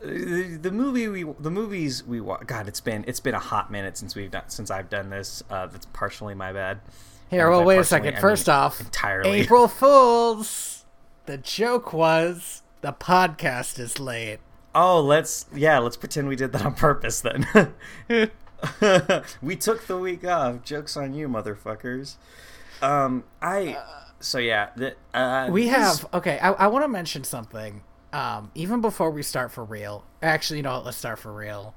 the, the movie we the movies we wa- God, it's been it's been a hot minute since we've done since I've done this. Uh, that's partially my bad. Here, well, wait a second. I First mean off, entirely. April Fools. The joke was the podcast is late. Oh, let's yeah, let's pretend we did that on purpose then. we took the week off. Jokes on you, motherfuckers. Um, I so yeah, the, uh, We these- have okay. I, I want to mention something. Um, even before we start for real. Actually, you know what? Let's start for real.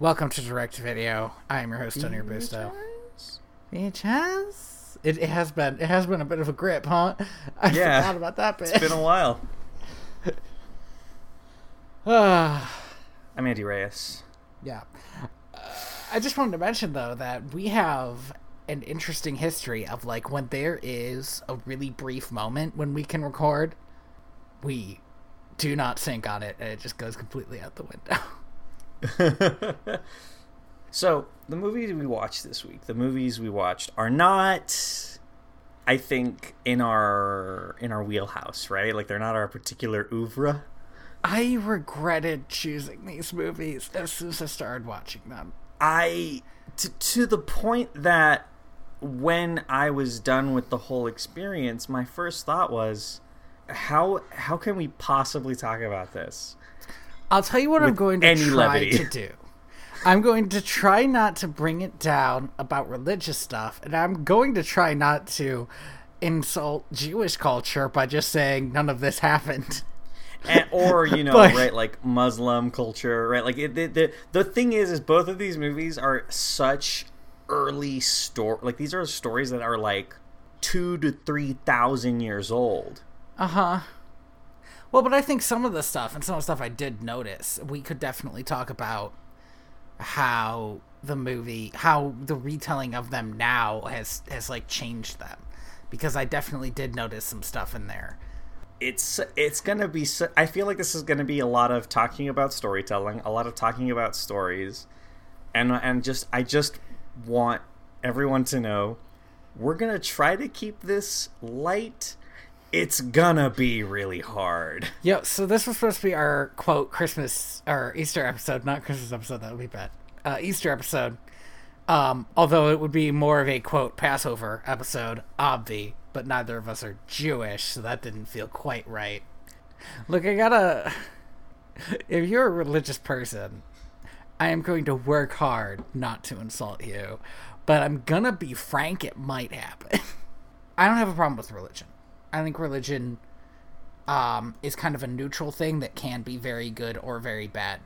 Welcome to Direct Video. I am your host, Tony Robusto. VHS. It, it has been it has been a bit of a grip, huh? I Yeah. forgot about that bit. It's been a while. I'm Andy Reyes. Yeah. Uh, I just wanted to mention though that we have an interesting history of like when there is a really brief moment when we can record, we do not sync on it and it just goes completely out the window. So the movies we watched this week, the movies we watched are not, I think, in our in our wheelhouse, right? Like they're not our particular oeuvre. I regretted choosing these movies as soon as I started watching them. I to, to the point that when I was done with the whole experience, my first thought was, how how can we possibly talk about this? I'll tell you what I'm going to try levity. to do. I'm going to try not to bring it down about religious stuff, and I'm going to try not to insult Jewish culture by just saying none of this happened. and, or you know But- right like muslim culture right like it, the, the the thing is is both of these movies are such early story like these are stories that are like two to three thousand years old Uh huh. Well, but I think some of the stuff and some of the stuff I did notice, we could definitely talk about how the movie, how the retelling of them now has has like changed them, because I definitely did notice some stuff in there. it's it's gonna be so, i feel like this is gonna be a lot of talking about storytelling a lot of talking about stories and and just i just want everyone to know we're gonna try to keep this light it's gonna be really hard Yo, so this was supposed to be our quote Christmas or Easter episode, not Christmas episode. That would be bad. Uh, Easter episode. Um, although it would be more of a quote Passover episode, obvi. But neither of us are Jewish, so that didn't feel quite right. Look, I gotta. If you're a religious person, I am going to work hard not to insult you, but I'm gonna be frank. It might happen. I don't have a problem with religion. I think religion um, is kind of a neutral thing that can be very good or very bad.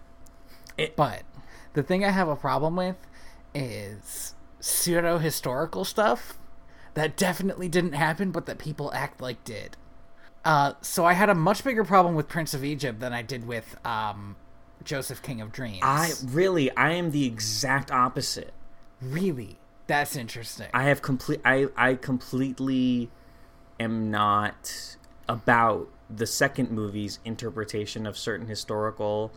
It- but the thing I have a problem with is pseudo historical stuff that definitely didn't happen, but that people act like did. Uh, so I had a much bigger problem with Prince of Egypt than I did with um, Joseph King of Dreams. I really, I am the exact opposite. really, that's interesting. I have complete, I, I completely am not about the second movie's interpretation of certain historical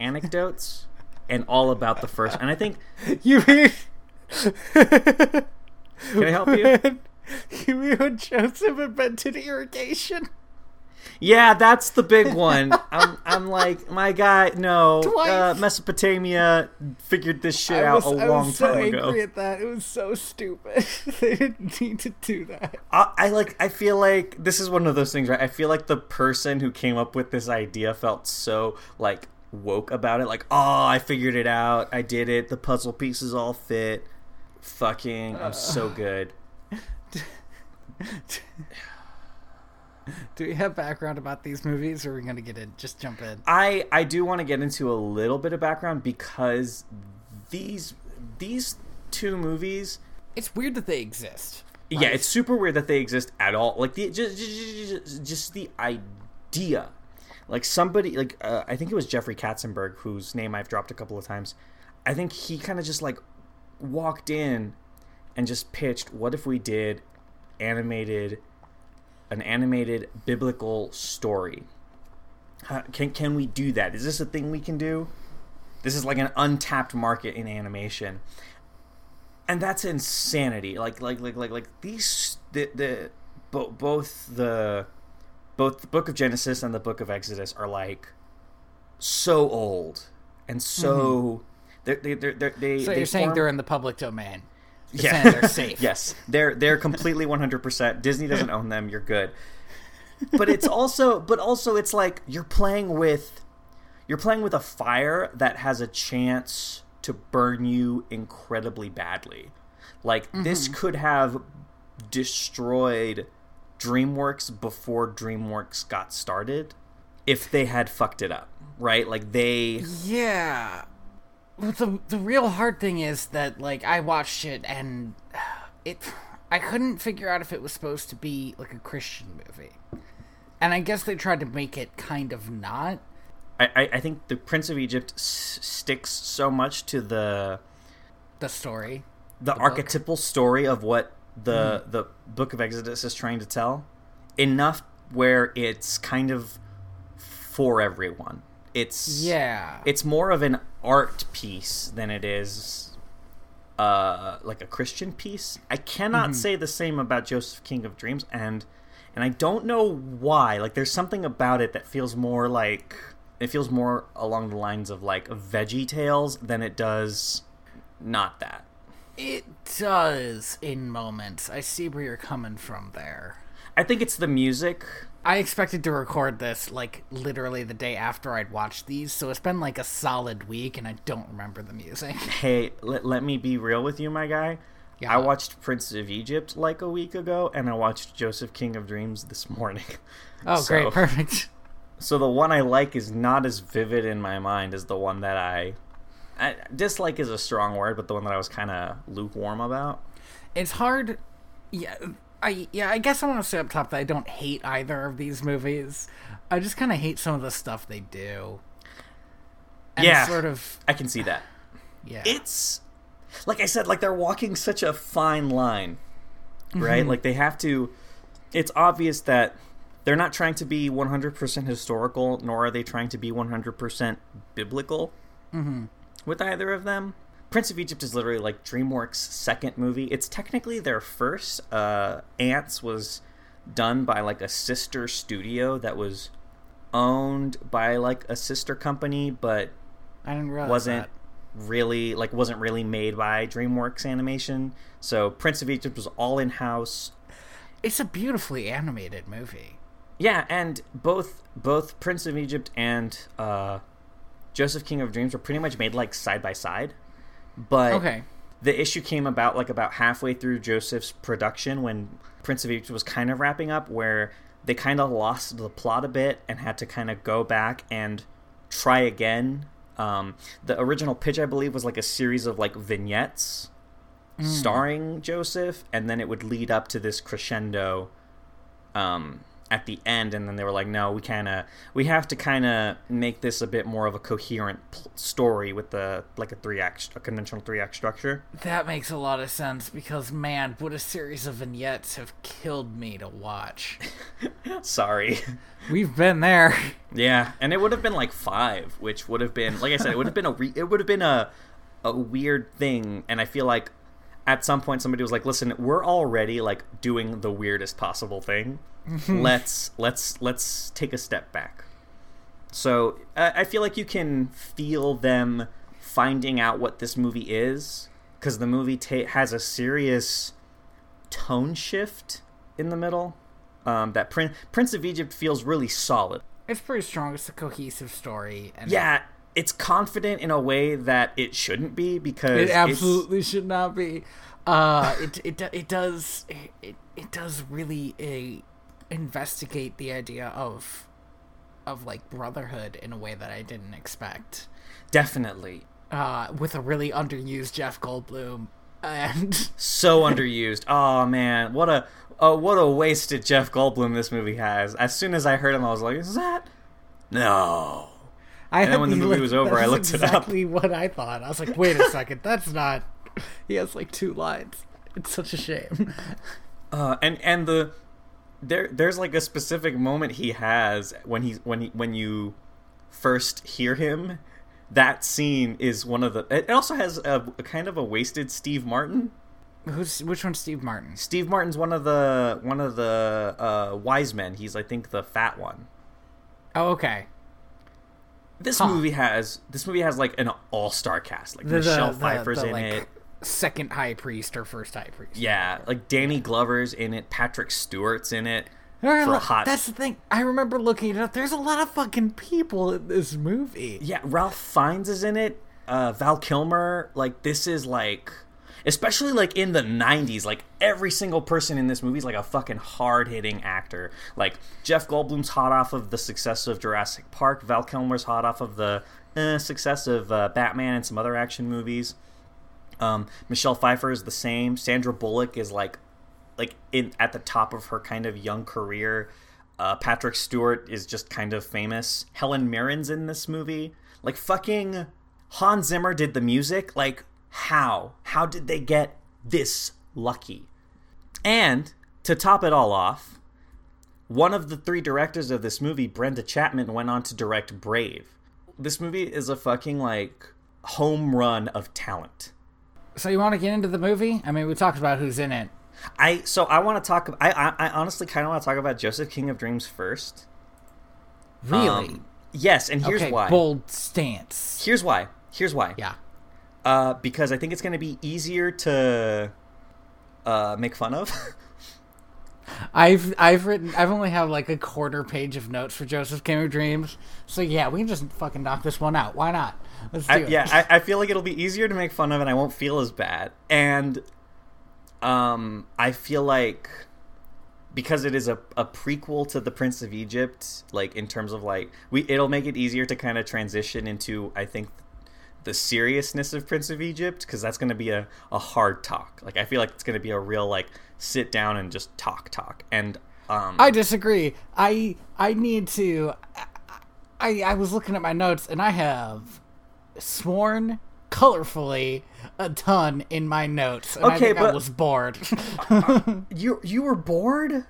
anecdotes, and all about the first. And I think, you mean can I help you? you mean when Joseph invented irrigation? Yeah, that's the big one. I'm, I'm like, my guy, no, Twice. uh, Mesopotamia figured this shit I out was, a I long was so time angry ago. at that. It was so stupid. they didn't need to do that. I, I like. I feel like this is one of those things, right? I feel like the person who came up with this idea felt so like woke about it. Like, oh, I figured it out. I did it. The puzzle pieces all fit. Fucking, I'm so good. Do we have background about these movies, or are we gonna get in? Just jump in. I I do want to get into a little bit of background because these these two movies It's weird that they exist. yeah it's super weird that they exist at all like the just just, just the idea like somebody like uh, i think it was jeffrey katzenberg whose name i've dropped a couple of times i think he kind of just like walked in and just pitched what if we did animated an animated biblical story. How, can can we do that? Is this a thing we can do? This is like an untapped market in animation. And that's insanity. Like like like like like these the, the bo- both the both the Book of Genesis and the Book of Exodus are like so old and so mm-hmm. they're, they they they they So you're saying they're in the public domain. Yeah. they're safe. yes, they're they're completely 100%. Disney doesn't own them. You're good. But it's also but also it's like you're playing with you're playing with a fire that has a chance to burn you incredibly badly. Like mm-hmm. this could have destroyed DreamWorks before DreamWorks got started if they had fucked it up, right? Like they Yeah. But the the real hard thing is that like I watched it and it I couldn't figure out if it was supposed to be like a Christian movie. And I guess they tried to make it kind of not. I, I- I think the Prince of Egypt s- sticks so much to the The story. the, archetypal story of what the hmm. the Book of Exodus is trying to tell enough where it's kind of for everyone. It's Yeah. it's more of an art piece than it is uh like a Christian piece. I cannot say the same about Joseph King of Dreams and and I don't know why. Like there's something about it that feels more like it feels more along the lines of like Veggie Tales than it does not that. It does in moments. I see where you're coming from there. I think it's the music. I expected to record this like literally the day after I'd watched these, so it's been like a solid week and I don't remember the music. Hey, let, let me be real with you, my guy. Yeah. I watched Prince of Egypt like a week ago, and I watched Joseph King of Dreams this morning. Oh, So- great, perfect. So the one I like is not as vivid in my mind as the one that I, I dislike is a strong word, but the one that I was kind of lukewarm about. It's hard. Yeah, I yeah. I guess I want to say up top that I don't hate either of these movies. I just kind of hate some of the stuff they do. And Yeah. sort of. I can see that. Yeah, It's like I said, like they're walking such a fine line, right? Mm-hmm. Like they have to. It's obvious that they're not trying to be 100% historical, nor are they trying to be 100% biblical mm-hmm. with either of them. Prince of Egypt is literally like DreamWorks' second movie. It's technically their first. Uh, Antz was done by like a sister studio that was owned by like a sister company, but I didn't realize wasn't that. really like wasn't really made by DreamWorks Animation. So Prince of Egypt was all in house. It's a beautifully animated movie. Yeah, and both both Prince of Egypt and uh, Joseph King of Dreams were pretty much made like side by side. But Okay. the issue came about like about halfway through Joseph's production when Prince of Egypt was kind of wrapping up, where they kind of lost the plot a bit and had to kind of go back and try again. Um, the original pitch, I believe, was like a series of like vignettes starring Joseph, and then it would lead up to this crescendo um, at the end, and then they were like, "No, we kind of we have to kind of make this a bit more of a coherent pl- story with the like a three act, a conventional three act structure." That makes a lot of sense because man, would a series of vignettes have killed me to watch. Sorry. We've been there. yeah, and it would have been like five, which would have been like I said, it would have been a re- it would have been a a weird thing, and I feel like at some point somebody was like, "Listen, we're already like doing the weirdest possible thing. let's let's let's take a step back." So uh, I feel like you can feel them finding out what this movie is because the movie ta- has a serious tone shift in the middle. Um, that Prin- Prince of Egypt feels really solid. It's pretty strong. It's a cohesive story. And Yeah, it's confident in a way that it shouldn't be because It absolutely should not be. Uh, it it it does it it does really uh, investigate the idea of of like brotherhood in a way that I didn't expect. definitely Uh, with a really underused Jeff Goldblum and so underused. Oh man, what a oh what a wasted Jeff Goldblum this movie has. As soon as I heard him, I was like, "Is that no?" I And then when the movie look- was over, I looked it up. exactly what I thought. I was like, wait a second, that's not. He has like two lines. It's such a shame. Uh, and and the there there's like a specific moment he has when he's when he when you first hear him. That scene is one of the. It also has a, a kind of a wasted Steve Martin. Who's which one's Steve Martin? Steve Martin's one of the one of the uh, wise men. He's I think the fat one. Oh, okay. This Huh. movie has this movie has like an all star cast. Like The, the- Michelle the- Pfeiffer's the, in like, it. Second high priest or first high priest. Yeah, like Danny Glover's in it. Patrick Stewart's in it. For a hot- That's the thing. I remember looking it up. There's a lot of fucking people in this movie. Yeah, Ralph Fiennes is in it. Uh, Val Kilmer. Like this is like, especially like in the '90s. Like every single person in this movie is like a fucking hard hitting actor. Like Jeff Goldblum's hot off of the success of Jurassic Park. Val Kilmer's hot off of the eh, success of uh, Batman and some other action movies. Um, Michelle Pfeiffer is the same. Sandra Bullock is like, like in at the top of her kind of young career. Uh, Patrick Stewart is just kind of famous. Helen Mirren's in this movie. Like fucking Hans Zimmer did the music. Like how? How did they get this lucky? And to top it all off, one of the three directors of this movie, Brenda Chapman, went on to direct Brave. This movie is a fucking like home run of talent. So you want to get into the movie? I mean, we talked about who's in it. I so I want to talk. I I, I honestly kind of want to talk about Joseph King of Dreams first. Really? Um, yes, and here's okay, why. bold stance. Here's why. Here's why. Yeah. Uh, because I think it's going to be easier to uh, make fun of. I've I've written I've only have like a quarter page of notes for Joseph King of Dreams. So yeah, we can just fucking knock this one out. Why not? Let's do I, it. yeah, I, I feel like it'll be easier to make fun of, and I won't feel as bad. And um, I feel like because it is a, a prequel to the Prince of Egypt, like in terms of like we, it'll make it easier to kind of transition into I think the seriousness of Prince of Egypt because that's going to be a, a hard talk. Like I feel like it's going to be a real like sit down and just talk talk. And um, I disagree. I I need to. I I was looking at my notes and I have sworn colorfully a ton in my notes. And I Okay, think I was bored. you you were bored.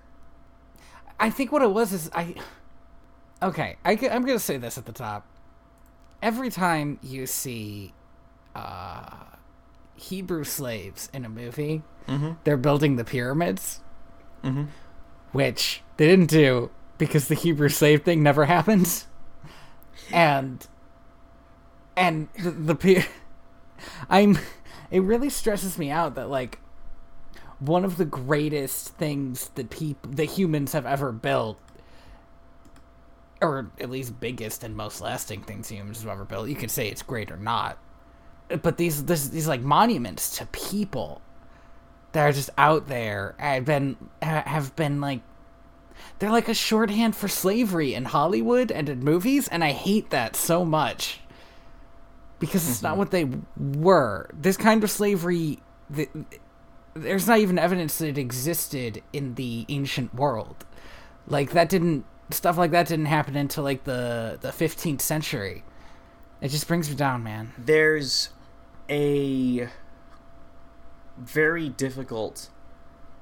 I think what it was is I. Okay, I, I, am gonna say this at the top. Every time you see uh, Hebrew slaves in a movie, they're building the pyramids, which they didn't do because the Hebrew slave thing never happened, and and the, the py- I'm. It really stresses me out that like one of the greatest things that people that humans have ever built or at least biggest and most lasting things humans have ever built. You could say it's great or not. But these this, these like monuments to people that are just out there have been have been like they're like a shorthand for slavery in Hollywood and in movies and I hate that so much because it's not mm-hmm. what they were. This kind of slavery the, there's not even evidence that it existed in the ancient world. Like that didn't stuff like that didn't happen until like the the 15th century. It just brings me down, man. there's a very difficult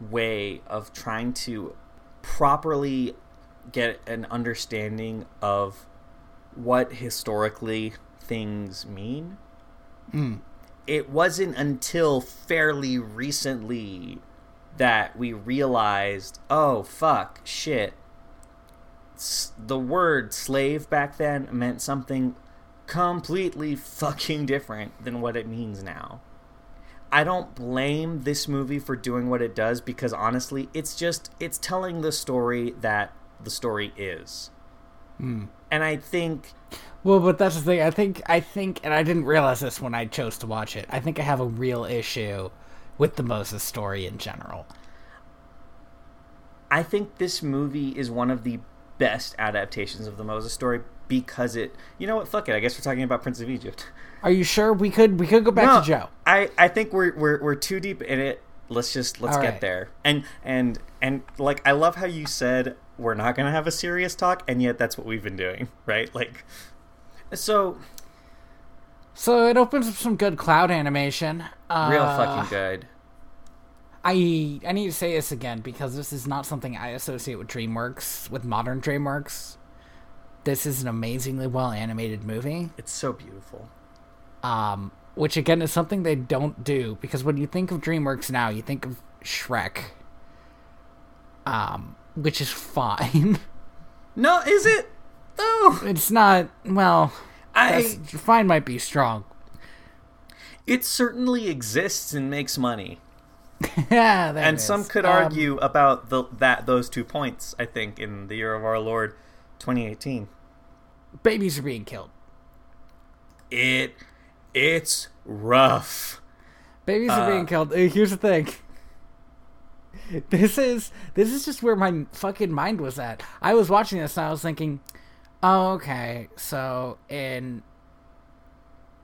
way of trying to properly get an understanding of what historically things mean. Hmm. It wasn't until fairly recently that we realized, oh fuck, shit. The word slave back then meant something completely fucking different than what it means now. I don't blame this movie for doing what it does because honestly, it's just it's telling the story that the story is. Hmm. And I think Well, but that's the thing. I think I think and I didn't realize this when I chose to watch it. I think I have a real issue with the Moses story in general. I think this movie is one of the best adaptations of the Moses story because it you know what, fuck it, I guess we're talking about Prince of Egypt. Are you sure we could we could go back No, to Joe? I, I think we're, we're we're too deep in it. Let's just let's All get right. there. And and and like I love how you said we're not gonna have a serious talk, and yet that's what we've been doing, right? Like, so So it opens up some good cloud animation. Uh, real fucking good. I I need to say this again because this is not something I associate with DreamWorks, with modern DreamWorks. This is an amazingly well animated movie. It's so beautiful. Um, which again is something they don't do because when you think of DreamWorks now, you think of Shrek, um, which is fine. No, is it? Oh, it's not well. I fine might be strong. it certainly exists and makes money. yeah, and some could Um, argue about the that those two points, I think, in the year of our Lord 2018. babies are being killed. It it's rough. Babies are Uh, being killed. Uh, Here's the thing. This is this is just where my fucking mind was at. I was watching this and I was thinking, oh, okay, so in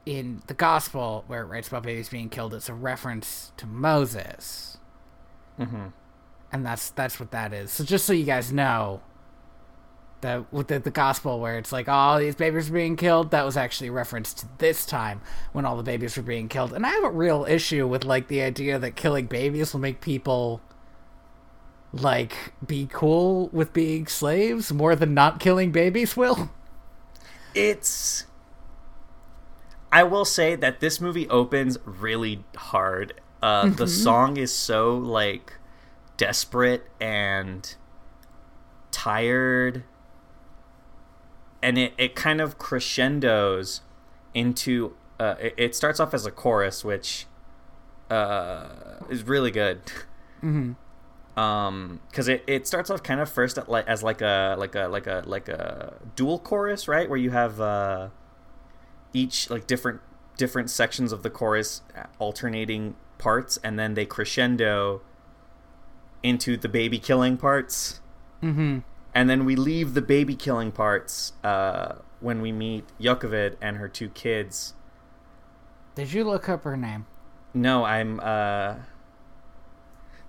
in the gospel where it writes about babies being killed, it's a reference to Moses, Mhm. and that's that's what that is. So just so you guys know, that with the, the gospel where it's like, oh, these babies are being killed, that was actually a reference to this time when all the babies were being killed. And I have a real issue with like the idea that killing babies will make people like be cool with being slaves more than not killing babies will. It's I will say that this movie opens really hard. Uh the song is so like desperate and tired and it, it kind of crescendos into uh it, it starts off as a chorus which uh is really good. Um because it, it starts off kind of first at like as like a like a like a like a dual chorus right? Where you have uh each like different different sections of the chorus alternating parts and then they crescendo into the baby killing parts Mm-hmm. and then we leave the baby killing parts uh when we meet Yocheved and her two kids Did you look up her name? no i'm uh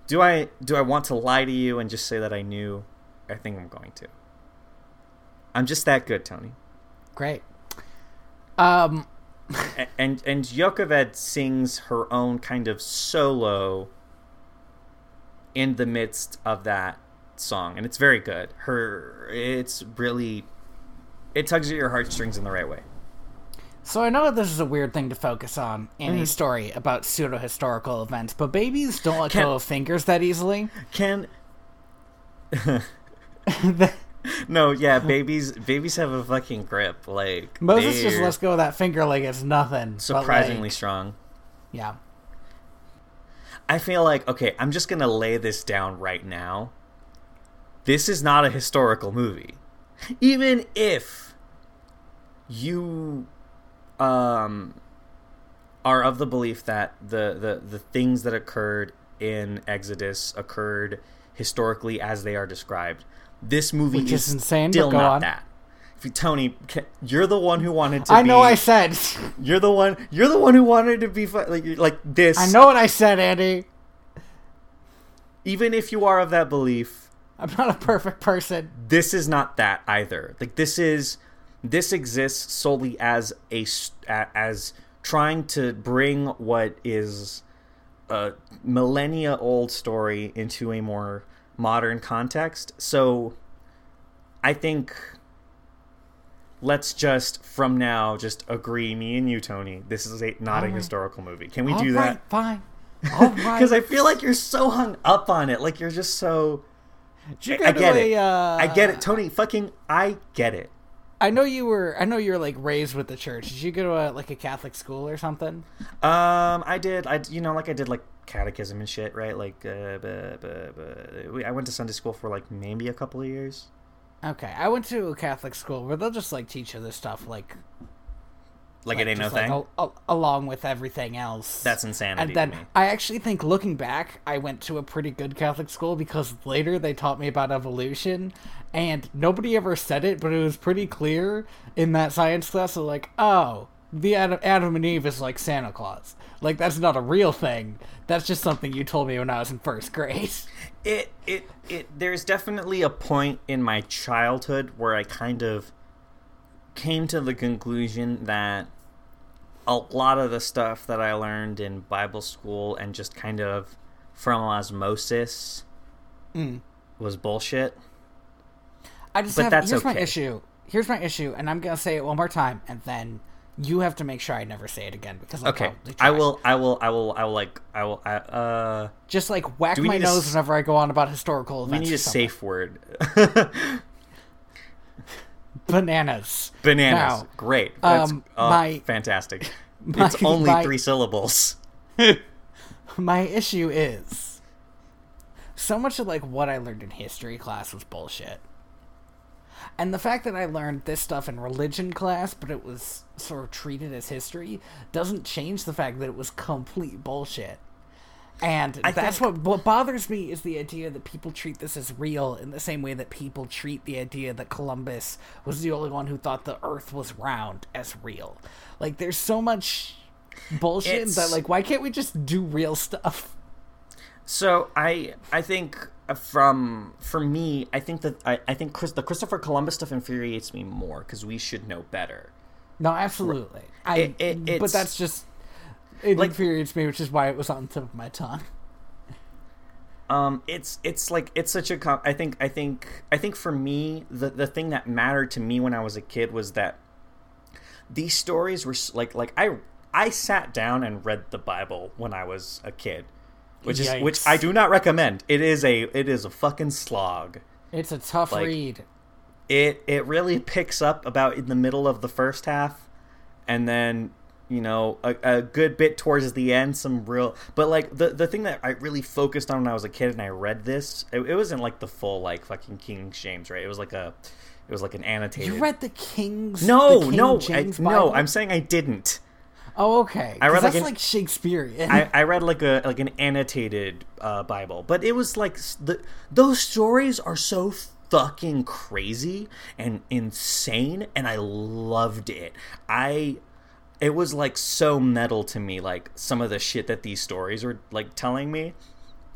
do i do i want to lie to you and just say that i knew i think i'm going to i'm just that good tony Great. Um, and and Yocheved sings her own kind of solo in the midst of that song and it's very good her it's really it tugs at your heartstrings in the right way so I know that this is a weird thing to focus on in Mm-hmm. a story about pseudo historical events, but babies don't let Can- go of fingers that easily. can no yeah babies babies have a fucking grip like Moses just lets go of that finger like it's nothing. surprisingly like, strong yeah. I feel like okay, I'm just gonna lay this down right now. This is not a historical movie, even if you um are of the belief that the the the things that occurred in Exodus occurred historically as they are described. This movie Which is is insane, Still not on. that. If you, Tony, you're the one who wanted to. I know I said. You're the one. You're the one who wanted to be like like this. I know what I said, Andy. Even if you are of that belief, I'm not a perfect person. this is not that either. Like this is this exists solely as a- as trying to bring what is a millennia old story into a more modern context. So I think let's just from now just agree me and you Tony this is a not a historical movie. Can we All do right, that? Fine. All right. Because I feel like you're so hung up on it. Like you're just so I get it. uh, I get it, Tony. Fucking, I get it. I know you were. I know you were like raised with the church. Did you go to a, like a Catholic school or something? Um, I did. I you know like I did like catechism and shit, right? Like, uh, I went to Sunday school for like maybe a couple of years. Okay, I went to a Catholic school where they'll just like teach you this stuff, like Like, it ain't no like, thing. al- al- along with everything else. That's insanity. and then. I actually think, looking back, I went to a pretty good Catholic school because later they taught me about evolution, and nobody ever said it, but it was pretty clear in that science class. So like, oh, the Adam, Adam and Eve is like Santa Claus. Like that's not a real thing. That's just something you told me when I was in first grade. it it it there's definitely a point in my childhood where I kind of came to the conclusion that a lot of the stuff that I learned in Bible school and just kind of from osmosis Mm. was bullshit. I just But have that's here's my issue. Here's my issue, and I'm gonna say it one more time, and then You have to make sure I never say it again because I'll Okay. I will. I will. I will. I will like. I will. I, uh, just like whack my a nose whenever I go on about historical we need a safe word. bananas. Bananas. Now, Great. That's um, oh, my- fantastic. my- it's only my- three syllables. My issue is so much of like what I learned in history class was bullshit. And the fact that I learned this stuff in religion class, but it was sort of treated as history, doesn't change the fact that it was complete bullshit. And I that's think- what what bothers me is the idea that people treat this as real in the same way that people treat the idea that Columbus was the only one who thought the earth was round as real. Like there's so much bullshit It's- that like why can't we just do real stuff? So I I think from for me I think that I, I think Chris, the Christopher Columbus stuff infuriates me more because we should know better. No, absolutely. I It- it- but that's just it Like- infuriates me, which is why it was on the tip of my tongue. Um, it's it's like it's such a com- I think I think I think for me the the thing that mattered to me when I was a kid was that these stories were like like I I sat down and read the Bible when I was a kid, which is which I do not recommend. It is a it is a fucking slog. It's a tough Like- read. it it really picks up about in the middle of the first half and then you know a, a good bit towards the end some real but like the the thing that i really focused on when i was a kid and i read this it, it wasn't like the full like fucking king james right it was like a it was like an annotated You read the King's no the King no I, no i'm saying i didn't Oh, okay. I read, like, that's an- like Shakespearean. I, I read like a like an annotated uh, Bible, but it was like the those stories are so fucking crazy and insane, and I loved it. I it was like so metal to me, like some of the shit that these stories were like telling me.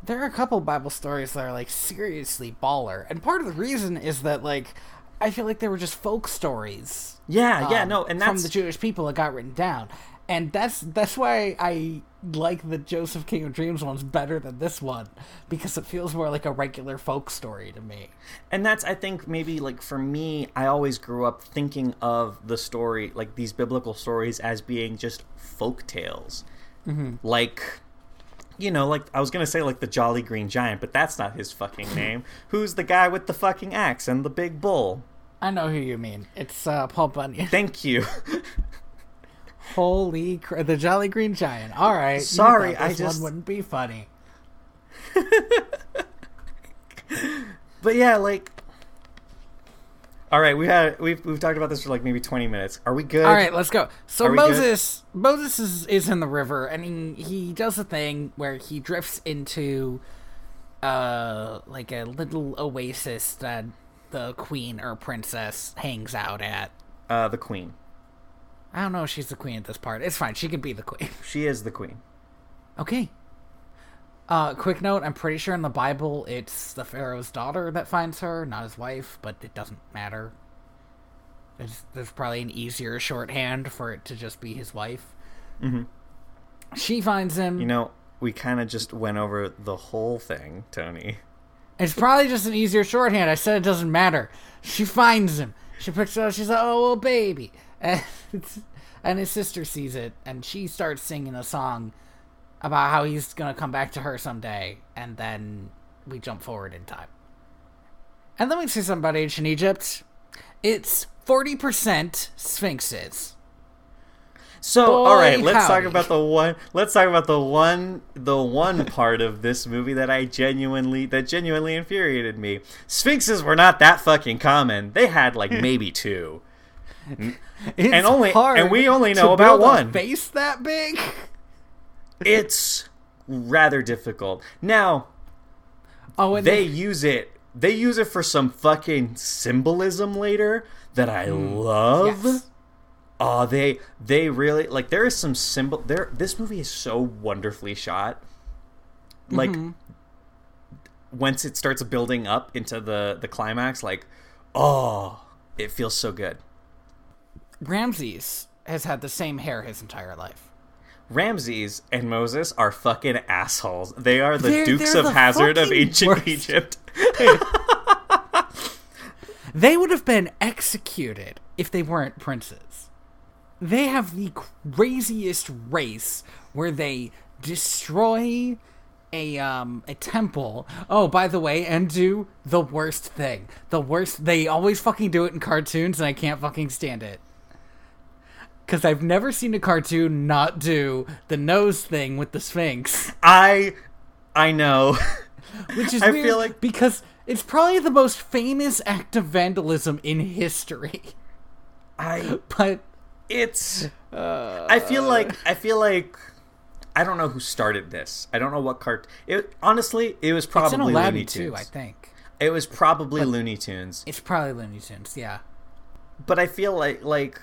there are a couple Bible stories that are like seriously baller, and part of the reason is that like I feel like they were just folk stories. Yeah, yeah, um, no, and from the Jewish people that got written down, and that's that's why I like the Joseph King of Dreams ones better than this one because it feels more like a regular folk story to me. and that's i think maybe like for me i always grew up thinking of the story like these biblical stories as being just folk tales like you know like i was gonna say like the jolly green giant but that's not his fucking name who's the guy with the fucking axe and the big bull I know who you mean. It's uh, Paul Bunyan. thank you Holy cr- the Jolly Green Giant. All right. you Sorry, thought I this one just- wouldn't be funny. but yeah like all right we had we've, we've talked about this for like maybe 20 minutes are we good All right, let's go. So Are good? Moses, Moses is, is in the river, and he, he does a thing where he drifts into, uh, like a little oasis that the queen or princess hangs out at. uh the queen I don't know if she's the queen at this part. It's fine. She can be the queen. she is the queen Okay. Uh, quick note: I'm pretty sure in the Bible it's the Pharaoh's daughter that finds her, not his wife, but it doesn't matter. It's, there's probably an easier shorthand for it to just be his wife. Mm-hmm. She finds him. you know we kind of just went over the whole thing tony it's probably just an easier shorthand. I said it doesn't matter. She finds him. She picks it up. She's like, "Oh, baby," and, and his sister sees it, and she starts singing a song about how he's gonna come back to her someday, and then we jump forward in time. And then we see something about ancient Egypt. It's forty percent sphinxes. So, Boy, all right, let's talk about the one. Let's talk about the one, the one part of this movie that I genuinely, that genuinely infuriated me. Sphinxes were not that fucking common. They had like maybe two. It's And only- hard and we only know about one. face that big. It's rather difficult. Now Oh, and they use it. They use it for some fucking symbolism later that I hmm. love. Yes. Oh, they they really like there is some symbol there this movie is so wonderfully shot. Like mm-hmm. once it starts building up into the the climax like oh, it feels so good. Ramses has had the same hair his entire life. Ramses and Moses are fucking assholes. They are the They're- Dukes they're of the Hazzard of ancient worst. Egypt. They would have been executed if they weren't princes. they have the craziest race where they destroy a um a temple. Oh, by the way, and do the worst thing. The worst they always fucking do it in cartoons and I can't fucking stand it. Cuz I've never seen a cartoon not do the nose thing with the sphinx, I I know. which is I weird feel like- because it's probably the most famous act of vandalism in history. I But it's uh, I feel like I feel like I don't know who started this. I don't know what cart. It honestly, it was probably Looney Tunes. too, I think. It was probably Looney Tunes. It's probably Looney Tunes, yeah. But I feel like like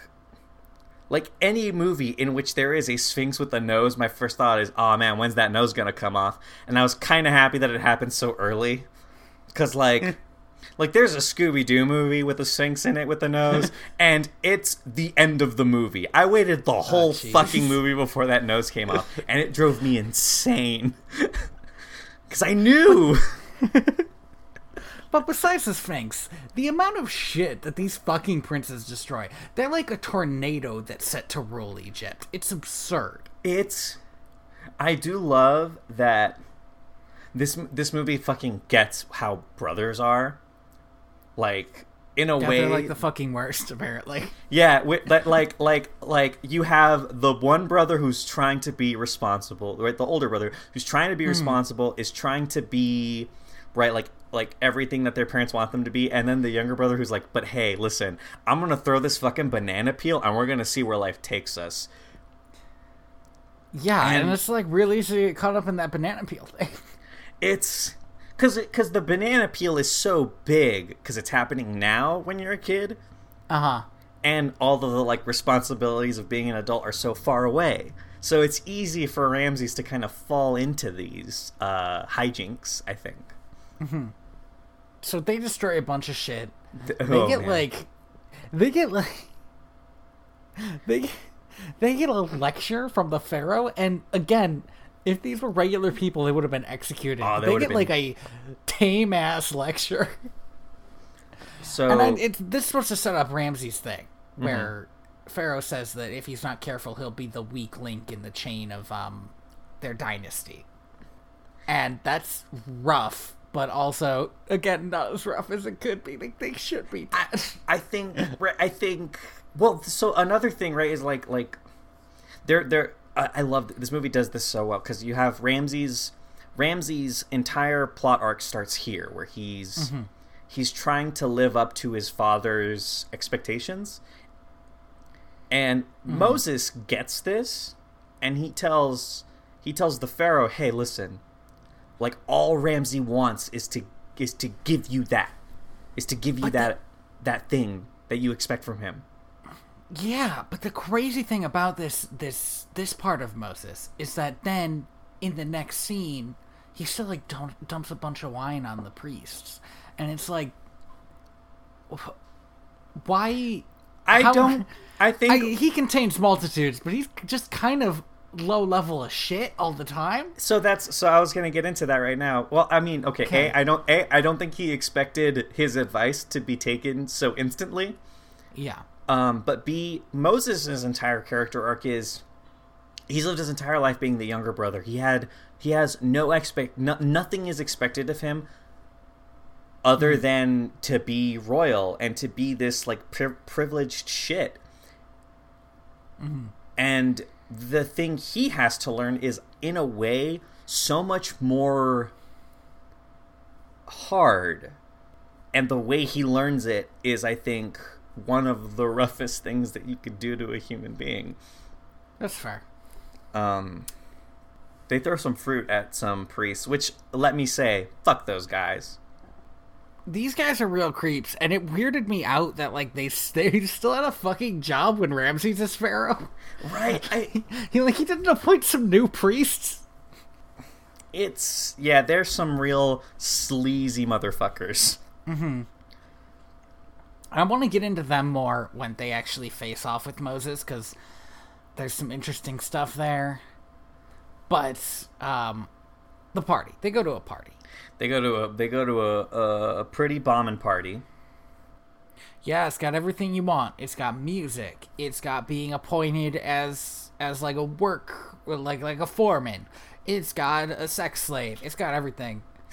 like any movie in which there is a sphinx with a nose, my first thought is, "Oh man, when's that nose gonna come off?" And I was kind of happy that it happened so early, because like, like there's a Scooby Doo movie with a sphinx in it with a nose, and it's the end of the movie. I waited the ah, whole jeez. fucking movie before that nose came off, and it drove me insane, because I knew. But besides the Sphinx, the amount of shit that these fucking princes destroy, they're like a tornado that's set to rule Egypt. It's absurd. it's I do love that this this movie fucking gets how brothers are like in a Yeah, way they're like the fucking worst, apparently. yeah that like like like you have the one brother who's trying to be responsible right the older brother who's trying to be hmm. responsible is trying to be right like like everything that their parents want them to be and then the younger brother who's like but hey listen i'm gonna throw this fucking banana peel and we're gonna see where life takes us Yeah, and, And- it's like really easy to get caught up in that banana peel thing. it's because because the banana peel is so big because it's happening now when you're a kid Uh huh. and all of the like responsibilities of being an adult are so far away so it's easy for ramses to kind of fall into these uh hijinks i think So they destroy a bunch of shit. They oh, get man. like, they get like, they they get a lecture from the pharaoh, and again. If these were regular people, they would have been executed. Oh, they they get have like a tame ass lecture. so And I, it's this is supposed to set up Ramsey's thing, Mm-hmm. where Pharaoh says that if he's not careful, he'll be the weak link in the chain of um their dynasty, and that's rough, but also again not as rough as it could be. Like they should be. I think I think well so another thing right is like like there there I I love this movie does this so well because you have Ramses Ramses entire plot arc starts here where he's mm-hmm. he's trying to live up to his father's expectations and mm-hmm. Moses gets this and he tells he tells the pharaoh hey listen like all Ramses wants is to is to give you that is to give you that that thing that you expect from him. Yeah, but the crazy thing about this this this part of Moses is that then in the next scene he still like dump, dumps a bunch of wine on the priests, and it's like, why? I how- don't. I think I, he contains multitudes, but he's just kind of low level of shit all the time. so. That's so. I was gonna get into that right now. Well, I mean, okay. Okay. A, I don't. A, I don't think he expected his advice to be taken so instantly. Yeah, Um, but B, Moses' entire character arc is he's lived his entire life being the younger brother. He had he has no expect no, nothing is expected of him other than to be royal and to be this like pri- privileged shit. And the thing he has to learn is in a way so much more hard. And the way he learns it is i think one of the roughest things that you could do to a human being. That's fair. um they throw some fruit at some priests which let me say fuck those guys These guys are real creeps, and it weirded me out that like they they still had a fucking job when Ramses is pharaoh. right I, He like he didn't appoint some new priests. it's yeah there's some real sleazy motherfuckers Mm-hmm. I want to get into them more when they actually face off with Moses because there's some interesting stuff there. But um, the party they go to a party. They go to a they go to a, a, a pretty bombing party Yeah, it's got everything you want. It's got music. It's got being appointed as as like a work like like a foreman. It's got a sex slave. It's got everything.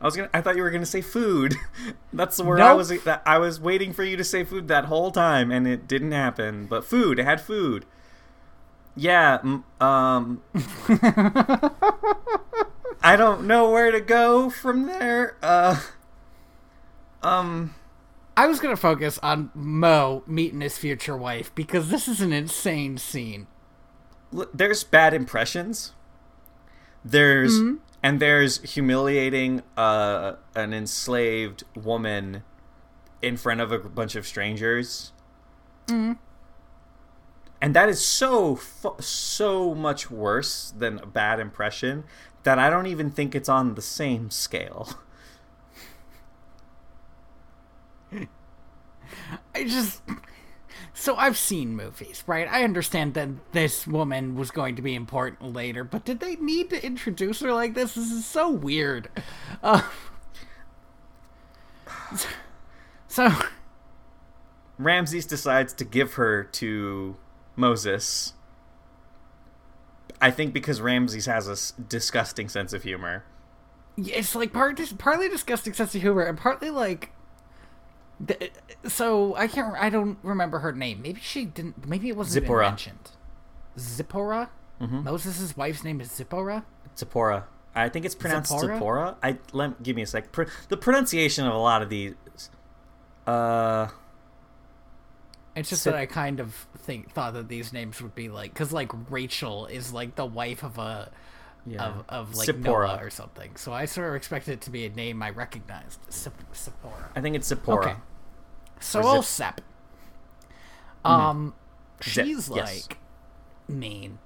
I was gonna. I thought you were gonna say food. That's where I Nope. was. That I was waiting for you to say food that whole time, and it didn't happen. But food. It had food. Yeah. Um. I don't know where to go from there. Uh. Um. I was gonna focus on Mo meeting his future wife because this is an insane scene. There's bad impressions. There's and there's humiliating uh an enslaved woman in front of a bunch of strangers. And that is so so much worse than a bad impression that I don't even think it's on the same scale. I just so I've seen movies, right? I understand that this woman was going to be important later, but did they need to introduce her like this? This is so weird. Uh, so Ramses decides to give her to Moses. I think because Ramses has a disgusting sense of humor. it's like part partly disgusting sense of humor and partly like so I can't I don't remember her name. Maybe she didn't maybe it wasn't even Zipporah. mentioned. Zipporah? Moses' wife's name is Zipporah? Zipporah. I think it's pronounced Zipporah? I let give me a sec. Pr- the pronunciation of a lot of these. Uh, It's just Zip- that I kind of think thought that these names would be like because like Rachel is like the wife of a yeah. of of like Zipporah. Noah or something. So I sort of expected it to be a name I recognized. Zip- Zipporah. I think it's Zipporah. Okay. So old Sep. Um, Zip, she's yes. like mean,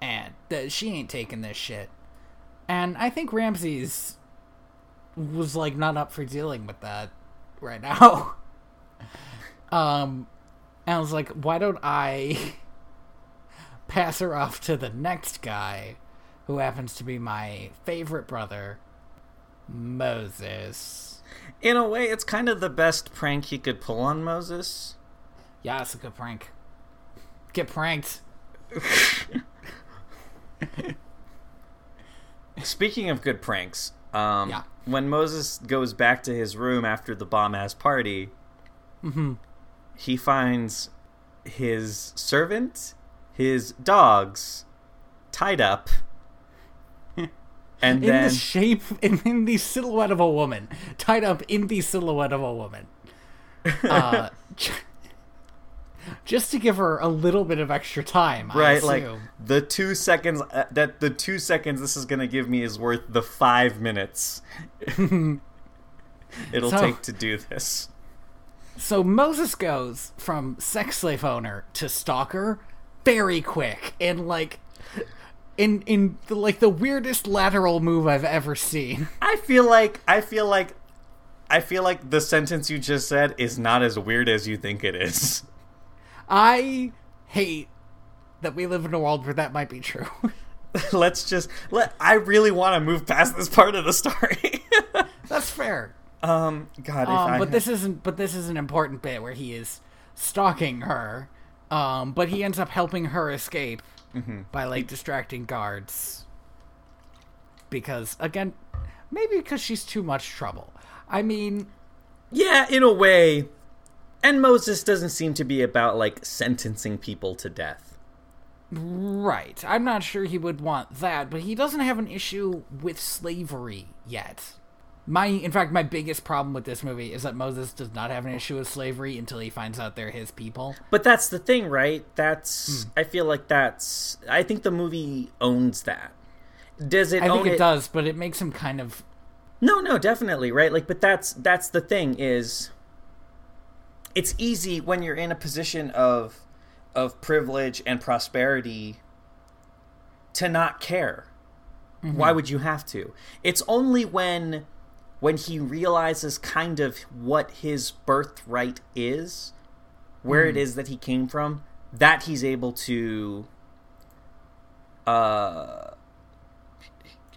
and she ain't taking this shit. And I think Ramses was like not up for dealing with that right now. um, and I was like, why don't I pass her off to the next guy, who happens to be my favorite brother, Moses. In a way, it's kind of the best prank he could pull on Moses. Yeah, it's a good prank. Get pranked. Speaking of good pranks, um, Yeah. when Moses goes back to his room after the bomb ass party, Mm-hmm. He finds his servant, his dogs, tied up, and in then the shape in, in the silhouette of a woman tied up in the silhouette of a woman. Uh, just to give her a little bit of extra time I right, like the two seconds uh, that the two seconds this is gonna give me is worth the five minutes. It'll So- take to do this. So moses goes from sex slave owner to stalker very quick and like in in the, like the weirdest lateral move i've ever seen I feel like I feel like I feel like the sentence you just said is not as weird as you think it is. i hate that we live in a world where that might be true Let's just let I really want to move past this part of the story. that's fair um god, if Um, but had- this isn't. But this is an important bit where he is stalking her. Um, but he ends up helping her escape Mm-hmm. by like distracting guards. Because again, maybe because she's too much trouble. I mean, Yeah, in a way. And Moses doesn't seem to be about like sentencing people to death. right? I'm not sure he would want that, but he doesn't have an issue with slavery yet. My, in fact, my biggest problem with this movie is that Moses does not have an issue with slavery until he finds out they're his people. But that's the thing, right? That's hmm. I feel like that's I think the movie owns that. Does it I think it does, but it makes him kind of No, no, definitely, right? Like but that's that's the thing is it's easy when you're in a position of of privilege and prosperity to not care. Why mm-hmm. would you have to? It's only when when he realizes kind of what his birthright is, where it is that he came from, that he's able to uh,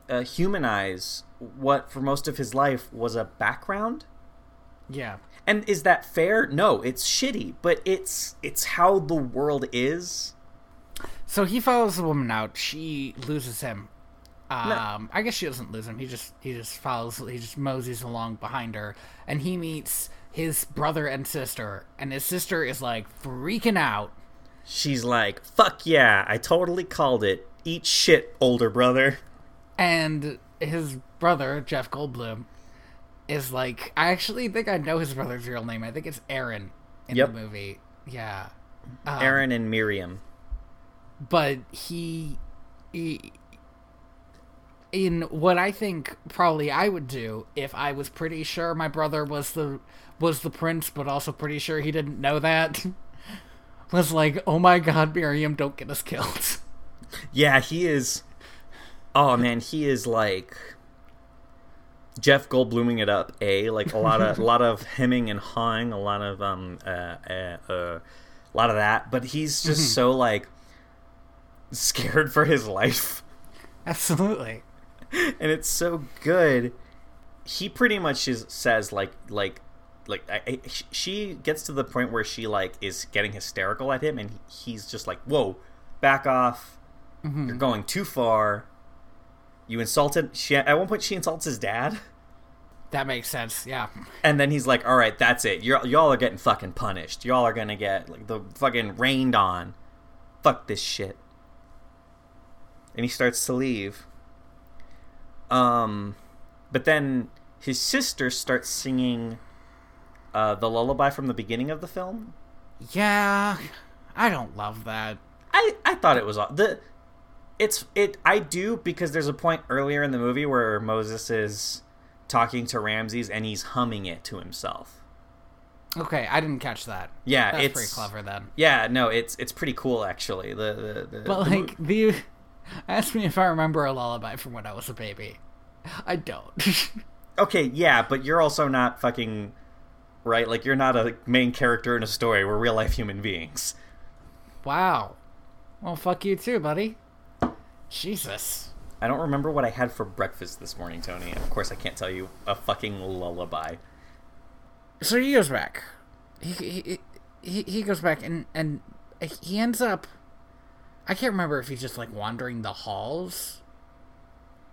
uh humanize what for most of his life was a background Yeah. And is that fair? No, it's shitty, but it's it's how the world is. So he follows the woman out. She loses him. Um, I guess she doesn't lose him. He just he just follows. He just moseys along behind her, and he meets his brother and sister. And his sister is like freaking out. She's like, "Fuck yeah, I totally called it. Eat shit, older brother." And his brother Jeff Goldblum is like, I actually think I know his brother's real name. I think it's Aaron in Yep. the movie. Yeah. Um, Aaron and Miriam. but he, he in what I think probably I would do if I was pretty sure my brother was the was the prince, but also pretty sure he didn't know that. Was like, oh my god, Miriam, don't get us killed. Yeah, he is. Oh man, he is like Jeff Goldbluming it up. A like a lot of a lot of hemming and hawing, a lot of um uh, uh, uh a lot of that. But he's just so like scared for his life, Absolutely. and it's so good. He pretty much is, says like like like I, I, she gets to the point where she like is getting hysterical at him, and he's just like, "Whoa, back off! Mm-hmm. You're going too far." You insulted. She at one point she insults his dad, That makes sense. Yeah. and then he's like, "All right, that's it. You're, y'all are getting fucking punished. Y'all are gonna get like the fucking rained on. Fuck this shit." And he starts to leave. Um, but then his sister starts singing uh, the lullaby from the beginning of the film. Yeah. I don't love that. I I thought it was the it's it I do because there's a point earlier in the movie where Moses is talking to Ramses and he's humming it to himself. Okay, I didn't catch that. Yeah, That's it's pretty clever then. Yeah, no, it's it's pretty cool actually. The the, the But the mo- like the ask me if I remember a lullaby from when I was a baby. I don't. okay, yeah, but you're also not fucking right. Like you're not a main character in a story. We're real life human beings. wow. Well, fuck you too, buddy. Jesus. I don't remember what I had for breakfast this morning, Tony. Of course, I can't tell you a fucking lullaby. So he goes back. He he he, he goes back and and he ends up. I can't remember if he's just like wandering the halls,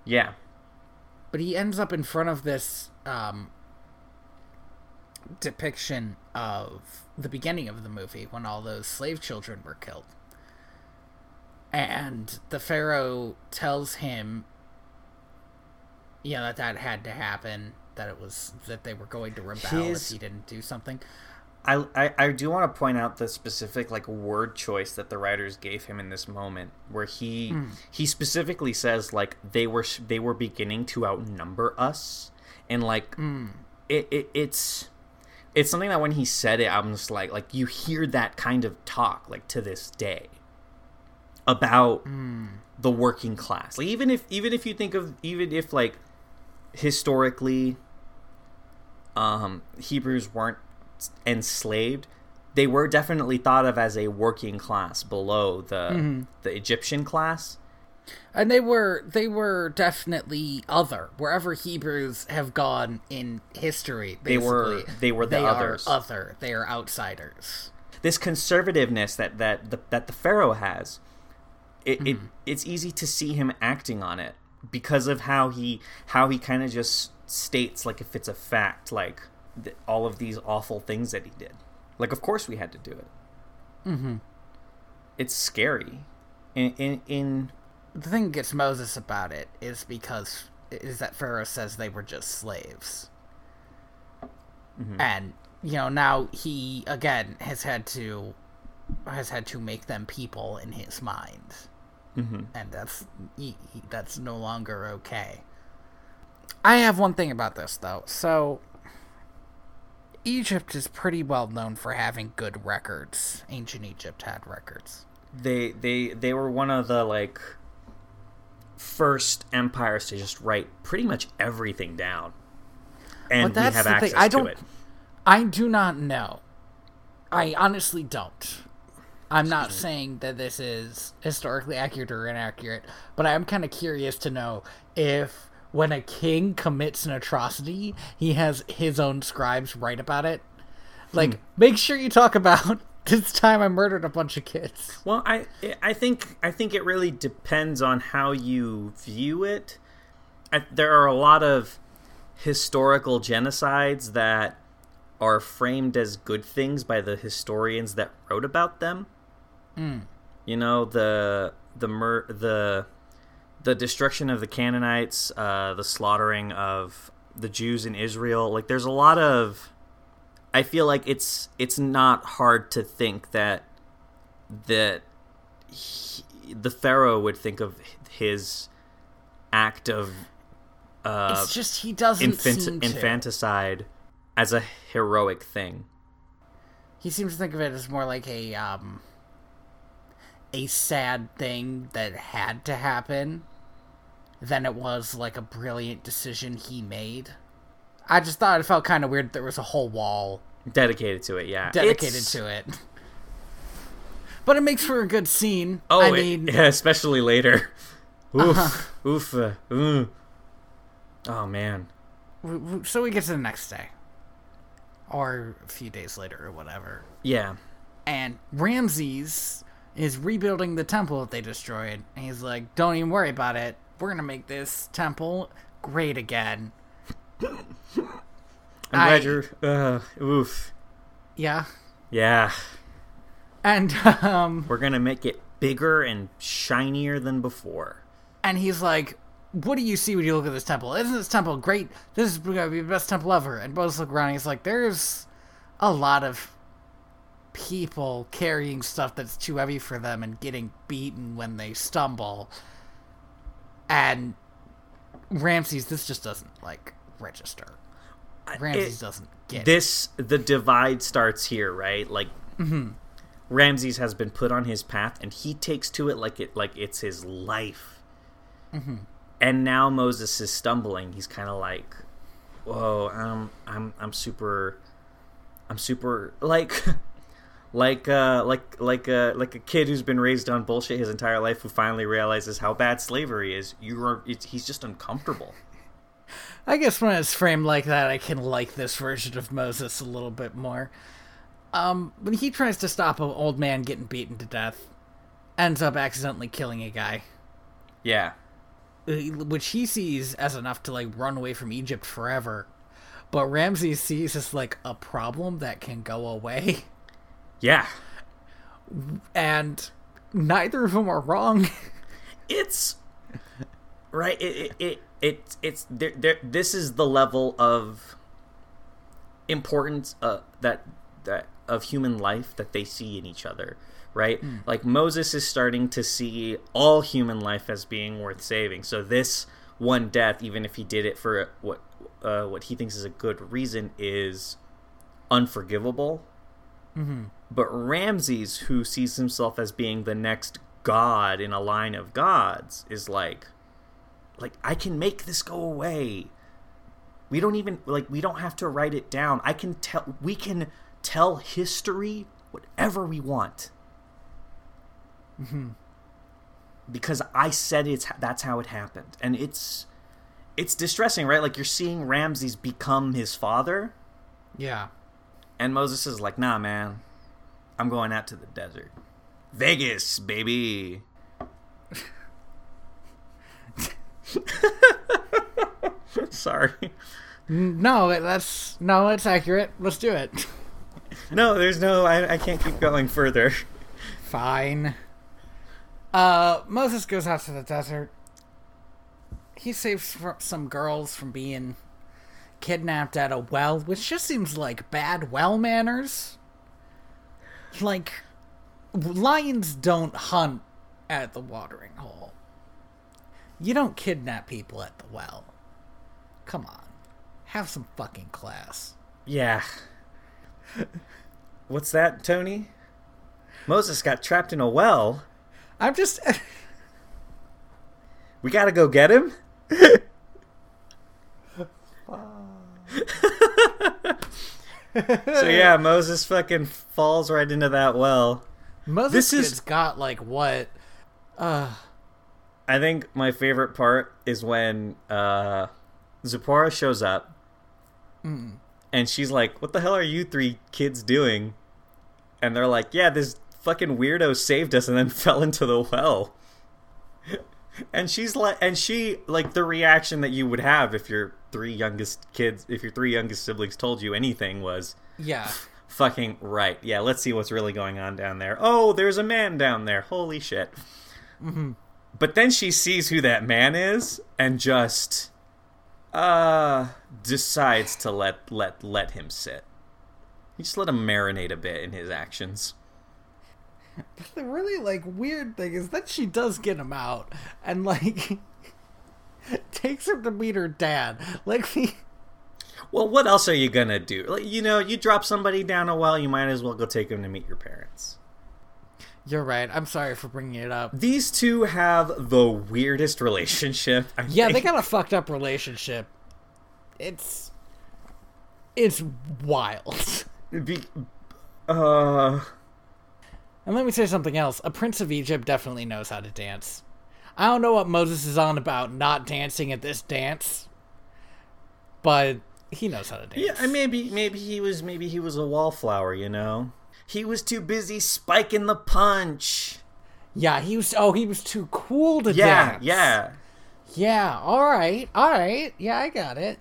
Yeah, but he ends up in front of this um, depiction of the beginning of the movie when all those slave children were killed. And the Pharaoh tells him, yeah, that that had to happen, that it was that they were going to rebel His- if he didn't do something. I, I, I do want to point out the specific like word choice that the writers gave him in this moment, where he hmm. he specifically says like they were they were beginning to outnumber us, and like hmm. it, it it's it's something that when he said it, I'm just like like you hear that kind of talk like to this day about hmm. the working class. Like even if even if you think of even if like historically um Hebrews weren't enslaved, they were definitely thought of as a working class below the mm-hmm. the Egyptian class. And they were they were definitely other wherever Hebrews have gone in history. They were- they were the they others. Are other. They are outsiders. This conservativeness that that the, that the pharaoh has, it, it mm-hmm. it's easy to see him acting on it because of how he how he kind of just states like if it's a fact like th- all of these awful things that he did. Like of course we had to do it. Mm-hmm. It's scary. In in, in The thing that gets Moses about it is because is that Pharaoh says they were just slaves, Mm-hmm. and you know now he again has had to has had to make them people in his mind, Mhm. and that's he, he- that's no longer okay. I have one thing about this though. So Egypt is pretty well known for having good records. Ancient Egypt had records. they they they were one of the like first empires to just write pretty much everything down and we have thing, access I to don't- it I do not know. I honestly don't. I'm not saying that this is historically accurate or inaccurate, but I am kind of curious to know if when a king commits an atrocity, he has his own scribes write about it. Like, Hmm. make sure you talk about this time I murdered a bunch of kids. Well, I I think I think it really depends on how you view it. I, there are a lot of historical genocides that are framed as good things by the historians that wrote about them. You know the the mur- the the destruction of the Canaanites, uh, the slaughtering of the Jews in Israel. Like, there's a lot of. I feel like it's it's not hard to think that that he, the pharaoh would think of his act of uh, it's just he doesn't infant- infanticide as a heroic thing. He seems to think of it as more like a um a sad thing that had to happen than it was like a brilliant decision he made. I just thought it felt kind of weird that there was a whole wall Dedicated to it, yeah. dedicated It's- to it. But it makes for a good scene. Oh, I it- mean, yeah, especially later. Oof, Uh-huh. oof, uh, mm. Oh man, so we get to the next day, or a few days later, or whatever. yeah, and Ramses is rebuilding the temple that they destroyed. And he's like, "Don't even worry about it. We're gonna make this temple great again." I'm I- glad you're. Uh, oof, Yeah, yeah. and um, We're gonna make it bigger and shinier than before. and he's like, "What do you see when you look at this temple? Isn't this temple great? This is gonna be the best temple ever." And Moses look around. And he's like, "There's a lot of." People carrying stuff that's too heavy for them and getting beaten when they stumble and ramses this just doesn't like register ramses It- doesn't get it. this the divide starts here, right? Like Mm-hmm. Ramses has been put on his path, and he takes to it like it like it's his life. Mm-hmm. And now Moses is stumbling. He's kind of like, "Whoa, I'm I'm I'm super, I'm super like." Like uh like like uh like a kid who's been raised on bullshit his entire life who finally realizes how bad slavery is. You're it's, he's just uncomfortable. I guess when it's framed like that, I can like this version of Moses a little bit more. Um, when he tries to stop an old man getting beaten to death, ends up accidentally killing a guy, Yeah. uh, which he sees as enough to like run away from Egypt forever. But Ramses sees as like a problem that can go away, Yeah. and neither of them are wrong. it's right it it, it it's it's there, there this is the level of importance uh, that that of human life that they see in each other right like moses is starting to see all human life as being worth saving so this one death even if he did it for what uh, what he thinks is a good reason is unforgivable but Ramses, who sees himself as being the next god in a line of gods, is like, like I can make this go away. We don't even like we don't have to write it down. I can tell we can tell history whatever we want. Mm-hmm. Because I said it's that's how it happened, and it's it's distressing, right? Like you're seeing Ramses become his father, yeah. And Moses is like, nah, man, I'm going out to the desert. Vegas, baby. Sorry. No, that's no, it's accurate. Let's do it. No, there's no, I, I can't keep going further. Fine. Uh, Moses goes out to the desert. He saves some girls from being kidnapped at a well, which just seems like bad well manners. Like, lions don't hunt at the watering hole. You don't kidnap people at the well. Come on. Have some fucking class. Yeah. What's that, Tony? Moses got trapped in a well. I'm just. We gotta go get him? so yeah, Moses fucking falls right into that well. Moses This is- has got like what uh I think my favorite part is when uh, Zipporah shows up, and she's like, "What the hell are you three kids doing?" And they're like, "Yeah, this fucking weirdo saved us and then fell into the well." And she's like, and she like the reaction that you would have if your three youngest kids, if your three youngest siblings told you anything was, Yeah. fucking right. Yeah, let's see what's really going on down there. Oh, there's a man down there. Holy shit. But then she sees who that man is and just uh decides to let let let him sit. You just let him marinate a bit in his actions. The really like weird thing is that she does get him out and like takes him to meet her dad. Like the Well, what else are you gonna do? Like, you know, you drop somebody down a well, you might as well go take him to meet your parents. You're right. I'm sorry for bringing it up. These two have the weirdest relationship. I Yeah, they got a fucked up relationship. It's it's wild. Be, uh, And let me say something else. A prince of Egypt definitely knows how to dance. I don't know what Moses is on about not dancing at this dance, but he knows how to dance. yeah, maybe maybe he was maybe he was a wallflower, you know. He was too busy spiking the punch. Yeah, he was. Oh, he was too cool to Yeah, dance. yeah. Yeah, all right, all right. Yeah, I got it.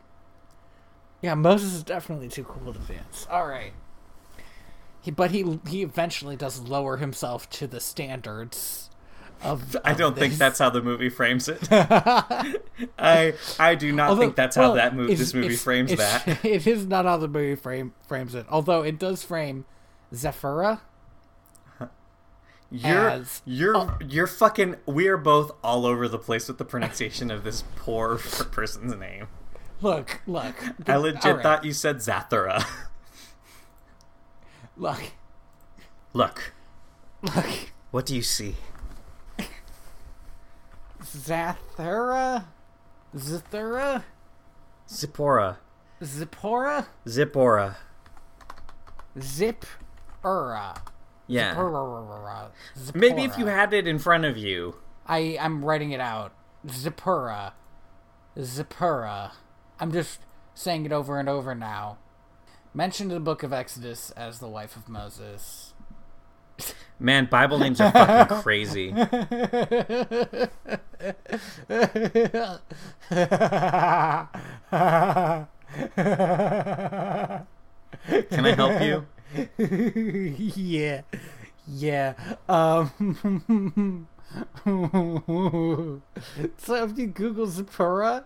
Yeah, Moses is definitely too cool to dance. All right. He, but he he eventually does lower himself to the standards of. I don't think that's how the movie frames it. I I do not Although- think that's how well, that move it's- this movie it's- frames it's- that. It is not how the movie frame frames it. Although it does frame Zephyra. You're as- you're you're fucking. We are both all over the place with the pronunciation of this poor person's name. Look, look. I legit right, thought you said Zathura. Look, Look, look. what do you see? Zathura, Zathura, Zipporah. Zipporah, Zipporah. Zip-ura. Yeah. Maybe if you had it in front of you. I I'm writing it out. Zipporah. Zipporah. I'm just saying it over and over now. Mentioned in the book of Exodus as the wife of Moses. Man, Bible names are fucking crazy. Can I help you? yeah. Yeah. Um So if you Google Zipporah,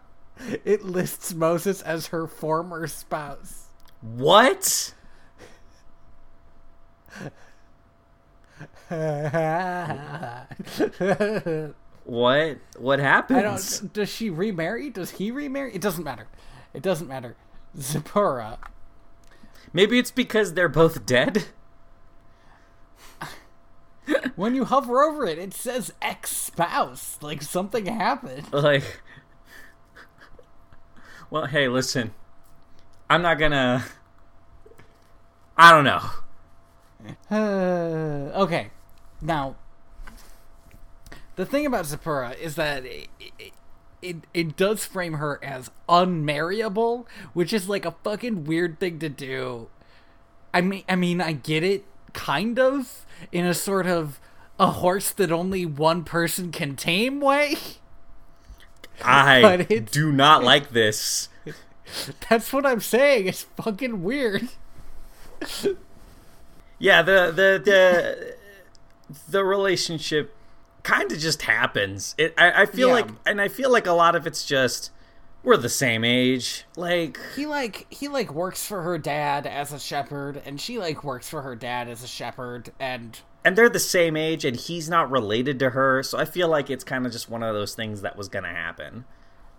it lists Moses as her former spouse. What? What? What happens? I don't. Does she remarry? Does he remarry? It doesn't matter. It doesn't matter. Zipporah. Maybe it's because they're both dead. When you hover over it, it says ex-spouse. Like something happened. Like, well, hey, listen. I'm not gonna. I don't know. Uh, okay. Now, the thing about Zipporah is that it, it, it, it does frame her as unmarriable, which is like a fucking weird thing to do. I mean, I mean, I get it, kind of, in a sort of a horse that only one person can tame way. I do not like this. That's what I'm saying. It's fucking weird. Yeah, the the the the relationship kind of just happens. It I, I feel Yeah. like and I feel like a lot of it's just we're the same age. Like he like he like works for her dad as a shepherd and she like works for her dad as a shepherd and and they're the same age and he's not related to her, so I feel like it's kind of just one of those things that was going to happen.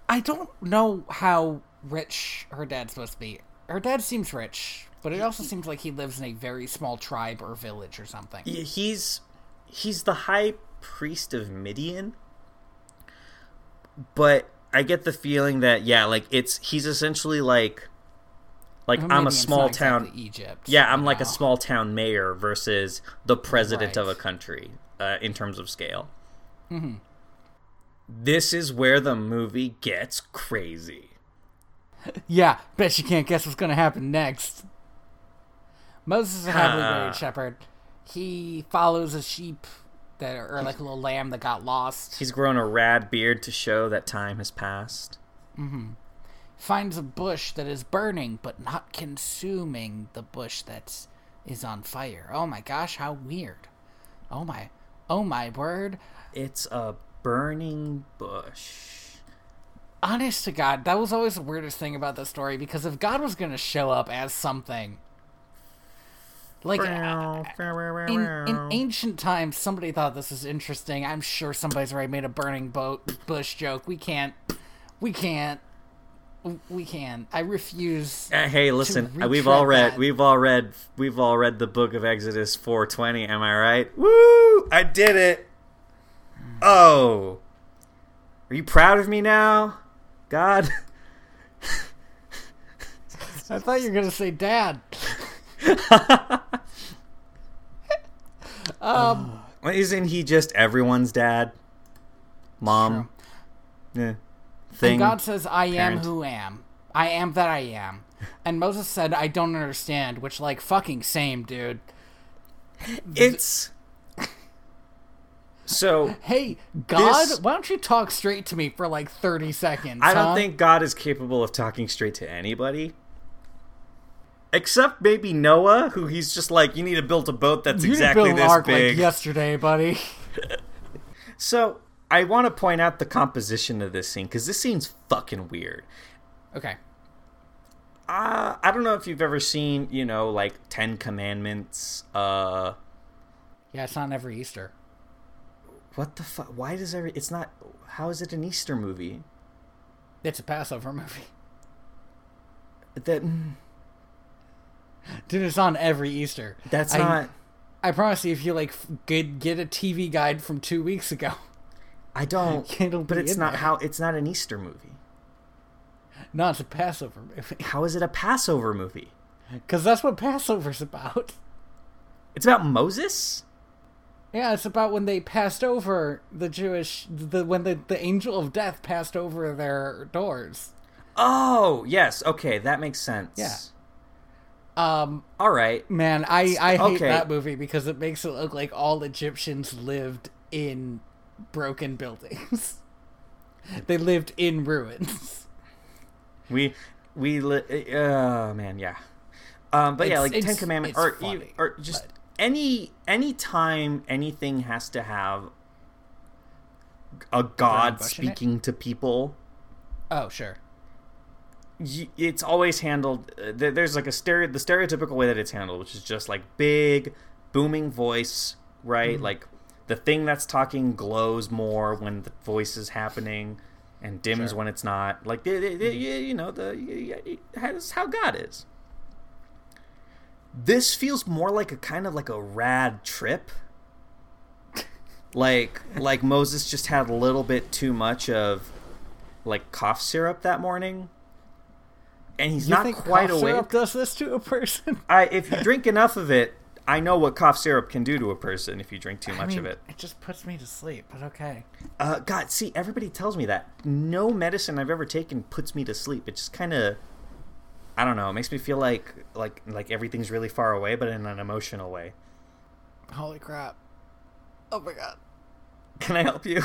i don't know how rich her dad's supposed to be her dad seems rich but it also seems like he lives in a very small tribe or village or something He's he's the high priest of Midian. But I get the feeling that yeah, like it's he's essentially like like I'm a small town exactly egypt Yeah, I'm like a small town mayor versus the president of a country uh, in terms of scale. this is where the movie gets crazy. Yeah, bet you can't guess what's gonna happen next. Moses is a heavily Ah. shepherd. He follows a sheep that, or like a little lamb that got lost. He's grown a rad beard to show that time has passed. finds a bush that is burning but not consuming the bush that is on fire. Oh my gosh, how weird. Oh my oh my word. It's a burning bush. Honest to God, that was always the weirdest thing about the story because if God was gonna show up as something like uh, in, in ancient times somebody thought this was interesting. I'm sure somebody's already made a burning boat bush joke. We can't we can't we can. I refuse. Uh, hey, listen, uh, we've all read that. we've all read we've all read the book of Exodus 420, am I right? Woo! I did it. Oh. Are you proud of me now? God. I thought you were gonna say dad. um, Isn't he just everyone's dad? Mom. Yeah. Thing. and God says, "I am parent. who am. I am that I am." And Moses said, "I don't understand." Which, like, fucking same, dude. it's So, Hey, God, This- why don't you talk straight to me for like thirty seconds? I don't think God is capable of talking straight to anybody. Except maybe Noah, who he's just like, you need to build a boat that's you exactly this ark big. like yesterday, buddy. So I want to point out the composition of this scene because this scene's fucking weird. Okay. Uh, I don't know if you've ever seen, you know, like Ten Commandments. Uh, Yeah, it's not every Easter. What the fuck? Why does every? It's not. How is it an Easter movie? It's a Passover movie. That mm. Dude, it's on every Easter. that's I- not. I promise you, if you like get get a TV guide from two weeks ago, I don't. It'll but it's not there. how. It's not an Easter movie. no, it's a Passover movie How is it a Passover movie? because that's what Passover's about. It's about Moses. Yeah, it's about when they passed over the Jewish, the when the the angel of death passed over their doors. Oh yes. Okay, that makes sense. Yeah. Um, All right. man, I I hate Okay. that movie because it makes it look like all Egyptians lived in broken buildings. they lived in ruins. We we li- uh man, yeah. Um but yeah, It's- like Ten Commandments or funny, or just but- any any time anything has to have a god it? speaking to people, Oh, sure. it's always handled uh, there's like a stereo the stereotypical way that it's handled, which is just like big booming voice, right? Mm-hmm. Like the thing that's talking glows more when the voice is happening and dims Sure. Mm-hmm. when it's not. Like the, the, the- you know the that's how God is. This feels more like a kind of like a rad trip. Like like Moses just had a little bit too much of like cough syrup that morning. And he's You not quite cough awake. syrup does this to a person? I if you drink enough of it, I know what cough syrup can do to a person if you drink too much I mean, of it. It just puts me to sleep, but okay. Uh, God, see, everybody tells me that no medicine I've ever taken puts me to sleep. It just kind of, I don't know, it makes me feel like like like everything's really far away, but in an emotional way. Holy crap. Oh my god. Can I help you?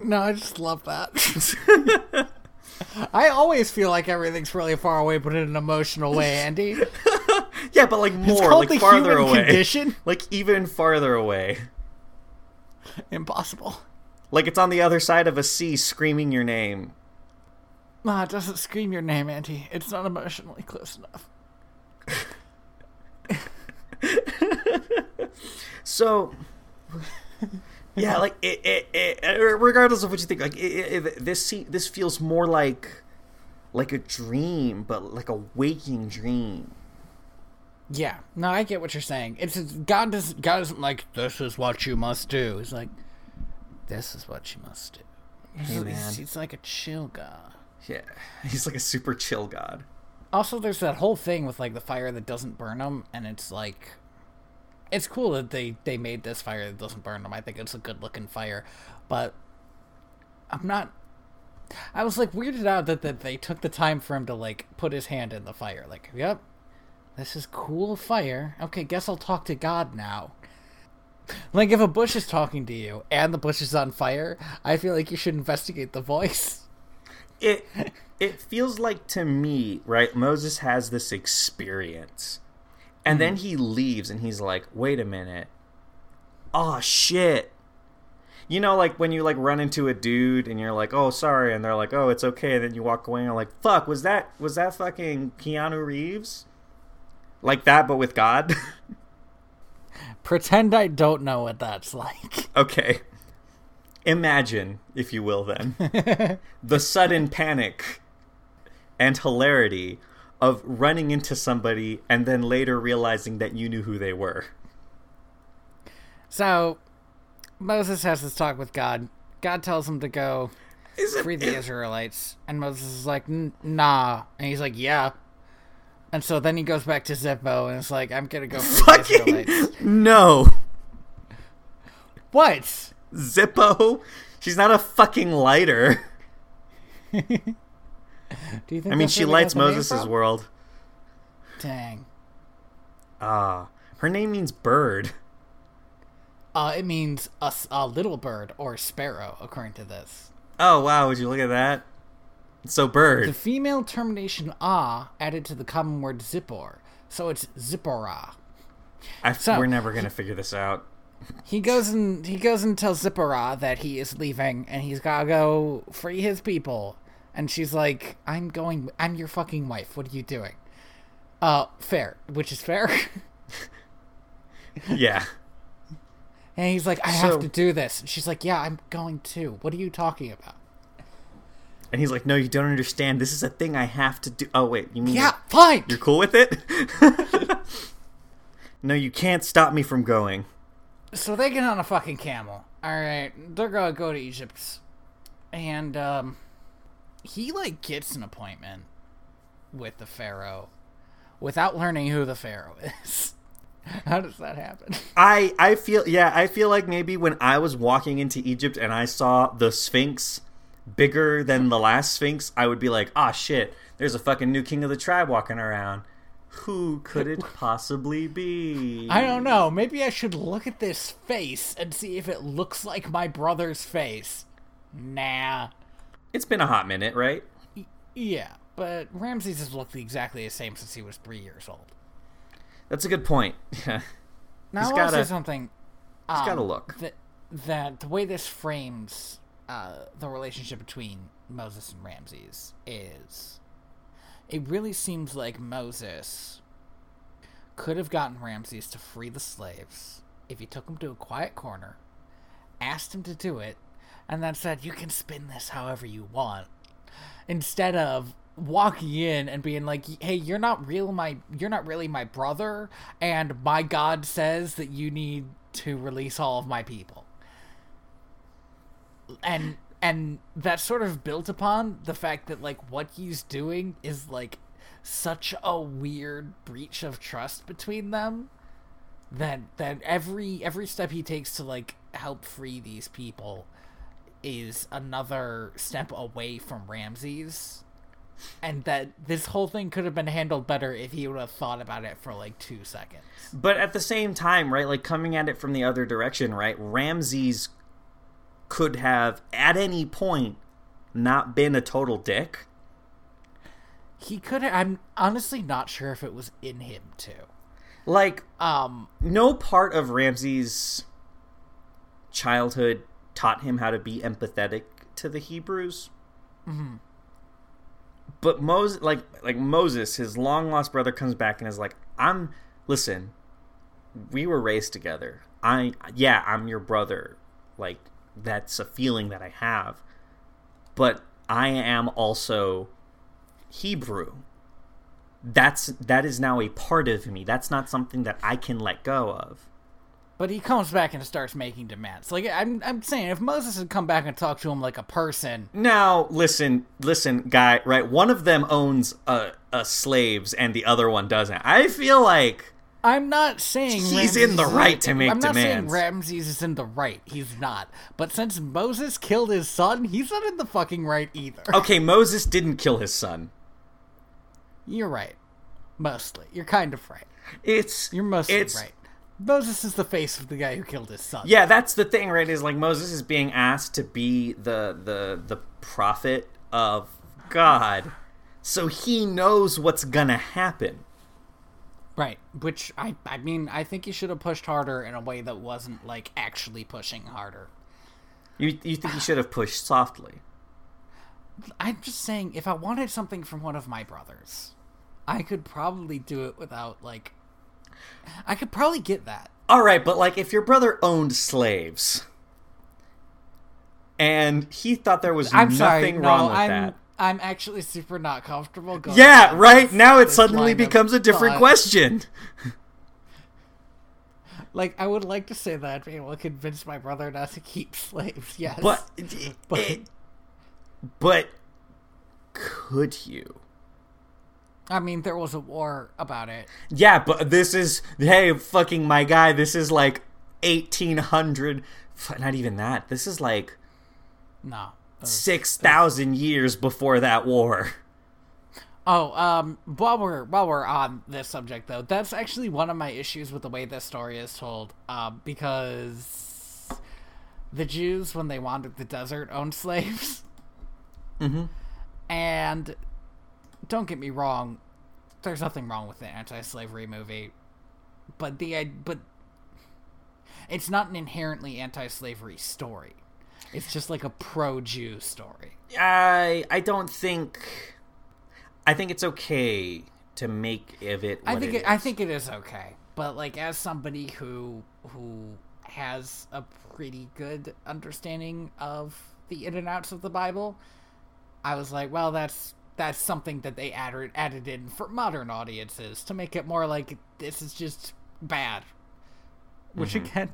No, I just love that. I always feel like everything's really far away, but in an emotional way, Andy. yeah, but like more, like the farther human away, condition. like even farther away. Impossible. Like it's on the other side of a sea, screaming your name. It doesn't scream your name, Andy. It's not emotionally close enough. So, yeah, like it, it, it, er, regardless of what you think, like this this feels more like like a dream, but like a waking dream. Yeah. No, I get what you're saying. It's it's- God does God isn't like this is what you must do. He's like this is what you must do. He's, Hey, he's- he's like a chill guy. Yeah, he's like a super chill god. Also, there's that whole thing with like the fire that doesn't burn them, and it's like, it's cool that they they made this fire that doesn't burn them. I think it's a good looking fire, but I'm not. I was like weirded out that, that they took the time for him to like put his hand in the fire. Like, yep, this is cool fire. Okay, guess I'll talk to God now. Like if a bush is talking to you and the bush is on fire, I feel like you should investigate the voice. It it feels like to me, right? Moses has this experience. And then hmm. he leaves and he's like, "Wait a minute. Oh shit." You know like when you like run into a dude and you're like, "Oh, sorry." And they're like, "Oh, it's okay." And then you walk away and you're like, "Fuck, was that was that fucking Keanu Reeves?" Like that but with God? Pretend I don't know what that's like. Okay. Imagine, if you will, then, the sudden panic and hilarity of running into somebody and then later realizing that you knew who they were. So, Moses has this talk with God. God tells him to go Is it, free the Israelites, and Moses is like, "Nah," and he's like, "Yeah." And so then he goes back to Zippo and it's like, "I'm gonna go free the Israelites." no. What? Zippo? She's not a fucking lighter. Do you think? I mean, she lights Moses' world. Dang. Ah. her name means bird. Uh, it means a, a little bird or sparrow, according to this. Oh, wow, would you look at that? So, bird. The female termination "ah" added to the common word "zippor," so it's Zipporah. I, so- we're never going to figure this out. He goes and he goes and tells Zipporah that he is leaving and he's gotta go free his people. And she's like, "I'm going. I'm your fucking wife. What are you doing?" Uh, fair, which is fair. Yeah. and he's like, "I So- have to do this." And she's like, "Yeah, I'm going too. What are you talking about?" And he's like, no, you don't understand. This is a thing I have to do. Oh, wait, you mean Yeah, fine. you're cool with it? no, you can't stop me from going. So they get on a fucking camel. All right, they're gonna go to Egypt, and um, he like gets an appointment with the pharaoh without learning who the pharaoh is. How does that happen? I I feel yeah, I feel like maybe when I was walking into Egypt and I saw the Sphinx bigger than the last Sphinx, I would be like, "Ah shit, there's a fucking new king of the tribe walking around. Who could it possibly be?" I don't know. Maybe I should look at this face and see if it looks like my brother's face. Nah. It's been a hot minute, right? Yeah, but Ramses has looked exactly the same since he was three years old. That's a good point. Yeah. Now He's I gotta- say something. He's um, got to look. that that the way this frames uh, the relationship between Moses and Ramses is it really seems like Moses could have gotten Ramses to free the slaves if he took him to a quiet corner, asked him to do it, and then said, "You can spin this however you want," instead of walking in and being like, "Hey, you're not real my you're not really my brother, and my God says that you need to release all of my people." And and that's sort of built upon the fact that like what he's doing is like such a weird breach of trust between them that that every every step he takes to like help free these people is another step away from Ramses and that this whole thing could have been handled better if he would have thought about it for like 2 seconds. But at the same time, right, like coming at it from the other direction, right? Ramses could have at any point not been a total dick. He could have, I'm honestly not sure if it was in him too. Like Um no part of Ramses' childhood taught him how to be empathetic to the Hebrews. Mhm. But Moses, like like Moses, his long lost brother, comes back and is like, "I'm listen, we were raised together. I yeah, I'm your brother. Like that's a feeling that I have, but I am also Hebrew. That's that is now a part of me. That's not something that I can let go of." But he comes back and starts making demands. Like I'm, I'm saying, if Moses had come back and talked to him like a person, Now, listen, listen, guy, right? One of them owns a, a slaves and the other one doesn't. I feel like I'm not saying He's in the right to make I'm not saying. Ramses is in the right. He's not. But since Moses killed his son, he's not in the fucking right either. Okay, Moses didn't kill his son. You're right. Mostly. You're kind of right. It's You're mostly it's, right. Moses is the face of the guy who killed his son. Yeah, that's the thing, right? Is like Moses is being asked to be the the the prophet of God, so he knows what's gonna happen. Right. Which I I mean, I think you should have pushed harder in a way that wasn't like actually pushing harder. You you think he should have pushed softly? I'm just saying if I wanted something from one of my brothers, I could probably do it without like I could probably get that. All right, but like if your brother owned slaves, and he thought there was I'm nothing sorry, wrong no, with I'm that. I'm actually super not comfortable going. Yeah, right. this- Now it suddenly becomes a different thought. question. Like I would like to say that I'd be able to convince my brother not to keep slaves. Yes, But eh, But- it- but could you? I mean there was a war about it. Yeah, but this is hey, fucking my guy. This is like eighteen hundred. Not even that. This is like No. Six thousand years before that war. Oh, um, while we're while we're on this subject though, that's actually one of my issues with the way this story is told. Um, because the Jews, when they wandered the desert, owned slaves. Mm-hmm. And don't get me wrong, there's nothing wrong with the anti-slavery movie, but the but it's not an inherently anti-slavery story. It's just like a pro-Jew story. I I don't think. I think it's okay to make of it. I think it it, I think it is okay, but like as somebody who who has a pretty good understanding of the in and outs of the Bible, I was like, well, that's that's something that they added added in for modern audiences to make it more like this is just bad. Which mm-hmm. again,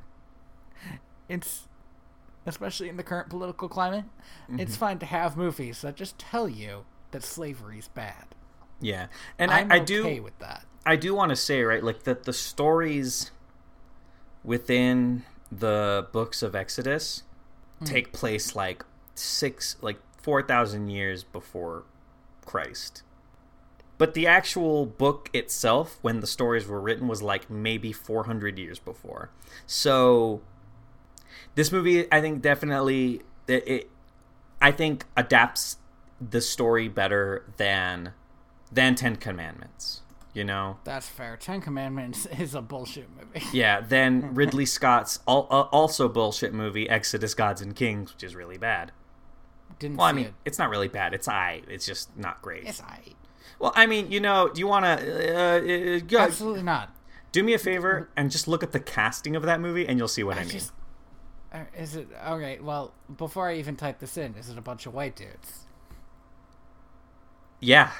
it's especially in the current political climate, it's mm-hmm. fine to have movies that just tell you that slavery's bad. Yeah, and I'm I, I okay do. with that. I do want to say right, like that the stories within the books of Exodus hmm. take place like six, like four thousand years before Christ. But the actual book itself, when the stories were written, was like maybe 400 years before. So, this movie, I think, definitely it, it I think adapts the story better than than Ten Commandments. You know, That's fair. Ten Commandments is a bullshit movie. yeah. Then Ridley Scott's al- uh, also bullshit movie Exodus: Gods and Kings, which is really bad. Didn't Well, I mean, it. it's not really bad. It's I. It's just not great. It's I. Well, I mean, you know, do you want to uh, uh, Absolutely not. do me a favor and just look at the casting of that movie, and you'll see what I, I mean. just. Uh, is it okay? Well, before I even type this in, is it a bunch of white dudes? Yeah,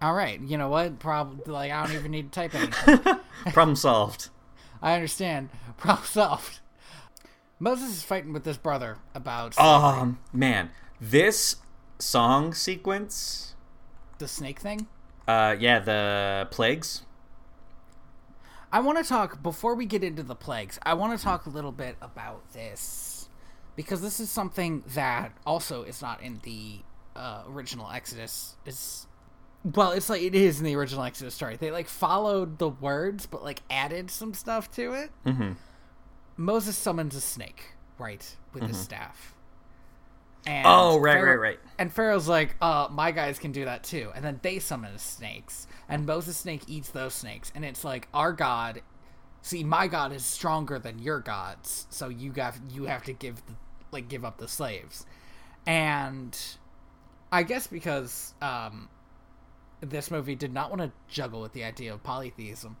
All right. You know what? Problem. like I don't even need to type anything. problem solved. I understand. Problem solved. Moses is fighting with his brother about Um, man, this song sequence. the snake thing. Uh, yeah, the plagues. I want to talk before we get into the plagues. I want to talk a little bit about this because this is something that also is not in the uh, original Exodus. Is well, it's like it is in the original Exodus story. They like followed the words, but like added some stuff to it. Mm-hmm. Moses summons a snake, right, with his staff. And Oh, right, Pharaoh- right, right. And Pharaoh's like, uh, my guys can do that too. And then they summon the snakes. And Moses' snake eats those snakes. And it's like, our God, see, my God is stronger than your gods. So you have, you have to give, the, like, give up the slaves. And I guess because, um, this movie did not want to juggle with the idea of polytheism.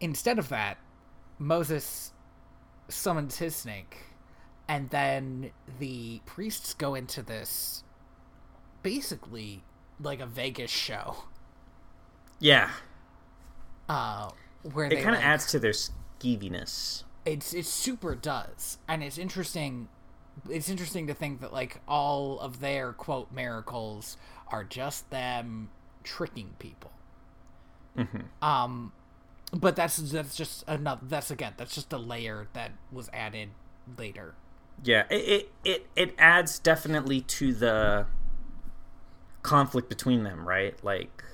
Instead of that, Moses summons his snake, and then the priests go into this basically like a Vegas show, Yeah, uh, where it kind of like, adds to their skeeviness. it's it super does, and it's interesting. It's interesting to think that like all of their quote miracles are just them tricking people. Um, but that's that's just another. That's again, that's just a layer that was added later. Yeah, it it it, it adds definitely to the conflict between them, right? Like,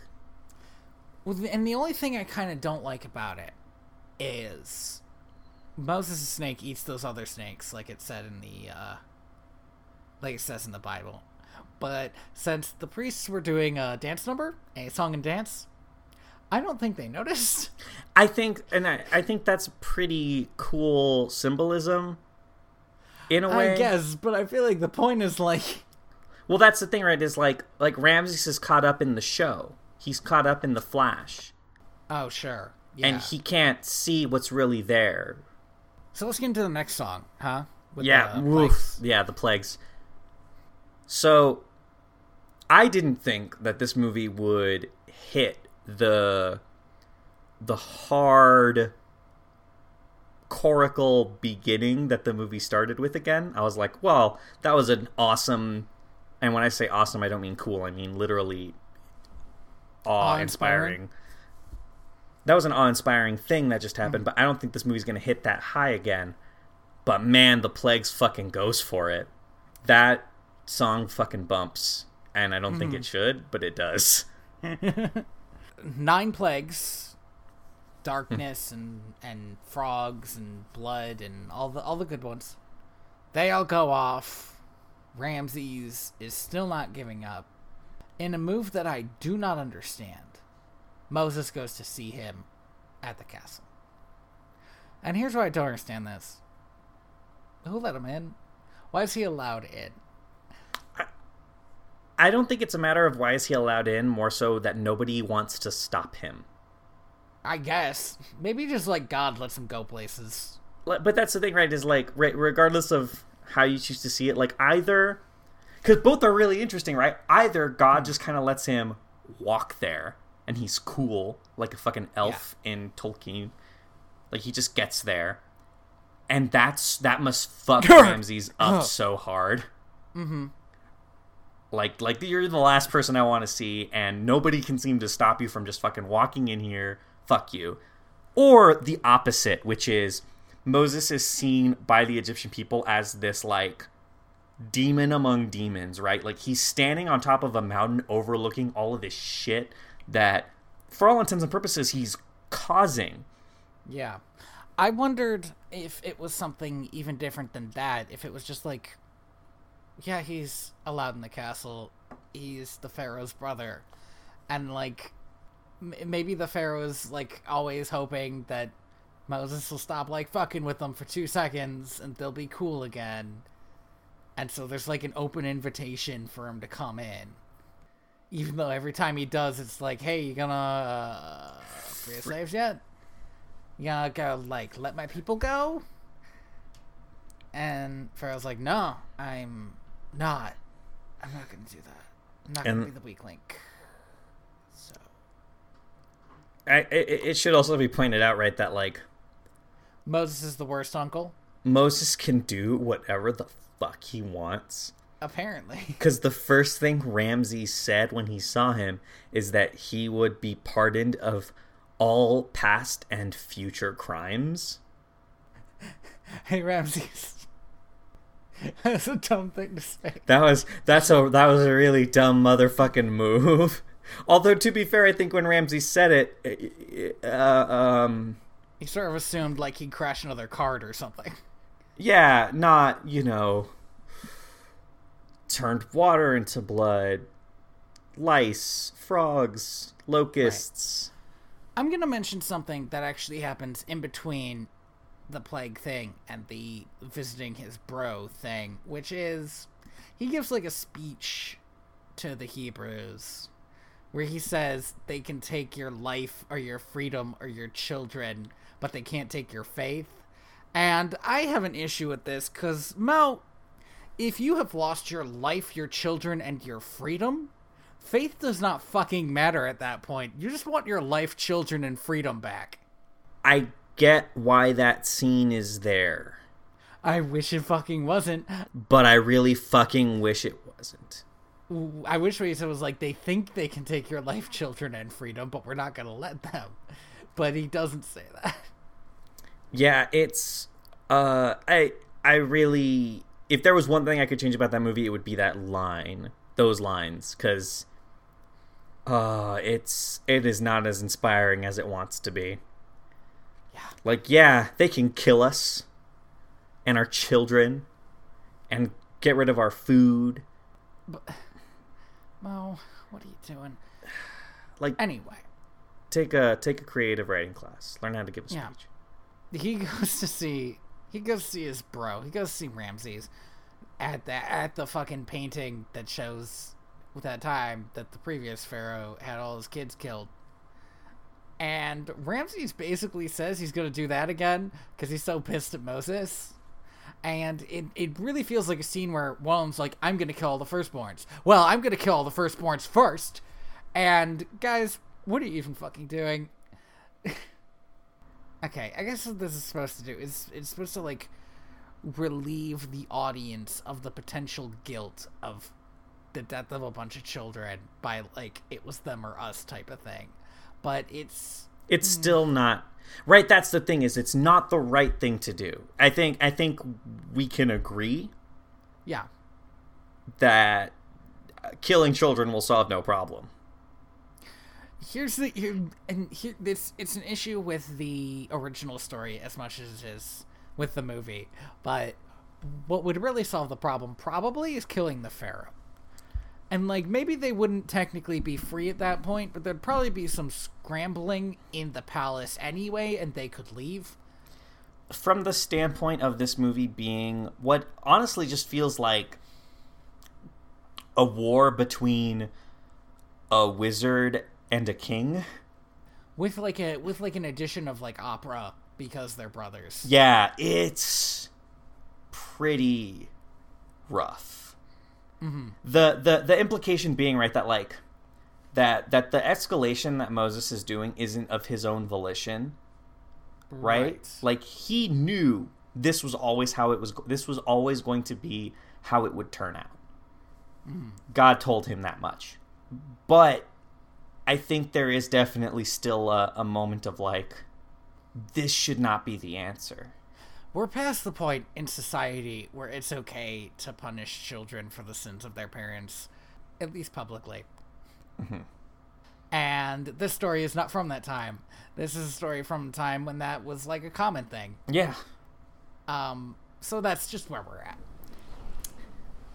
and the only thing I kind of don't like about it is Moses' snake eats those other snakes, like it said in the, uh, like it says in the Bible. But since the priests were doing a dance number, a song and dance, I don't think they noticed. I think, and I, I think that's pretty cool symbolism. In a way, I guess, but I feel like the point is like, Well, that's the thing, right? Is like like Ramses is caught up in the show. He's caught up in the flash, oh sure, yeah. and he can't see what's really there. so let's get into the next song, huh? With yeah, the yeah, the plagues. So, I didn't think that this movie would hit the the hard coracle beginning that the movie started with again. I was like, well, that was an awesome and when I say awesome, I don't mean cool, I mean literally awe Awe-inspiring? inspiring. That was an awe inspiring thing that just happened, mm-hmm. but I don't think this movie's gonna hit that high again. But man, the plagues fucking goes for it. That song fucking bumps. And I don't think it mm-hmm. should, but it does. nine plagues darkness and and frogs and blood and all the all the good ones they all go off ramses is still not giving up in a move that i do not understand moses goes to see him at the castle. And here's why i don't understand this. Who let him in? Why is he allowed in? I don't think it's a matter of why is he allowed in, more so that nobody wants to stop him. i guess. Maybe just like god lets him go places. But that's the thing, right? Is like, regardless of how you choose to see it, like either, because both are really interesting, right? Either God just kind of lets him walk there, and he's cool, like a fucking elf in Tolkien, like he just gets there, and that's that must fuck Ramses up so hard. Mm-hmm. Like, like you're the last person I want to see, and nobody can seem to stop you from just fucking walking in here. Fuck you. Or the opposite, which is Moses is seen by the Egyptian people as this like demon among demons, right? Like he's standing on top of a mountain overlooking all of this shit that, for all intents and purposes, he's causing. Yeah. I wondered if it was something even different than that. If it was just like, yeah, he's allowed in the castle. He's the Pharaoh's brother. And like, m- maybe the Pharaoh's like always hoping that Moses will stop like fucking with them for two seconds and they'll be cool again. And so there's like an open invitation for him to come in. Even though every time he does, it's like, hey, you gonna uh, free the slaves yet? You gonna go like let my people go? And Pharaoh's like, no, I'm not. I'm not gonna do that. I'm not gonna And- be the weak link. So I, it, it should also be pointed out, right, that like Moses is the worst uncle, Moses can do whatever the fuck he wants. apparently. Because the first thing Ramses said when he saw him is that he would be pardoned of all past and future crimes. hey Ramses. That's a dumb thing to say. That was that's a that was a really dumb motherfucking move. Although to be fair, I think when Ramses said it, uh, um, He sort of assumed like he'd crash another cart or something. yeah, not you know, turned water into blood, lice, frogs, locusts. I'm gonna mention something that actually happens in between the plague thing and the visiting his bro thing, which is he gives like a speech to the Hebrews where he says they can take your life or your freedom or your children, but they can't take your faith. And I have an issue with this because, Mo, if you have lost your life, your children, and your freedom, faith does not fucking matter at that point. You just want your life, children, and freedom back. I get why that scene is there, I wish it fucking wasn't. but I really fucking wish it wasn't. I wish what he said was like, they think they can take your life, children, and freedom, but we're not gonna let them. but he doesn't say that. Yeah, it's uh I I really if there was one thing I could change about that movie, it would be that line, those lines cuz uh it's it is not as inspiring as it wants to be. Yeah. Like yeah, they can kill us and our children and get rid of our food. Mo, what are you doing? Like Anyway, take a take a creative writing class. Learn how to give a speech. Yeah. he goes to see he goes to see his bro. He goes to see Ramses at the at the fucking painting that shows with that time that the previous pharaoh had all his kids killed. And Ramses basically says he's going to do that again because he's so pissed at Moses. And it, it really feels like a scene where Wallen's like, I'm going to kill all the firstborns. Well, I'm going to kill all the firstborns first. And guys, what are you even fucking doing? okay, I guess what this is supposed to do is it's supposed to like relieve the audience of the potential guilt of the death of a bunch of children by like it was them or us type of thing. But it's It's hmm. still not right. That's the thing is it's not the right thing to do. I think I think we can agree yeah, that killing children will solve no problem. Here's the here and here it's it's an issue with the original story as much as it is with the movie but what would really solve the problem probably is killing the pharaoh. And like maybe they wouldn't technically be free at that point but there'd probably be some scrambling in the palace anyway and they could leave. From the standpoint of this movie being what honestly just feels like a war between a wizard and a king. with like a with like an addition of like opera because they're brothers Yeah, it's pretty rough. Mm-hmm. The the the implication being right that like that that the escalation that Moses is doing isn't of his own volition, right? Like he knew this was always how it was. This was always going to be how it would turn out. Mm-hmm. God told him that much, but I think there is definitely still a, a moment of like, this should not be the answer. We're past the point in society where it's okay to punish children for the sins of their parents, at least publicly. And this story is not from that time. This is a story from a time when that was like a common thing. Yeah, Um, so that's just where we're at.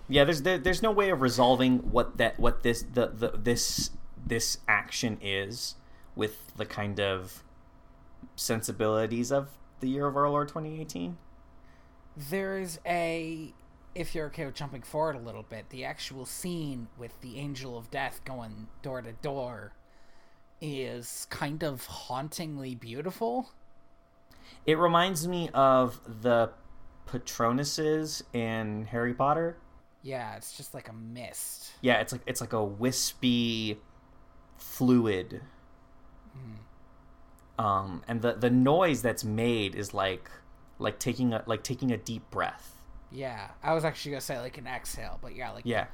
yeah. There's there, there's no way of resolving what that what this the, the this this action is with the kind of sensibilities of the year of our Lord 2018. There's a, if you're okay with jumping forward a little bit, the actual scene with the angel of death going door to door is kind of hauntingly beautiful. It reminds me of the Patronuses in Harry Potter. Yeah, it's just like a mist. Yeah, it's like it's like a wispy fluid. Um, and the the noise that's made is like like taking a like taking a deep breath. Yeah, I was actually gonna say like an exhale, but yeah, like Yeah.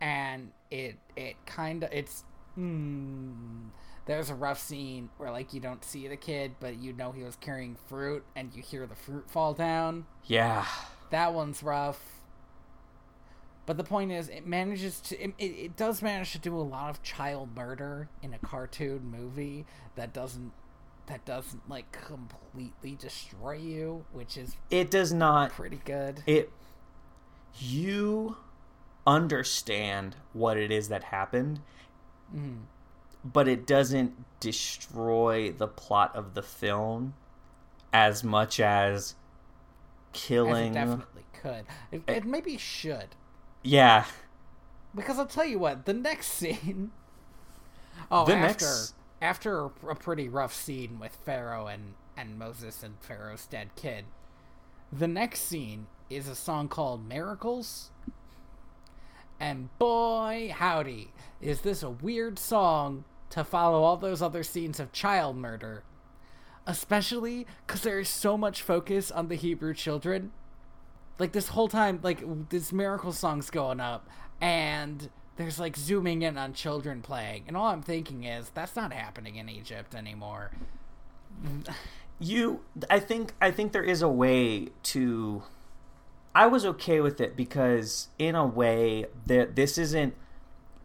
and it it kind of it's mm, there's a rough scene where like you don't see the kid, but you know he was carrying fruit, and you hear the fruit fall down. Yeah. That one's rough. But the point is, it manages to it, it, does manage to do a lot of child murder in a cartoon movie that doesn't that doesn't like completely destroy you, which is It does not pretty good. it you understand what it is that happened mm-hmm. but it doesn't destroy the plot of the film as much as As it killing definitely could. It, eh. it maybe should. Yeah Because I'll tell you what, the next scene. Oh, The after next- after a, pretty rough scene with Pharaoh and and Moses and Pharaoh's dead kid, the next scene is a song called "Miracles." And boy, howdy, is this a weird song to follow all those other scenes of child murder. Especially because there is so much focus on the Hebrew children like this whole time like this miracle song's going up and there's like zooming in on children playing, and all I'm thinking is that's not happening in Egypt anymore. you i think i think there is a way to i was okay with it because in a way that this isn't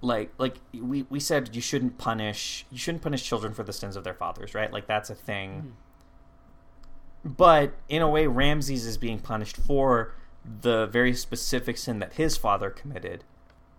like like we we said you shouldn't punish you shouldn't punish children for the sins of their fathers right like that's a thing mm. But in a way ramses is being punished for the very specific sin that his father committed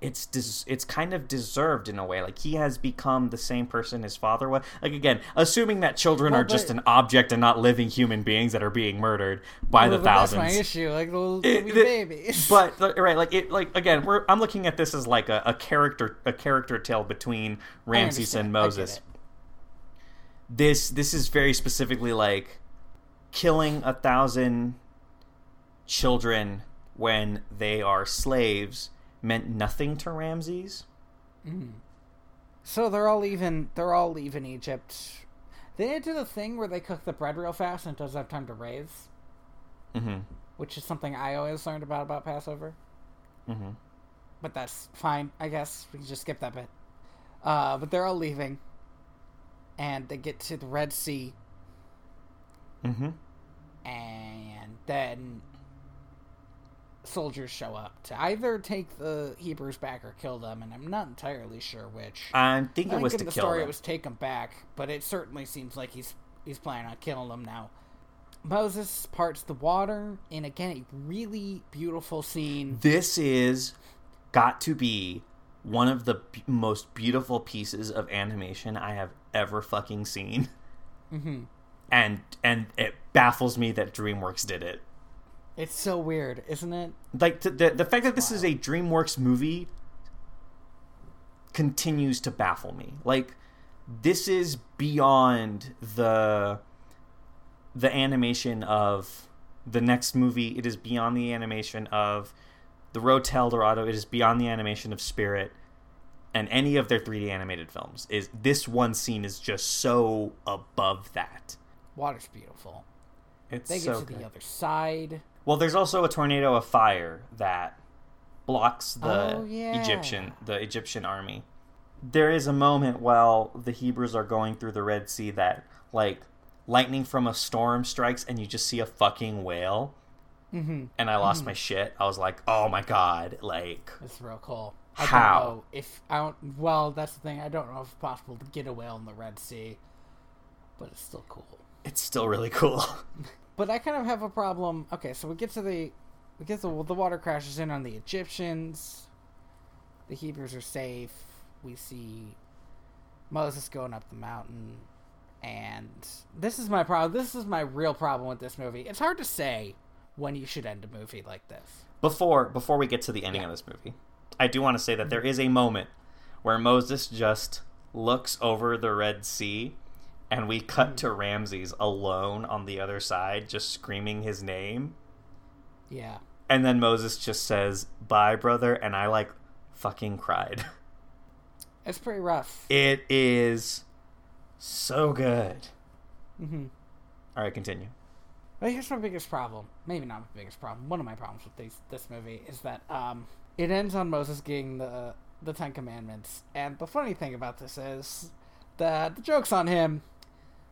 it's des- it's kind of deserved in a way. Like he has become the same person his father was. Like again, assuming that children well, are just an object and not living human beings that are being murdered by well, the thousands. That's my issue, like little it, babies. But right, like it, like again, we're I'm looking at this as like a, a character a character tale between Ramses and Moses. This this is very specifically like killing a thousand children when they are slaves meant nothing to Ramses. Mm. So they're all leaving. They're all leaving Egypt. They didn't do the thing where they cook the bread real fast and it doesn't have time to raise. Mm-hmm. Which is something I always learned about about Passover. Mm-hmm. But that's fine, I guess. We can just skip that bit. Uh, but they're all leaving, and they get to the Red Sea. Mm-hmm. And then soldiers show up to either take the Hebrews back or kill them, and I'm not entirely sure which. I think it I was in to the kill story them. it was take them back, but it certainly seems like he's he's planning on killing them now. Moses parts the water in again a really beautiful scene. This is got to be one of the b- most beautiful pieces of animation I have ever fucking seen. Mm-hmm. And and it baffles me that DreamWorks did it. It's so weird, isn't it? Like the the, the fact that this is a DreamWorks movie continues to baffle me. Like this is beyond the the animation of the next movie. It is beyond the animation of the Road to El Dorado. It is beyond the animation of Spirit and any of their 3D animated films. Is this one scene is just so above that. Water's beautiful. It's they get so to good. the other side. Well, there's also a tornado of fire that blocks the oh, yeah. Egyptian the Egyptian army. There is a moment while the Hebrews are going through the Red Sea that like lightning from a storm strikes and you just see a fucking whale. Mm-hmm. And I lost mm-hmm. my shit. I was like, "Oh my god!" Like, it's real cool. I how? if I don't, well, that's the thing. I don't know if it's possible to get a whale in the Red Sea, but it's still cool. It's still really cool. But I kind of have a problem. Okay, so we get to the we get the the water crashes in on the Egyptians. The Hebrews are safe. We see Moses going up the mountain, and this is my problem. This is my real problem with this movie. It's hard to say when you should end a movie like this. Before before we get to the ending yeah. of this movie, I do want to say that there is a moment where Moses just looks over the Red Sea and we cut to Ramses alone on the other side, just screaming his name. Yeah. And then Moses just says, "Bye, brother," and I like fucking cried. It's pretty rough. It is so good. Mm-hmm. All right, continue. Well, here's my biggest problem. Maybe not my biggest problem. One of my problems with these, this movie is that um, it ends on Moses getting the the Ten Commandments, and the funny thing about this is that the joke's on him.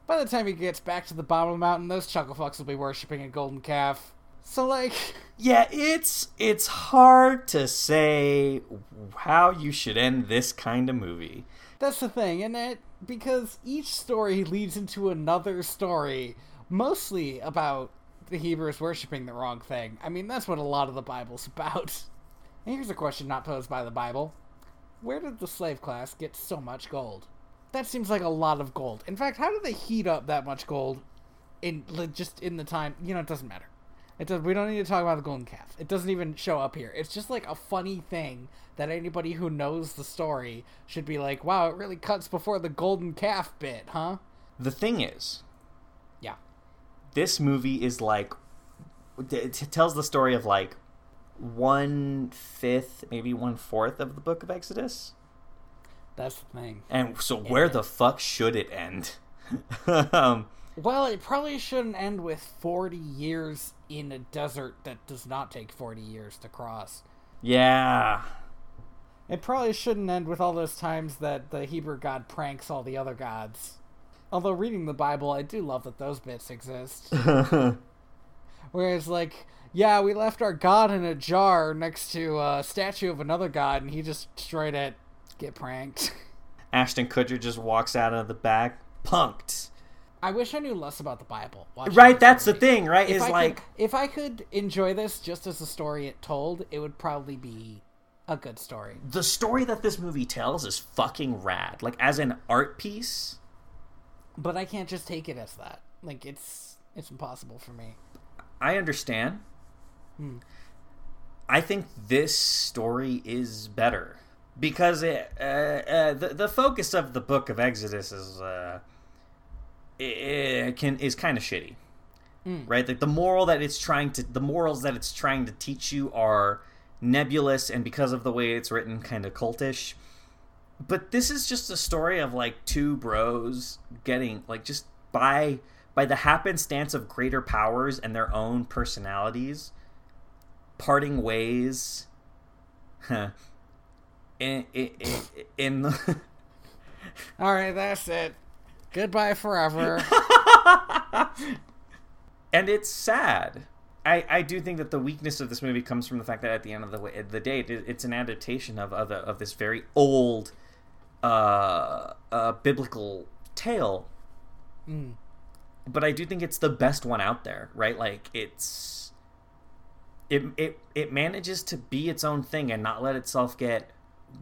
By the time he gets back to the bottom of the mountain, those chucklefucks will be worshiping a golden calf. So like Yeah, it's it's hard to say how you should end this kind of movie. That's the thing, and it because each story leads into another story, mostly about the Hebrews worshiping the wrong thing. I mean, that's what a lot of the Bible's about. And here's a question not posed by the Bible. Where did the slave class get so much gold? That seems like a lot of gold. In fact, how do they heat up that much gold in just in the time? You know, it doesn't matter. It does. We don't need to talk about the golden calf. It doesn't even show up here. It's just like a funny thing that anybody who knows the story should be like, "Wow, it really cuts before the golden calf bit, huh?" The thing is, yeah, this movie is like it tells the story of like one fifth, maybe one fourth of the Book of Exodus. That's the thing. And so, where the fuck should it end? um, well, it probably shouldn't end with 40 years in a desert that does not take 40 years to cross. Yeah. It probably shouldn't end with all those times that the Hebrew god pranks all the other gods. Although reading the Bible, I do love that those bits exist. Whereas, like, yeah, we left our god in a jar next to a statue of another god, and he just destroyed it. Get pranked. Ashton Kutcher just walks out of the back, punked. I wish I knew less about the Bible. Right, that's the thing, right? If Is I like could, if I could enjoy this just as a story it told, it would probably be a good story. the story that this movie tells is fucking rad. Like as an art piece, But I can't just take it as that. Like it's it's impossible for me. I understand. Hmm. I think this story is better because it, uh, uh, the the focus of the Book of Exodus is uh, it can is kind of shitty, right? Like the moral that it's trying to the morals that it's trying to teach you are nebulous, and because of the way it's written, kind of cultish. But this is just a story of like two bros getting like just by by the happenstance of greater powers and their own personalities parting ways huh, in, in, in, the All right, that's it. Goodbye forever. and it's sad I, I do think that the weakness of this movie comes from the fact that at the end of the, the day, it, it's an adaptation of of, the, of this very old uh, uh, biblical tale. Mm. But I do think it's the best one out there, right? Like it's it it it manages to be its own thing and not let itself get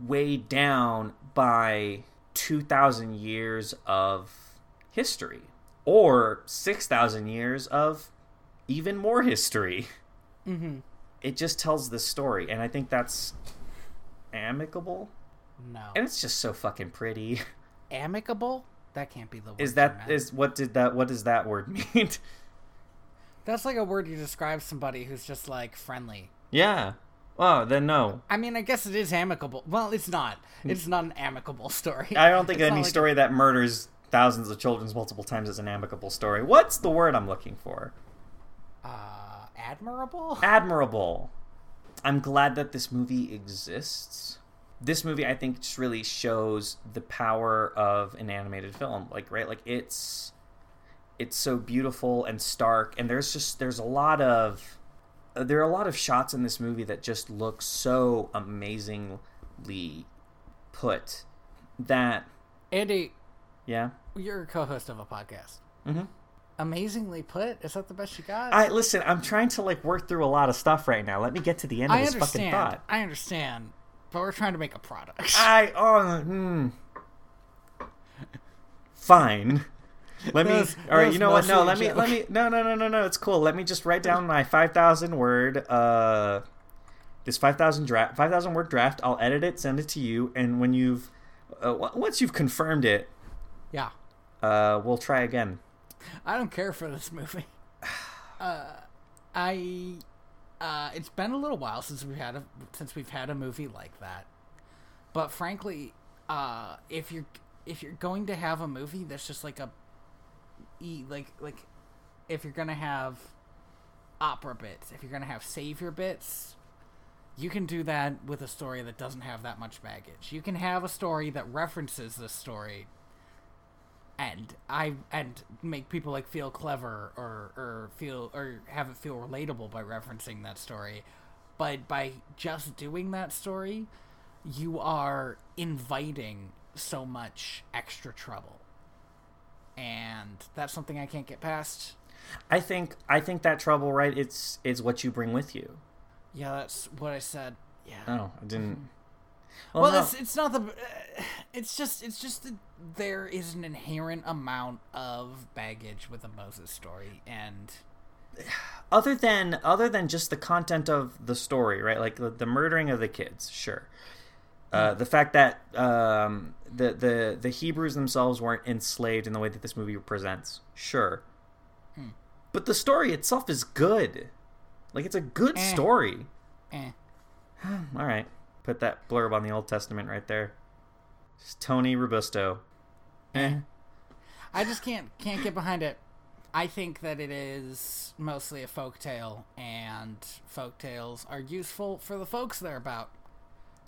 weighed down by two thousand years of history or six thousand years of even more history. Mm-hmm. It just tells this story, and I think that's amicable, No. and it's just so fucking pretty. Amicable? That can't be the word. Is that is what did that what does that word mean? That's like a word you describe somebody who's just like friendly. yeah. Oh, then no. I mean, I guess it is amicable. Well, it's not. It's not an amicable story. I don't think It's any like- story that murders thousands of children multiple times is an amicable story. What's the word I'm looking for? Uh, admirable? Admirable. I'm glad that this movie exists. This movie, I think, just really shows the power of an animated film. Like, right, like it's it's so beautiful and stark, and there's just there's a lot of there are a lot of shots in this movie that just look so amazingly put that Andy, yeah. you're a co-host of a podcast. Mm-hmm. Amazingly put. Is that the best you got? I listen. I'm trying to like work through a lot of stuff right now. Let me get to the end of I this fucking thought. I understand. But we're trying to make a product. I oh hmm. Fine. Let me. Was- all right. You know what? No. Let me. joke. Let me. No. No. No. No. No. It's cool. Let me just write down my five thousand word. Uh, this five thousand draft. Five thousand word draft. I'll edit it. Send it to you. And when you've, uh, w- once you've confirmed it, yeah. uh, we'll try again. I don't care for this movie. Uh, I uh, it's been a little while since we've had a since we've had a movie like that. But frankly, uh, if you're if you're going to have a movie that's just like a e like like if you're gonna have opera bits, if you're gonna have savior bits, you can do that with a story that doesn't have that much baggage. You can have a story that references this story and I and make people like feel clever or or feel or have it feel relatable by referencing that story. But by just doing that story, you are inviting so much extra trouble. And that's something I can't get past. I think. I think that trouble, right? It's is what you bring with you. Yeah, that's what I said. Yeah. Oh, I didn't. well, no. it's it's not the. Uh, it's just it's just that there is an inherent amount of baggage with a Moses story, and other than other than just the content of the story, right? Like the, the murdering of the kids, sure. Uh, the fact that um, the the the Hebrews themselves weren't enslaved in the way that this movie presents, sure. But the story itself is good. Like it's a good Eh. story. eh. All right, put that blurb on the Old Testament right there. Just Tony Robusto. Eh. I just can't can't get behind it. I think that it is mostly a folk tale, and folk tales are useful for the folks they're about.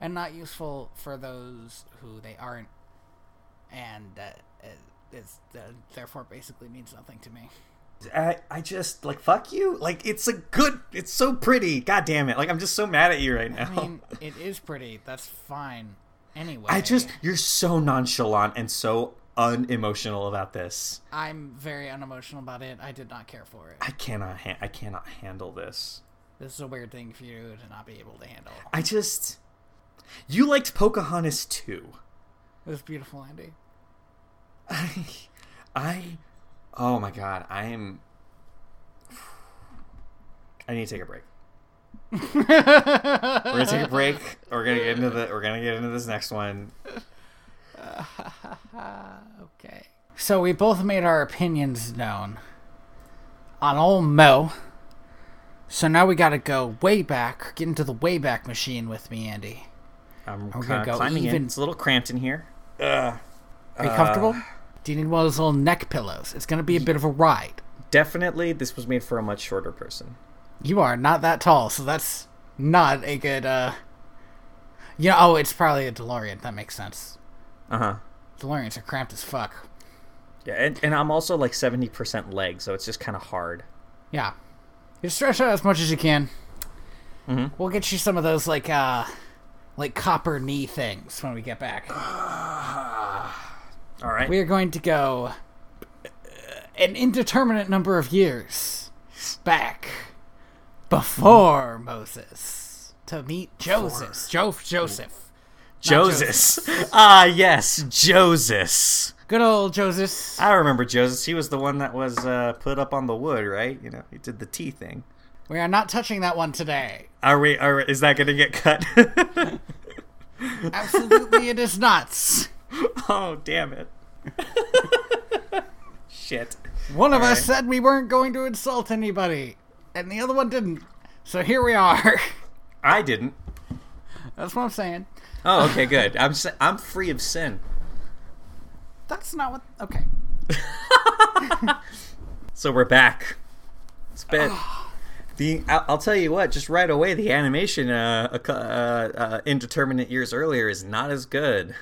And not useful for those who they aren't, and that is uh, therefore basically means nothing to me. I, I just like fuck you. Like it's a good. It's so pretty. God damn it! Like I'm just so mad at you right now. I mean, it is pretty. That's fine. Anyway, I just you're so nonchalant and so unemotional about this. I'm very unemotional about it. I did not care for it. I cannot. Ha- I cannot handle this. This is a weird thing for you to not be able to handle. I just. You liked Pocahontas too. It was beautiful, Andy. I, I, oh my god, I am. I need to take a break. we're gonna take a break. We're gonna get into the. We're gonna get into this next one. okay. So we both made our opinions known on old Mo. So now we got to go way back, get into the way back machine with me, Andy. I'm we're gonna go climbing even... in. It's a little cramped in here. Uh, Are you comfortable? Uh, Do you need one of those little neck pillows? It's gonna be a bit of a ride. Definitely, this was made for a much shorter person. You are not that tall, so that's not a good. uh Yeah. Oh, it's probably a DeLorean. That makes sense. Uh huh. DeLoreans are cramped as fuck. Yeah, and, and I'm also like seventy percent leg, so it's just kind of hard. Yeah. You stretch out as much as you can. Mm-hmm. We'll get you some of those like uh like copper knee things when we get back. All right. We are going to go uh, an indeterminate number of years back before Moses to meet Joseph. Jo- Joseph. Joseph. Ah, yes, Joseph. Good old Joseph. I remember Joseph. He was the one that was uh, put up on the wood, right? You know, he did the tea thing. We are not touching that one today. Are we? Are is that going to get cut? Absolutely, it is not. Oh, damn it! Shit. One of All us right. said we weren't going to insult anybody, and the other one didn't. So here we are. I didn't. That's what I'm saying. Oh, okay, good. I'm I'm free of sin. That's not what. Okay. so we're back. It's been oh, the. I'll tell you what. Just right away, the animation uh, uh, uh, indeterminate years earlier is not as good.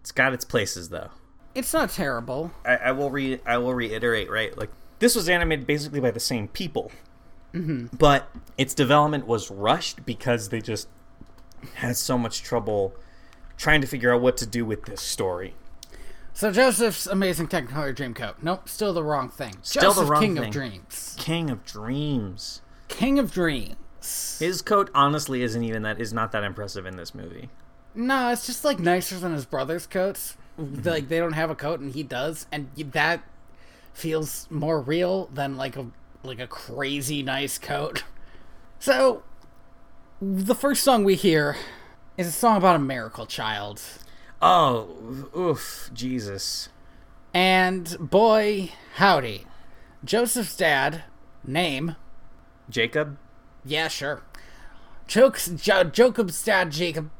It's got its places though. It's not terrible. I, I will re. I will reiterate. Right, like this was animated basically by the same people, mm-hmm. but its development was rushed because they just had so much trouble trying to figure out what to do with this story. So Joseph's amazing Technicolor Dreamcoat. Nope, still the wrong thing. Still Joseph, the wrong King thing. of Dreams. King of Dreams. King of Dreams. His coat honestly isn't even that is not that impressive in this movie. No, it's just like nicer than his brother's coats. Mm-hmm. like they don't have a coat and he does, and that feels more real than like a like a crazy nice coat. So, the first song we hear is a song about a miracle child. Oh, oof, Jesus. And boy, howdy. Joseph's dad, name Jacob? Yeah, sure. Jokes, jo- Jacob's dad, Jacob.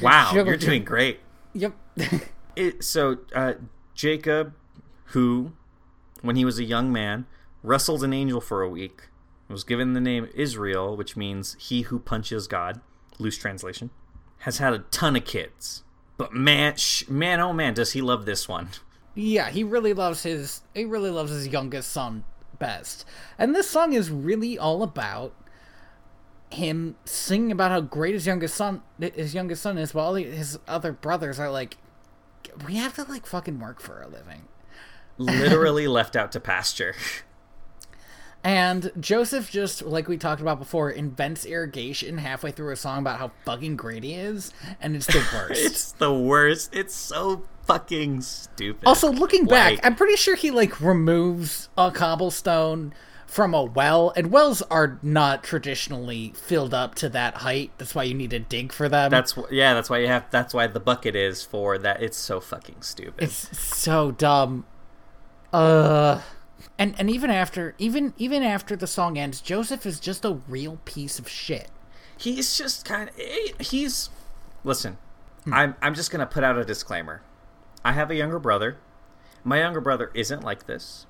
Wow, you're doing great. Yep. it, so, uh, Jacob, who, when he was a young man, wrestled an angel for a week, was given the name Israel, which means he who punches God, loose translation, has had a ton of kids. But man, sh- man, oh man, does he love this one? Yeah, he really loves his. He really loves his youngest son best, and this song is really all about him singing about how great his youngest son, his youngest son is, while his other brothers are like, we have to like fucking work for a living. Literally left out to pasture. And Joseph just like we talked about before invents irrigation halfway through a song about how fucking great he is, and it's the worst. it's the worst. It's so fucking stupid. Also, looking like, back, I'm pretty sure he like removes a cobblestone from a well, and wells are not traditionally filled up to that height. That's why you need to dig for them. That's yeah. That's why you have. That's why the bucket is for that. It's so fucking stupid. It's so dumb. Uh and and even after even even after the song ends, Joseph is just a real piece of shit. He's just kind of he's listen. Hmm. I'm I'm just gonna put out a disclaimer. I have a younger brother. My younger brother isn't like this.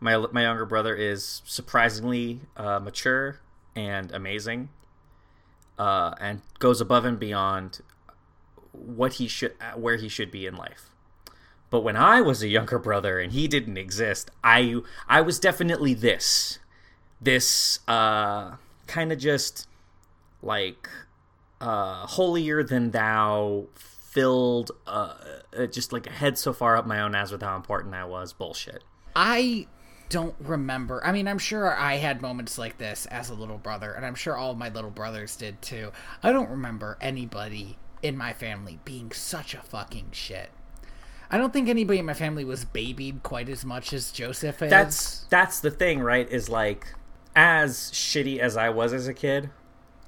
My my younger brother is surprisingly uh, mature and amazing. uh, and goes above and beyond what he should where he should be in life. But when I was a younger brother and he didn't exist, I I was definitely this this uh kind of just like uh holier than thou filled uh just like a head so far up my own ass with how important I was bullshit. I don't remember. I mean, I'm sure I had moments like this as a little brother, and I'm sure all of my little brothers did too. I don't remember anybody in my family being such a fucking shit. I don't think anybody in my family was babied quite as much as Joseph is. That's that's the thing, right? Is like as shitty as I was as a kid,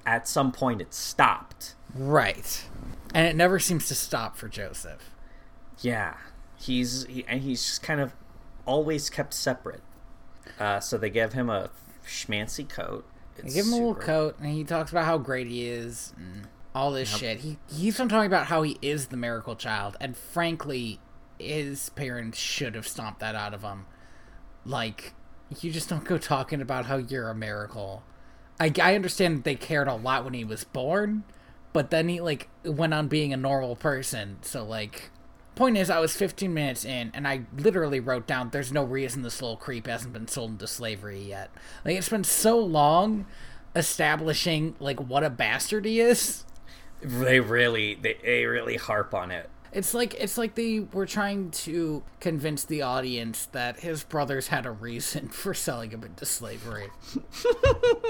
at some point it stopped. Right. And it never seems to stop for Joseph. Yeah. He's he, and he's just kind of always kept separate. Uh, so they give him a schmancy coat. They give him a little coat, and he talks about how great he is and all this yep. shit. He he keeps on talking about how he is the miracle child, and frankly, his parents should have stomped that out of him. Like, you just don't go talking about how you're a miracle. I, I understand they cared a lot when he was born, but then he like went on being a normal person. So like, point is, I was 15 minutes in, and I literally wrote down, "There's no reason this little creep hasn't been sold into slavery yet." Like it's been so long establishing like what a bastard he is. They really, they, they really harp on it. It's like it's like they were trying to convince the audience that his brothers had a reason for selling him into slavery.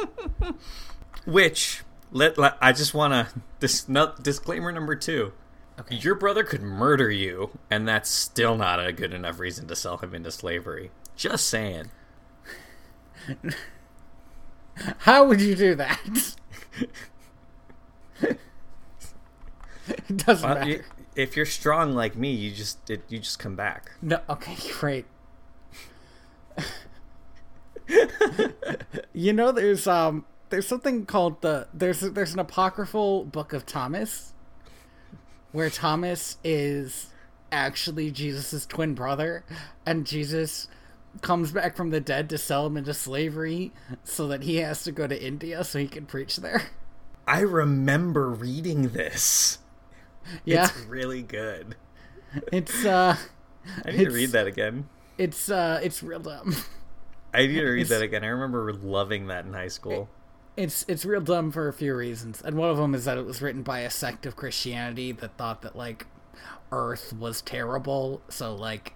Which let, let I just want to dis, no, disclaimer number 2. Okay. Your brother could murder you and that's still not a good enough reason to sell him into slavery. Just saying. How would you do that? it doesn't well, matter if you're strong like me, you just it, you just come back. No, okay, great. you know, there's um, there's something called the there's there's an apocryphal book of Thomas, where Thomas is actually Jesus's twin brother, and Jesus comes back from the dead to sell him into slavery, so that he has to go to India so he can preach there. I remember reading this. Yeah. It's really good. It's uh I need to read that again. It's uh it's real dumb. I need to read it's, that again. I remember loving that in high school. It's it's real dumb for a few reasons. And one of them is that it was written by a sect of Christianity that thought that like earth was terrible. So like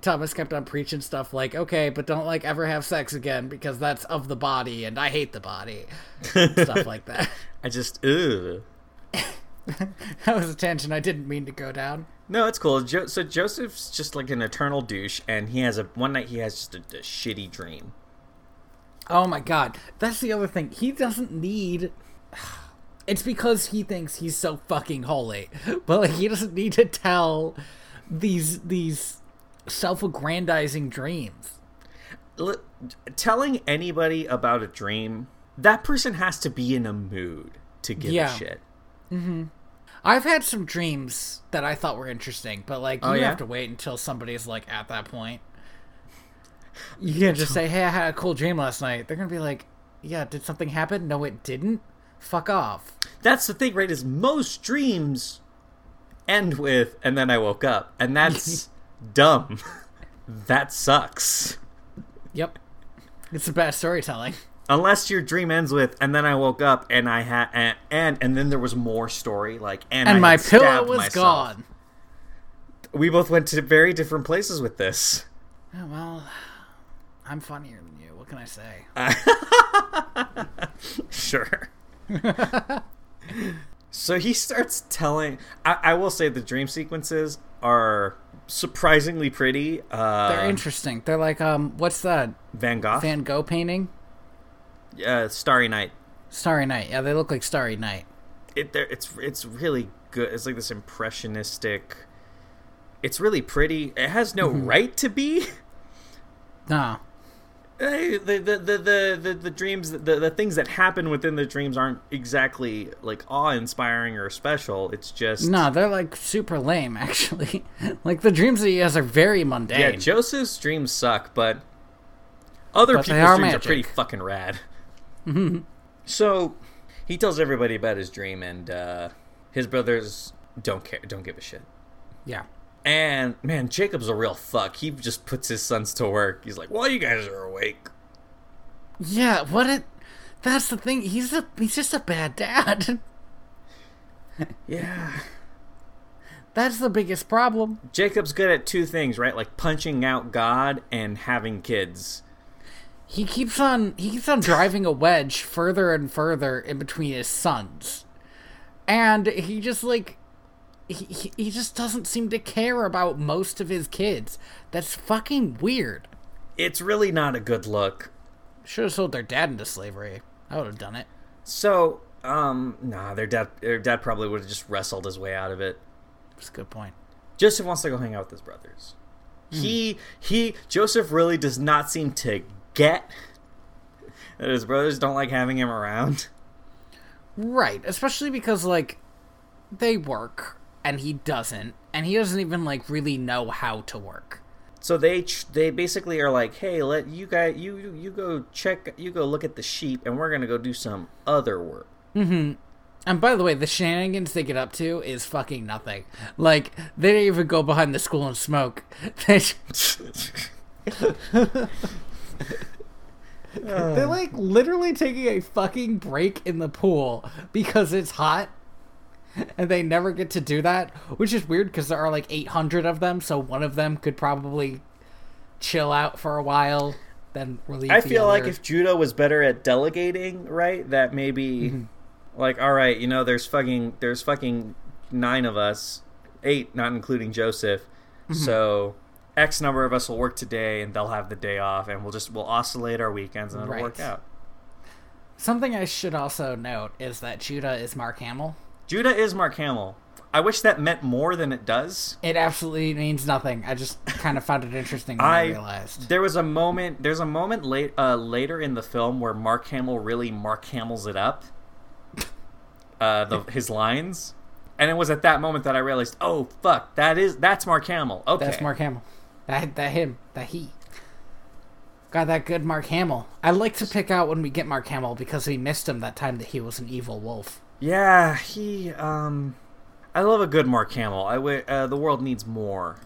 Thomas kept on preaching stuff like, okay, but don't like ever have sex again because that's of the body and I hate the body. stuff like that. I just, ugh. that was a tangent I didn't mean to go down. No, it's cool. Jo- so Joseph's just like an eternal douche, and he has a one night he has just a, a shitty dream. Oh my god, that's the other thing. He doesn't need. It's because he thinks he's so fucking holy, but like he doesn't need to tell these these self-aggrandizing dreams. L- telling anybody about a dream, that person has to be in a mood to give yeah. a shit. Mm-hmm. I've had some dreams that I thought were interesting, but like oh, you oh, yeah? have to wait until somebody's like at that point. You can't just say, "Hey, I had a cool dream last night." They're gonna be like, "Yeah, did something happen?" No, it didn't. Fuck off. That's the thing, right? Is most dreams end with, and then I woke up, and that's dumb. that sucks. Yep, it's the best storytelling unless your dream ends with and then I woke up and I had and, and and then there was more story like and, and my pillow was myself. gone. We both went to very different places with this. Oh, well, I'm funnier than you. What can I say? sure. so he starts telling. I, I, will say the dream sequences are surprisingly pretty. Uh, They're interesting. They're like, um, what's that? Van Gogh. Van Gogh painting. Uh, Starry Night. Starry Night. Yeah, they look like Starry Night. It it's it's really good. It's like this impressionistic. It's really pretty. It has no mm-hmm. right to be. No. The, the, the, the, the, dreams the, the things that happen within the dreams aren't exactly like awe-inspiring or special it's just no they're like super lame actually like the dreams that he has are very mundane yeah joseph's dreams suck but other but people's dreams magic. are pretty fucking rad Mm-hmm. So He tells everybody about his dream, and uh, his brothers don't care, don't give a shit. Yeah. And man, Jacob's a real fuck. He just puts his sons to work. He's like, "While you guys are awake." Yeah, what it that's the thing. He's a he's just a bad dad. Yeah. That's the biggest problem. Jacob's good at two things, right? Like punching out God and having kids. He keeps on he keeps on driving a wedge further and further in between his sons. And he just like he, he, just doesn't seem to care about most of his kids. That's fucking weird. It's really not a good look. Should have sold their dad into slavery. I would have done it. So, um, nah, their dad, their dad probably would have just wrestled his way out of it. That's a good point. Joseph wants to go hang out with his brothers. He, he, Joseph really does not seem to get that his brothers don't like having him around. Right, especially because like they work and he doesn't, and he doesn't even like really know how to work. So they, ch- they basically are like, hey, let you guys, you, you, you go check, you go look at the sheep, and we're gonna go do some other work. mm-hmm And by the way, the shenanigans they get up to is fucking nothing. Like they don't even go behind the school and smoke. They they're like literally taking a fucking break in the pool because it's hot. And they never get to do that, which is weird because there are like 800 of them, so one of them could probably chill out for a while, then relieve. I the feel like if Judah was better at delegating, right, that maybe mm-hmm. like all right, you know, there's fucking there's fucking nine of us, eight, not including Joseph. Mm-hmm. So X number of us will work today, and they'll have the day off, and we'll just we'll oscillate our weekends, and it'll Right. work out. something I should also note is that Judah is Mark Hamill. Judah is Mark Hamill. I wish that meant more than it does. It absolutely means nothing. I just kind of found it interesting when I, I realized. there was a moment. There's a moment late uh, later in the film where Mark Hamill really Mark Hamill's it up. Uh, the his lines, and it was at that moment that I realized, oh fuck, that is that's Mark Hamill. Okay, That's Mark Hamill. That that him. That he. Got that good Mark Hamill. I like to pick out when we get Mark Hamill because we missed him that time that he was an evil wolf. Yeah, he. Um, I love a good Mark Hamill. I uh, the world needs more.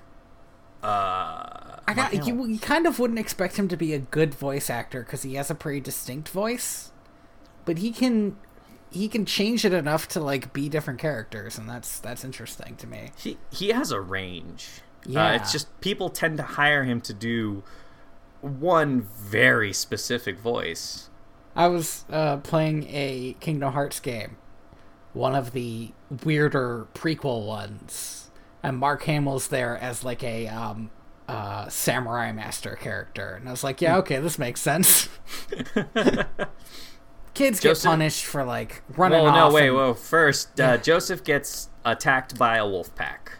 Uh, I got you, you. kind of wouldn't expect him to be a good voice actor because he has a pretty distinct voice, but he can he can change it enough to like be different characters, and that's that's interesting to me. He he has a range. Uh, Yeah. it's just people tend to hire him to do one very specific voice. I was uh, playing a Kingdom Hearts game, one of the weirder prequel ones, and Mark Hamill's there as like a um, uh, samurai master character, and I was like, Hmm. yeah, okay, this makes sense. Kids get Joseph- punished for like running Well, off. no, wait, and- whoa. First, uh, Joseph gets attacked by a wolf pack.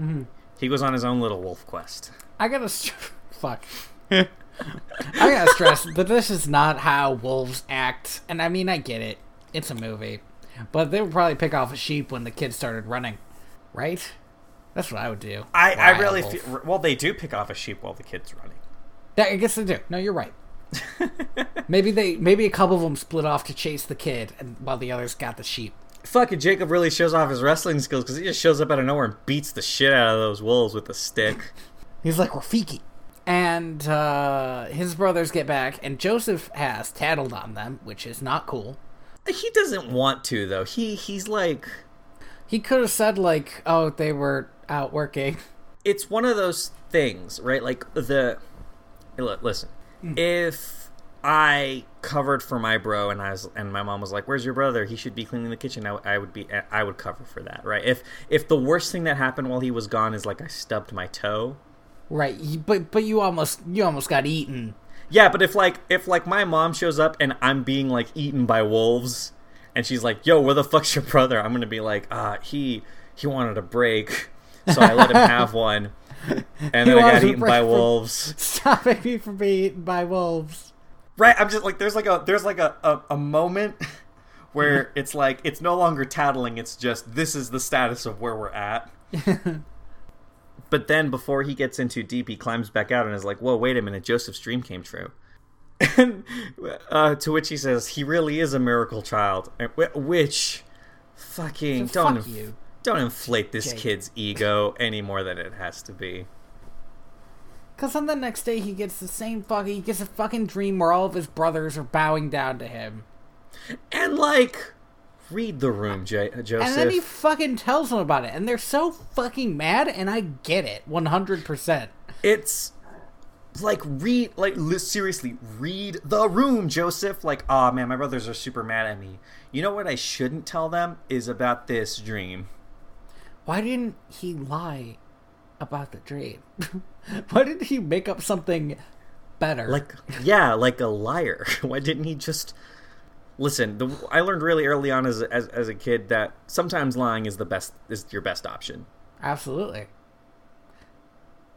Mm-hmm. He goes on his own little wolf quest. I gotta str- fuck. I gotta stress that this is not how wolves act, and I mean I get it. It's a movie, but they would probably pick off a sheep when the kids started running, right? That's what I would do. I, I really feel. Well, they do pick off a sheep while the kid's running. Yeah, I guess they do. No, you're right. maybe they maybe a couple of them split off to chase the kid, and while the others got the sheep. Fucking Jacob really shows off his wrestling skills because he just shows up out of nowhere and beats the shit out of those wolves with a stick. He's like Rafiki. And uh, his brothers get back, and Joseph has tattled on them, which is not cool. He doesn't want to though. He he's like He could have said like, "Oh, they were out working." it's one of those things, right? Like the Hey, look, listen. Hmm. If I covered for my bro and I was and my mom was like, "Where's your brother? He should be cleaning the kitchen." I, I would be I would cover for that, right? If if the worst thing that happened while he was gone is like I stubbed my toe, Right, but but you almost you almost got eaten. Yeah, but if like if like my mom shows up and I'm being like eaten by wolves, and she's like, "Yo, where the fuck's your brother?" I'm gonna be like, "Ah, he he wanted a break, so I let him have one, and He then I got eaten by from- wolves." Stopping me from being eaten by wolves. Right? I'm just like, there's like a there's like a a, a moment where it's like it's no longer tattling; it's just this is the status of where we're at. But then, before he gets in too deep, he climbs back out and is like, "Whoa, wait a minute! Joseph's dream came true." And uh, to which he says, "He really is a miracle child." Which, fucking So don't fuck you. don't inflate this Jake. kid's ego any more than it has to be. Because on the next day, he gets the same fucking. He gets a fucking dream where all of his brothers are bowing down to him. And like, read the room, J- Joseph. Uh, and then he fucking tells them about it. And they're so fucking mad, and I get it 100%. it's like read like li- seriously read the room joseph like oh man my brothers are super mad at me you know what i shouldn't tell them is about this dream Why didn't he lie about the dream? Why didn't he make up something better? like yeah like a liar why didn't he just listen the, i learned really early on as, a- as as a kid that sometimes lying is the best is your best option Absolutely.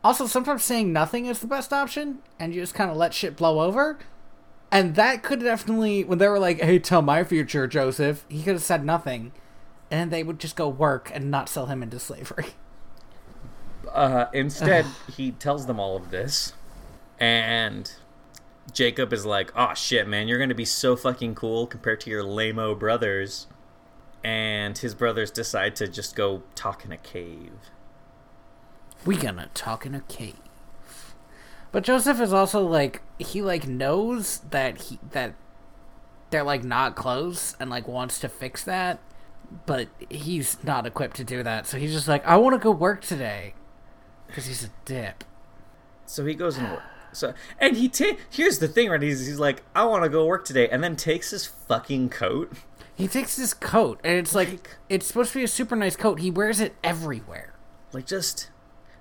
Also, sometimes saying nothing is the best option, and you just kind of let shit blow over. And that could definitely, when they were like, hey, tell my future, Joseph, he could have said nothing. And they would just go work and not sell him into slavery. uh instead he tells them all of this and jacob is like oh shit man you're gonna be so fucking cool compared to your lame brothers and his brothers decide to just go talk in a cave We gonna talk in a cave. But Joseph is also like he like knows that he that they're like not close and like wants to fix that, but he's not equipped to do that. So he's just like, I want to go work today, because he's a dip. so he goes and work so and he ta- here's the thing right he's, he's like i want to go work today and then takes his fucking coat He takes his coat and it's like, Like- it's supposed to be a super nice coat. He wears it everywhere. like just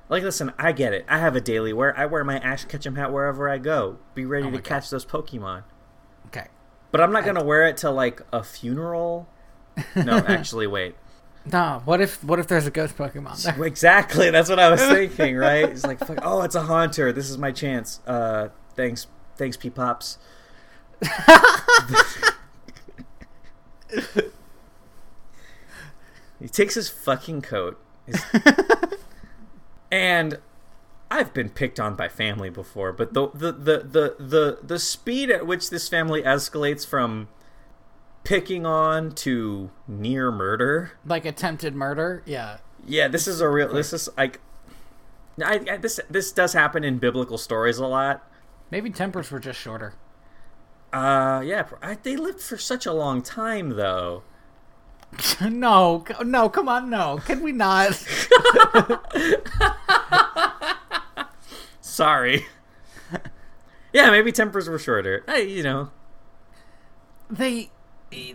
like listen i get it i have a daily wear i wear my ash ketchum hat wherever i go be ready Oh to God. catch those pokemon Okay. But I'm not gonna wear it to like a funeral. No, actually, wait. Nah, what if what if there's a ghost Pokemon there? Exactly, that's what I was thinking. Right? It's like, fuck, oh, it's a haunter. This is my chance. Uh, thanks, thanks, P pops. he takes his fucking coat, his- and I've been picked on by family before, but the the, the the the the speed at which this family escalates from picking on to near murder. Like attempted murder? Yeah. Yeah, this is a real. This is like, I, I this this does happen in biblical stories a lot. Maybe tempers were just shorter. Uh, yeah, I, they lived for such a long time though. no, no, come on, no. Can we not? Sorry. yeah, maybe tempers were shorter. Hey, you know. they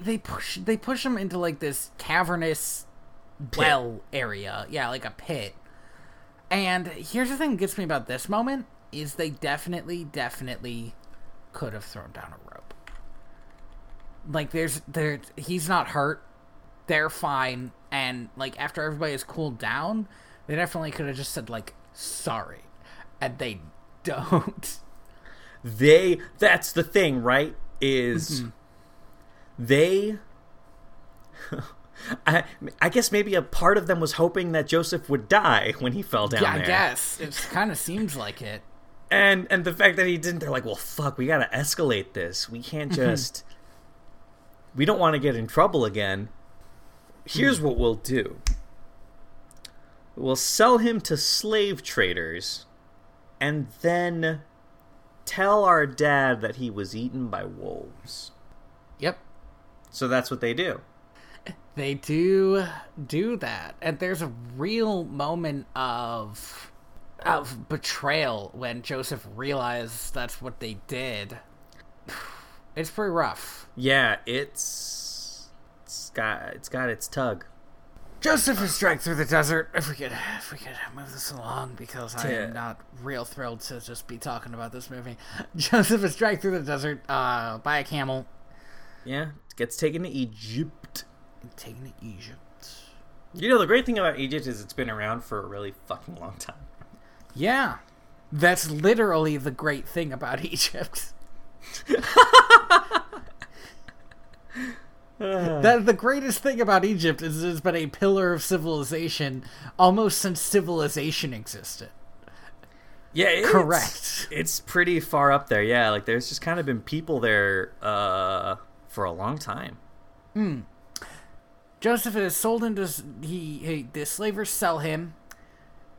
they push they push him into like this cavernous well area. Yeah like a pit. And here's the thing that gets me about this moment is they definitely definitely could have thrown down a rope. Like there's there he's not hurt. They're fine. And like after everybody has cooled down they definitely could have just said like sorry. And they don't. They. That's the thing, right? Is mm-hmm. They. I, I guess maybe a part of them was hoping that Joseph would die when he fell down yeah i there. guess. It kind of seems like it. And and the fact that he didn't they're like well fuck we gotta escalate this. We can't mm-hmm. just we don't want to get in trouble again. Here's hmm. what we'll do. We'll sell him to slave traders and then tell our dad that he was eaten by wolves so that's what they do They do do that, and there's a real moment of of betrayal when Joseph realizes that's what they did. It's pretty rough. yeah it's it's got it's got its tug Joseph is dragged through the desert. If we could, if we could move this along, because I am not real thrilled to just be talking about this movie. Joseph is dragged through the desert uh, by a camel, yeah gets taken to egypt taken to Egypt. You know, the great thing about Egypt is it's been around for a really fucking long time. Yeah, that's literally the great thing about Egypt. that the greatest thing about Egypt is it's been a pillar of civilization almost since civilization existed. Yeah, it's, Correct. It's pretty far up there. Yeah, like there's just kind of been people there uh, for a long time. Hmm. Joseph is sold into s- he, he the slavers sell him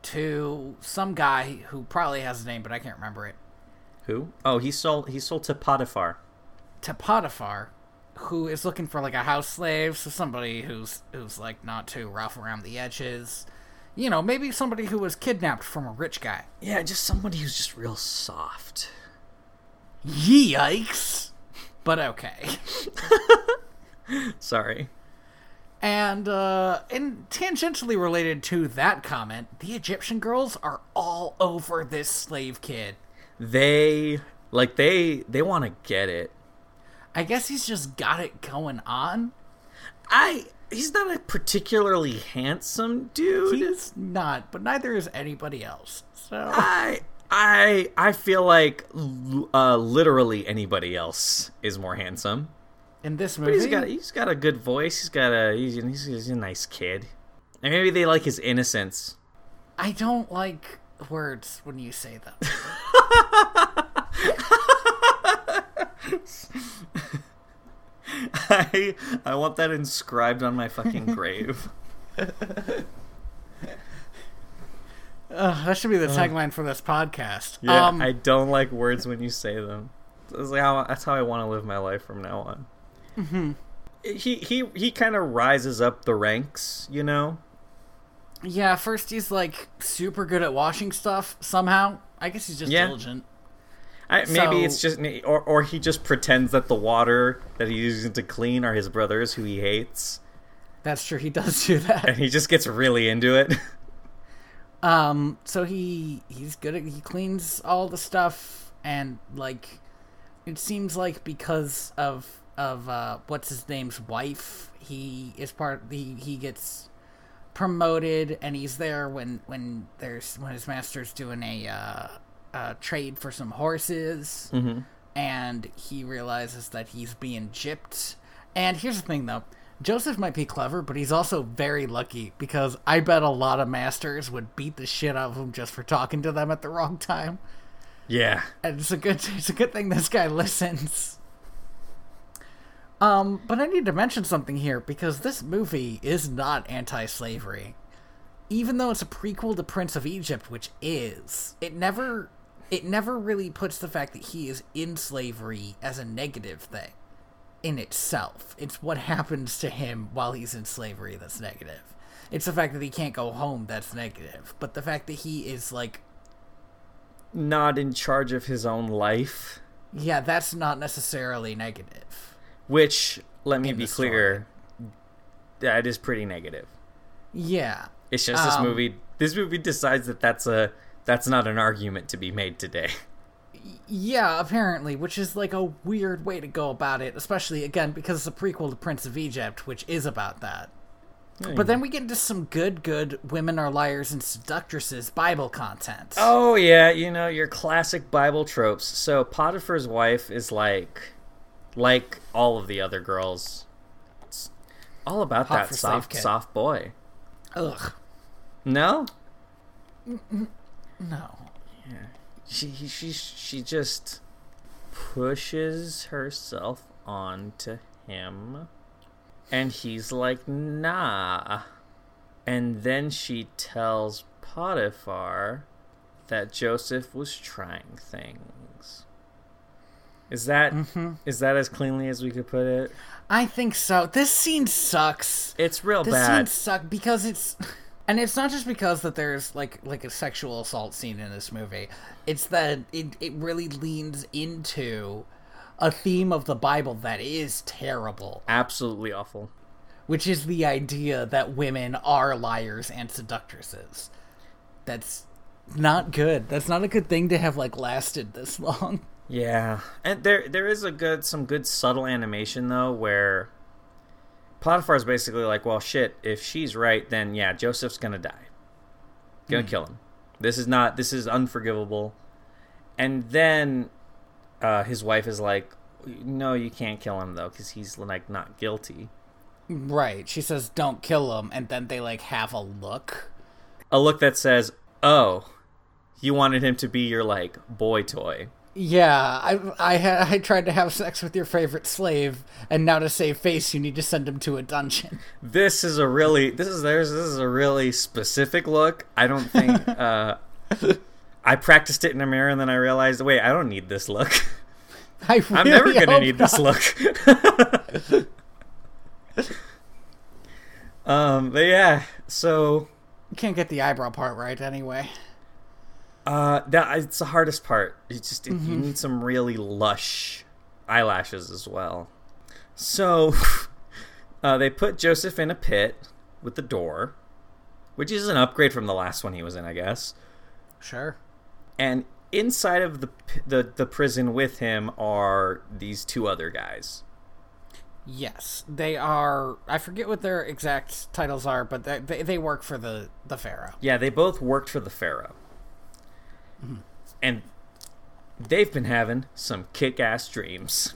to some guy who probably has a name, but I can't remember it. Who? Oh, he sold. He sold to Potiphar. To Potiphar, who is looking for like a house slave, so somebody who's who's like not too rough around the edges. You know, maybe somebody who was kidnapped from a rich guy. Yeah, just somebody who's just real soft. Yikes! But okay. Sorry. And uh and tangentially related to that comment, the Egyptian girls are all over this slave kid. They like they they want to get it. I guess he's just got it going on. I he's not a particularly handsome dude. He's not, but neither is anybody else. So I I I feel like uh, literally anybody else is more handsome. in this But movie, he's got he's got a good voice. He's got a he's, he's, he's a nice kid. And maybe they like his innocence. I don't like words when you say them. I I want that inscribed on my fucking grave. Ugh, that should be the tagline for this podcast. Yeah, um, I don't like words when you say them. That's like how that's how I want to live my life from now on. Mm-hmm. He he he kind of rises up the ranks, you know. yeah, first he's like super good at washing stuff somehow. I guess he's just Yeah. diligent. I, maybe So- it's just or or he just pretends that the water that he's using to clean are his brothers who he hates, That's true. He does do that. and he just gets really into it. Um, so he he's good at he cleans all the stuff and like it seems like because of of uh what's his name's wife, he is part he he gets promoted and he's there when when there's when his master's doing a uh a trade for some horses mm-hmm. and he realizes that he's being gypped. And here's the thing though. Joseph might be clever, but he's also very lucky because I bet a lot of masters would beat the shit out of him just for talking to them at the wrong time. Yeah, And it's a good it's a good thing this guy listens. Um, but I need to mention something here because this movie is not anti-slavery. Even though it's a prequel to Prince of Egypt, which is, it never it never really puts the fact that he is in slavery as a negative thing in itself. It's what happens to him while he's in slavery that's negative. It's the fact that he can't go home that's negative. But the fact that he is like not in charge of his own life. Yeah, that's not necessarily negative. Which let me be the story. clear, that is pretty negative. Yeah. It's just this Um, movie. This movie decides that that's a that's not an argument to be made today. Yeah, apparently, which is like a weird way to go about it, especially again because it's a prequel to Prince of Egypt, which is about that. But then we get into some good, good women are liars and seductresses Bible content. Oh yeah, you know your classic Bible tropes. So Potiphar's wife is like, like all of the other girls. It's all about Hot that soft, soft boy. Ugh. No, No. She she she just pushes herself onto him, and he's like, nah. And then she tells Potiphar that Joseph was trying things. Is that mm-hmm. is that as cleanly as we could put it? I think so. This scene sucks. It's real bad. This scene sucks because it's and it's not just because that there's like like a sexual assault scene in this movie. It's that it it really leans into a theme of the Bible that is terrible, Absolutely awful. which is the idea that women are liars and seductresses. That's not good. That's not a good thing to have like lasted this long. Yeah, and there there is a good some good subtle animation though where Potiphar's basically like, well, shit, if she's right, then yeah, Joseph's gonna die, gonna kill him. This is not this is unforgivable. And then uh, his wife is like, no, you can't kill him though because he's like not guilty. Right. She says don't kill him and then they like have a look. A look that says, oh, You wanted him to be your like boy toy. Yeah, I I I tried to have sex with your favorite slave, and now to save face, you need to send him to a dungeon. This is a really this is there's this is a really specific look. I don't think uh I practiced it in a mirror and then I realized, wait, I don't need this look. I really I'm never gonna need this look. um, but yeah, so You can't get the eyebrow part right anyway. Uh, that it's the hardest part. You just you need some really lush eyelashes as well. So, uh, they put Joseph in a pit with the door, which is an upgrade from the last one he was in, I guess. Sure. And inside of the the the prison with him are these two other guys. Yes, they are. I forget what their exact titles are, but they they, they work for the the pharaoh. Yeah, they both worked for the pharaoh, Mm-hmm. and they've been having some kick-ass dreams.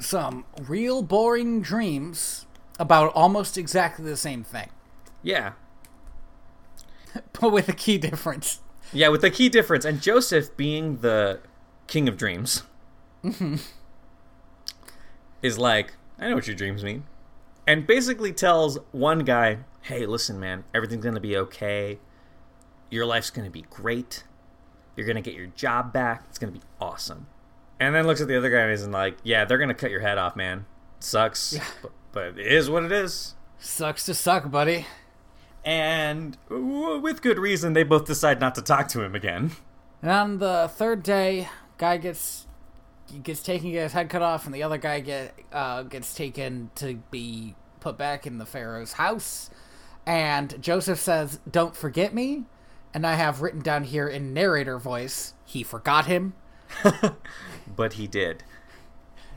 Some real boring dreams about almost exactly the same thing, Yeah, but with a key difference. yeah, with a key difference, and Joseph being the king of dreams, mm-hmm. is like, I know what your dreams mean, and basically tells one guy, "Hey, listen, man, everything's gonna be okay. Your life's gonna be great. You're gonna get your job back. It's gonna be awesome." And then looks at the other guy and is like, "Yeah, they're gonna cut your head off, man. Sucks, but, but it is what it is." Sucks to suck, buddy. And with good reason, they both decide not to talk to him again. And on the third day, guy gets gets taken, get his head cut off, and the other guy get uh, gets taken to be put back in the pharaoh's house. And Joseph says, "Don't forget me." And I have written down here in narrator voice, he forgot him. But he did.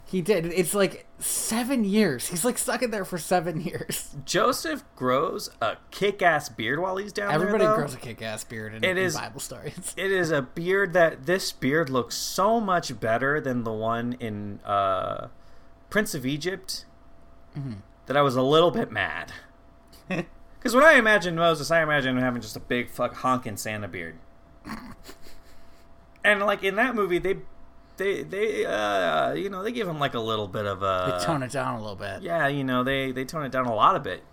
He did. It's like seven years. He's like stuck in there for seven years. Joseph grows a kick-ass beard while he's down Everybody there. though. grows a kick-ass beard in, It in is- Bible stories. It is a beard that this beard looks so much better than the one in uh, Prince of Egypt that I was a little bit mad. Because when I imagine Moses, I imagine him having just a big fuck honking Santa beard. and like in that movie, they they they uh you know they give him like a little bit of a They tone it down a little bit. yeah you know they they tone it down a lot a bit.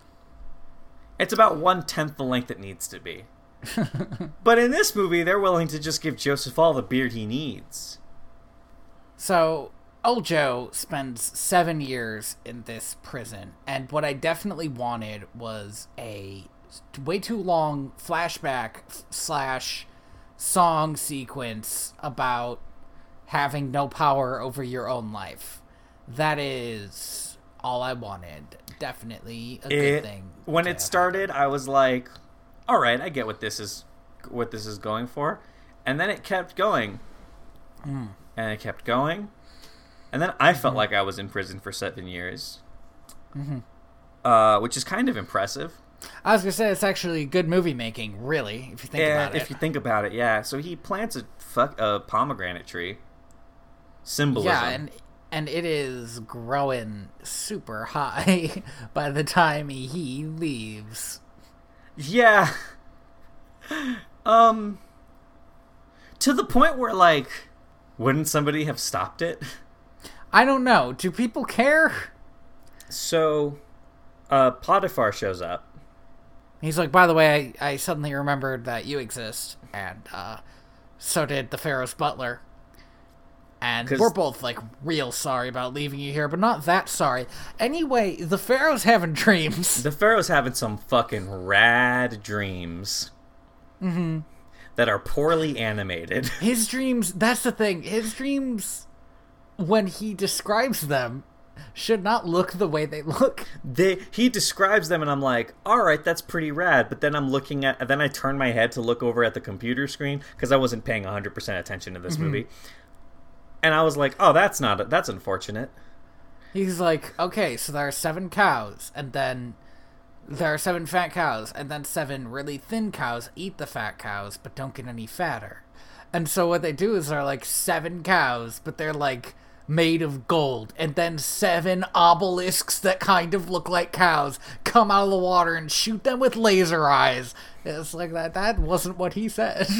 It's about one tenth the length it needs to be. but in this movie, they're willing to just give Joseph all the beard he needs. So, old Joe spends seven years in this prison, and what I definitely wanted was a way too long flashback slash song sequence about having no power over your own life. That is all I wanted. Definitely a good thing. when it started, I was like, "All right, I get what this is, what this is going for," and then it kept going, Hmm. and it kept going, and then I Mm-hmm. felt like I was in prison for seven years, uh, which is kind of impressive. I was gonna say it's actually good movie making, really, if you think Yeah, about it. if you think about it, yeah. So he plants a fuck a pomegranate tree. Symbolism. Yeah, and and it is growing super high by the time he leaves. Yeah. Um to the point where like wouldn't somebody have stopped it? I don't know. Do people care? So uh Potiphar shows up. He's like, by the way, I, I suddenly remembered that you exist, and uh, so did the Pharaoh's butler. And we're both like real sorry about leaving you here, but not that sorry. Anyway, the Pharaoh's having dreams. The Pharaoh's having some fucking rad dreams. Mm-hmm. That are poorly animated. His dreams, that's the thing. His dreams, when he describes them, should not look the way they look. they he describes them and I'm like, "All right, that's pretty rad." But then I'm looking at then I turn my head to look over at the computer screen cuz I wasn't paying 100% attention to this mm-hmm. movie. And I was like, "Oh, that's not that's unfortunate." He's like, okay, so there are seven cows, and then there are seven fat cows, and then seven really thin cows eat the fat cows, but don't get any fatter. And so what they do is they're like seven cows, but they're like made of gold, and then seven obelisks that kind of look like cows come out of the water and shoot them with laser eyes. It's like that. That wasn't what he said.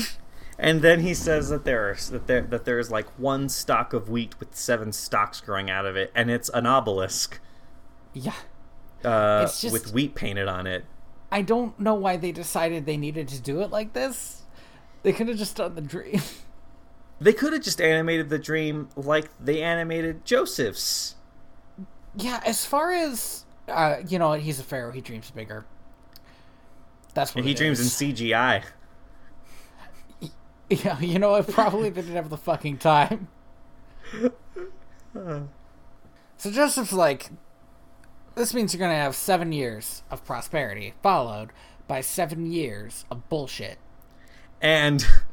And then he says that there's that there that there's like one stalk of wheat with seven stalks growing out of it, and it's an obelisk Yeah. uh, just- with wheat painted on it. I don't know why they decided they needed to do it like this. They could have just done the dream. They could have just animated the dream like they animated Joseph's. yeah, as far as uh, you know, he's a pharaoh. He dreams bigger. That's what And he dreams in is. CGI. Yeah, you know, I probably didn't have the fucking time. So Joseph's like, this means you're gonna have seven years of prosperity, followed by seven years of bullshit. And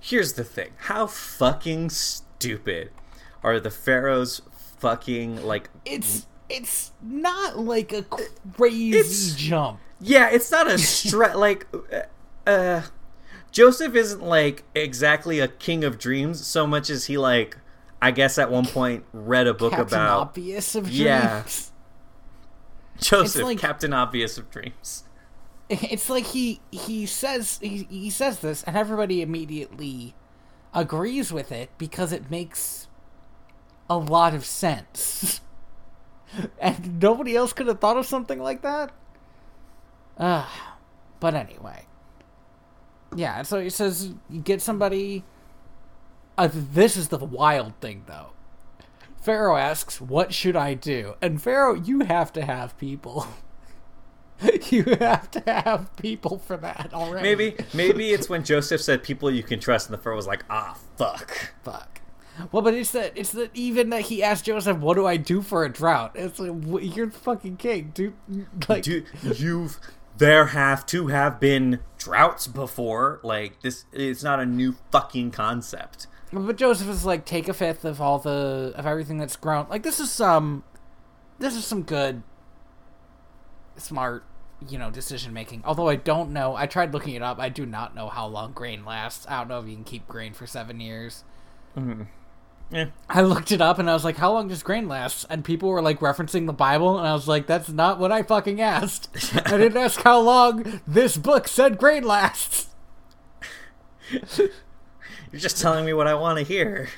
here's the thing how fucking stupid are the Pharaoh's fucking, like. It's it's not like a crazy It's- jump. Yeah, it's not a stretch. like. Uh, uh, Joseph isn't, like, exactly a king of dreams so much as he, like. I guess at one point read a book Captain about Obvious of dreams. Yeah. Joseph, like- Captain Obvious of dreams. It's like he he says he, he says this and everybody immediately agrees with it because it makes a lot of sense. and nobody else could have thought of something like that. Uh, but anyway. Yeah, so he says you get somebody uh, this is the wild thing though. Pharaoh asks, "What should I do?" And Pharaoh, you have to have people. you have to have people for that already. Maybe, maybe it's when Joseph said people you can trust, and the fur was like, ah, fuck. Fuck. Well, but it's that it's that even that he asked Joseph, "What do I do for a drought?" It's like you're the fucking king, dude. Like, Dude, you've there have to have been droughts before. Like this, it's not a new fucking concept. but Joseph is like, take a fifth of all the of everything that's grown. Like this is some, this is some good, smart, you know, decision making. Although I don't know, I tried looking it up. I do not know how long grain lasts. I don't know if you can keep grain for seven years. Mm-hmm. Yeah. I looked it up and I was like, how long does grain last? And people were like referencing the Bible, and I was like, that's not what I fucking asked. I didn't ask how long this book said grain lasts. You're just telling me what I want to hear.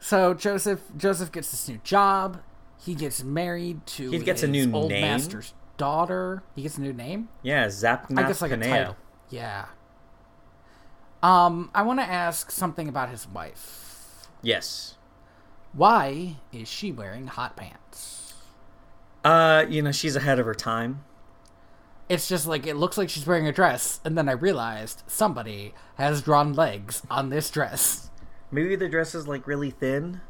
So Joseph Joseph gets this new job. He gets married to He gets a new old name? master's daughter. He gets a new name. Yeah, Zaphnath I guess like a title. Yeah. Um, I want to ask something about his wife. Yes. Why is she wearing hot pants? Uh, you know, she's ahead of her time. It's just like it looks like she's wearing a dress, and then I realized somebody has drawn legs on this dress. Maybe the dress is like really thin.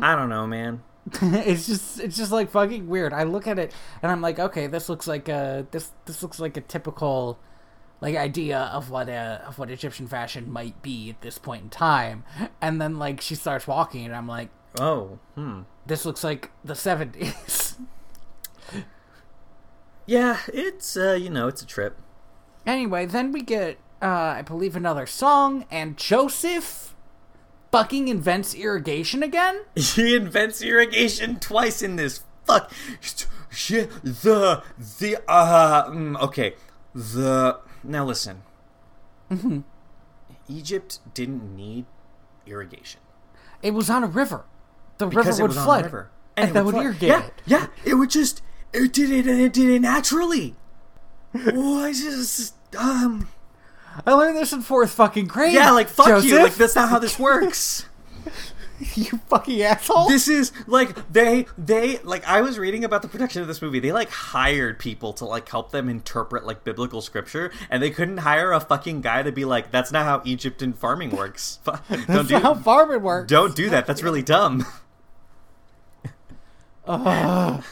I don't know, man. it's just it's just like fucking weird. I look at it and I'm like, okay, this looks like a this this looks like a typical like idea of what a of what Egyptian fashion might be at this point in time. And then like she starts walking and I'm like, Oh, hmm. this looks like the 70s. Yeah, it's uh, you know, it's a trip. anyway, then we get uh I believe another song and Joseph fucking invents irrigation again? He invents irrigation twice in this. Fuck. Shit. The the uh. mm, Okay. The now listen. Egypt didn't need irrigation It was on a river. The because river would flood. river, and it that would flood. irrigate yeah, it. Yeah, it would just it did it and it did it naturally. Why just um. I learned this in fourth fucking grade. Yeah, like fuck you. Like that's not how this works. you fucking asshole. this is like they they like I was reading about the production of this movie. They like hired people to like help them interpret like biblical scripture, and they couldn't hire a fucking guy to be like, "That's not how Egyptian farming works." Don't That's do not how farming works. don't do that. That's really dumb. I,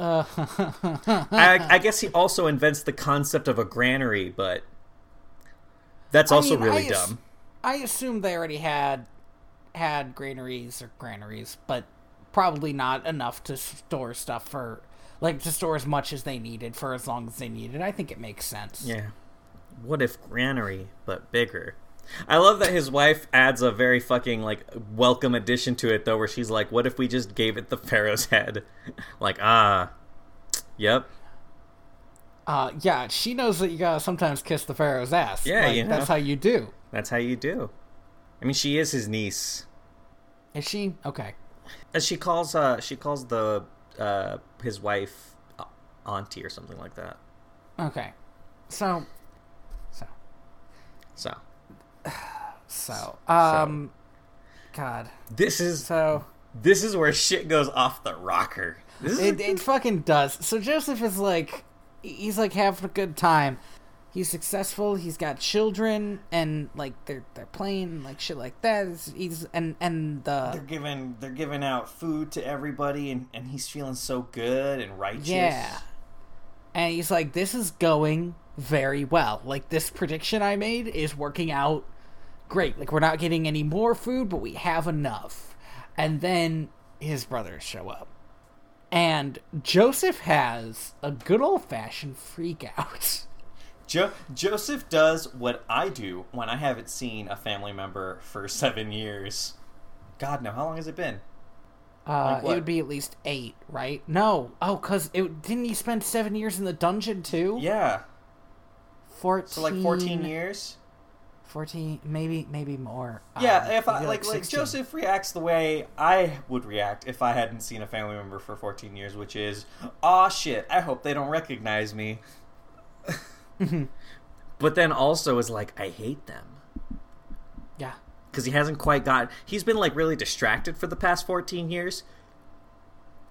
I guess he also invents the concept of a granary, but that's also mean, really I ass- dumb. I assume they already had had granaries or granaries, but probably not enough to store stuff for like to store as much as they needed for as long as they needed. I think it makes sense. Yeah. What if granary, but bigger? I love that his wife adds a very fucking like welcome addition to it though, where she's like, "What if we just gave it the pharaoh's head?" like, ah, yep. Uh, yeah, she knows that you gotta sometimes kiss the pharaoh's ass. Yeah, Like, you know. that's how you do. That's how you do. I mean, she is his niece. Is she okay? As she calls, uh, she calls the uh, his wife uh, auntie or something like that. Okay, so, so, So so, um, God, this is so this is where shit goes off the rocker. This is it, it fucking does. So Joseph is like, he's like having a good time. He's successful. He's got children, and like they're they're playing like shit like that. It's- He's and and the they're giving they're giving out food to everybody, and and he's feeling so good and righteous. yeah, and he's like, this is going very well. Like this prediction I made is working out great. Like we're not getting any more food, but we have enough. And then his brothers show up. And Joseph has a good old fashioned freak out. Jo- Joseph does what I do when I haven't seen a family member for seven years. God, no, how long has it been? Uh, Like it would be at least eight, right? No. Oh, because it didn't he spend seven years in the dungeon too? Yeah, 14. so like fourteen years. 14, maybe, maybe more. Yeah, Um, if I maybe like, like Joseph reacts the way I would react if I hadn't seen a family member for 14 years, which is, "Aw shit, I hope they don't recognize me." but then also is like, I hate them Yeah. because he hasn't quite got. He's been like really distracted for the past 14 years.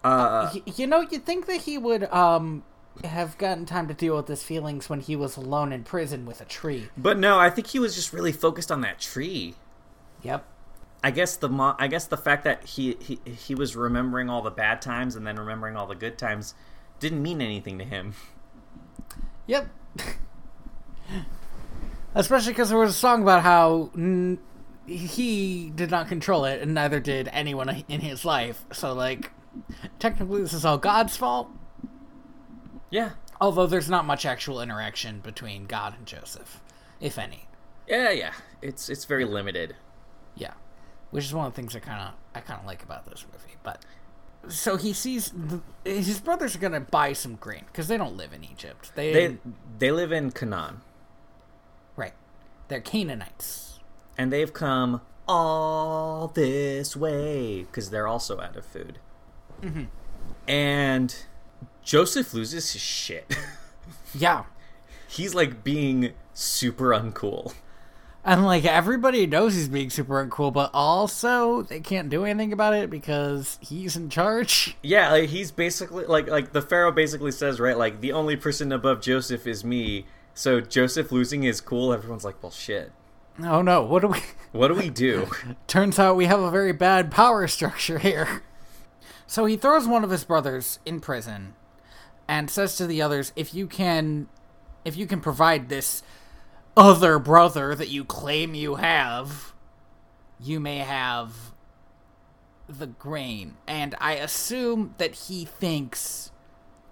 Uh, Y- you know, you'd think that he would um have gotten time to deal with his feelings when he was alone in prison with a tree. but no, I think he was just really focused on that tree. Yep. I guess the mo- I guess the fact that he, he he was remembering all the bad times and then remembering all the good times didn't mean anything to him. Yep. Especially because there was a song about how n- he did not control it, and neither did anyone in his life. So, like, technically, this is all God's fault. Yeah, Although there's not much actual interaction between God and Joseph, if any. Yeah, yeah. It's it's very limited. Yeah, which is one of the things I kind of I kind of like about this movie. But so he sees the, his brothers are gonna buy some grain because they don't live in Egypt. They, They they live in Canaan right, they're Canaanites. and they've come all this way because they're also out of food. Mm-hmm. And Joseph loses his shit. Yeah, He's like being super uncool. and like everybody knows he's being super uncool, but also they can't do anything about it because he's in charge. Yeah, like he's basically like like the pharaoh basically says right like the only person above Joseph is me. So Joseph losing his cool, everyone's like, well, shit. Oh no, what do we? What do we do? Turns out we have a very bad power structure here. So he throws one of his brothers in prison and says to the others, "If you can if you can provide this other brother that you claim you have, you may have the grain." And I assume that he thinks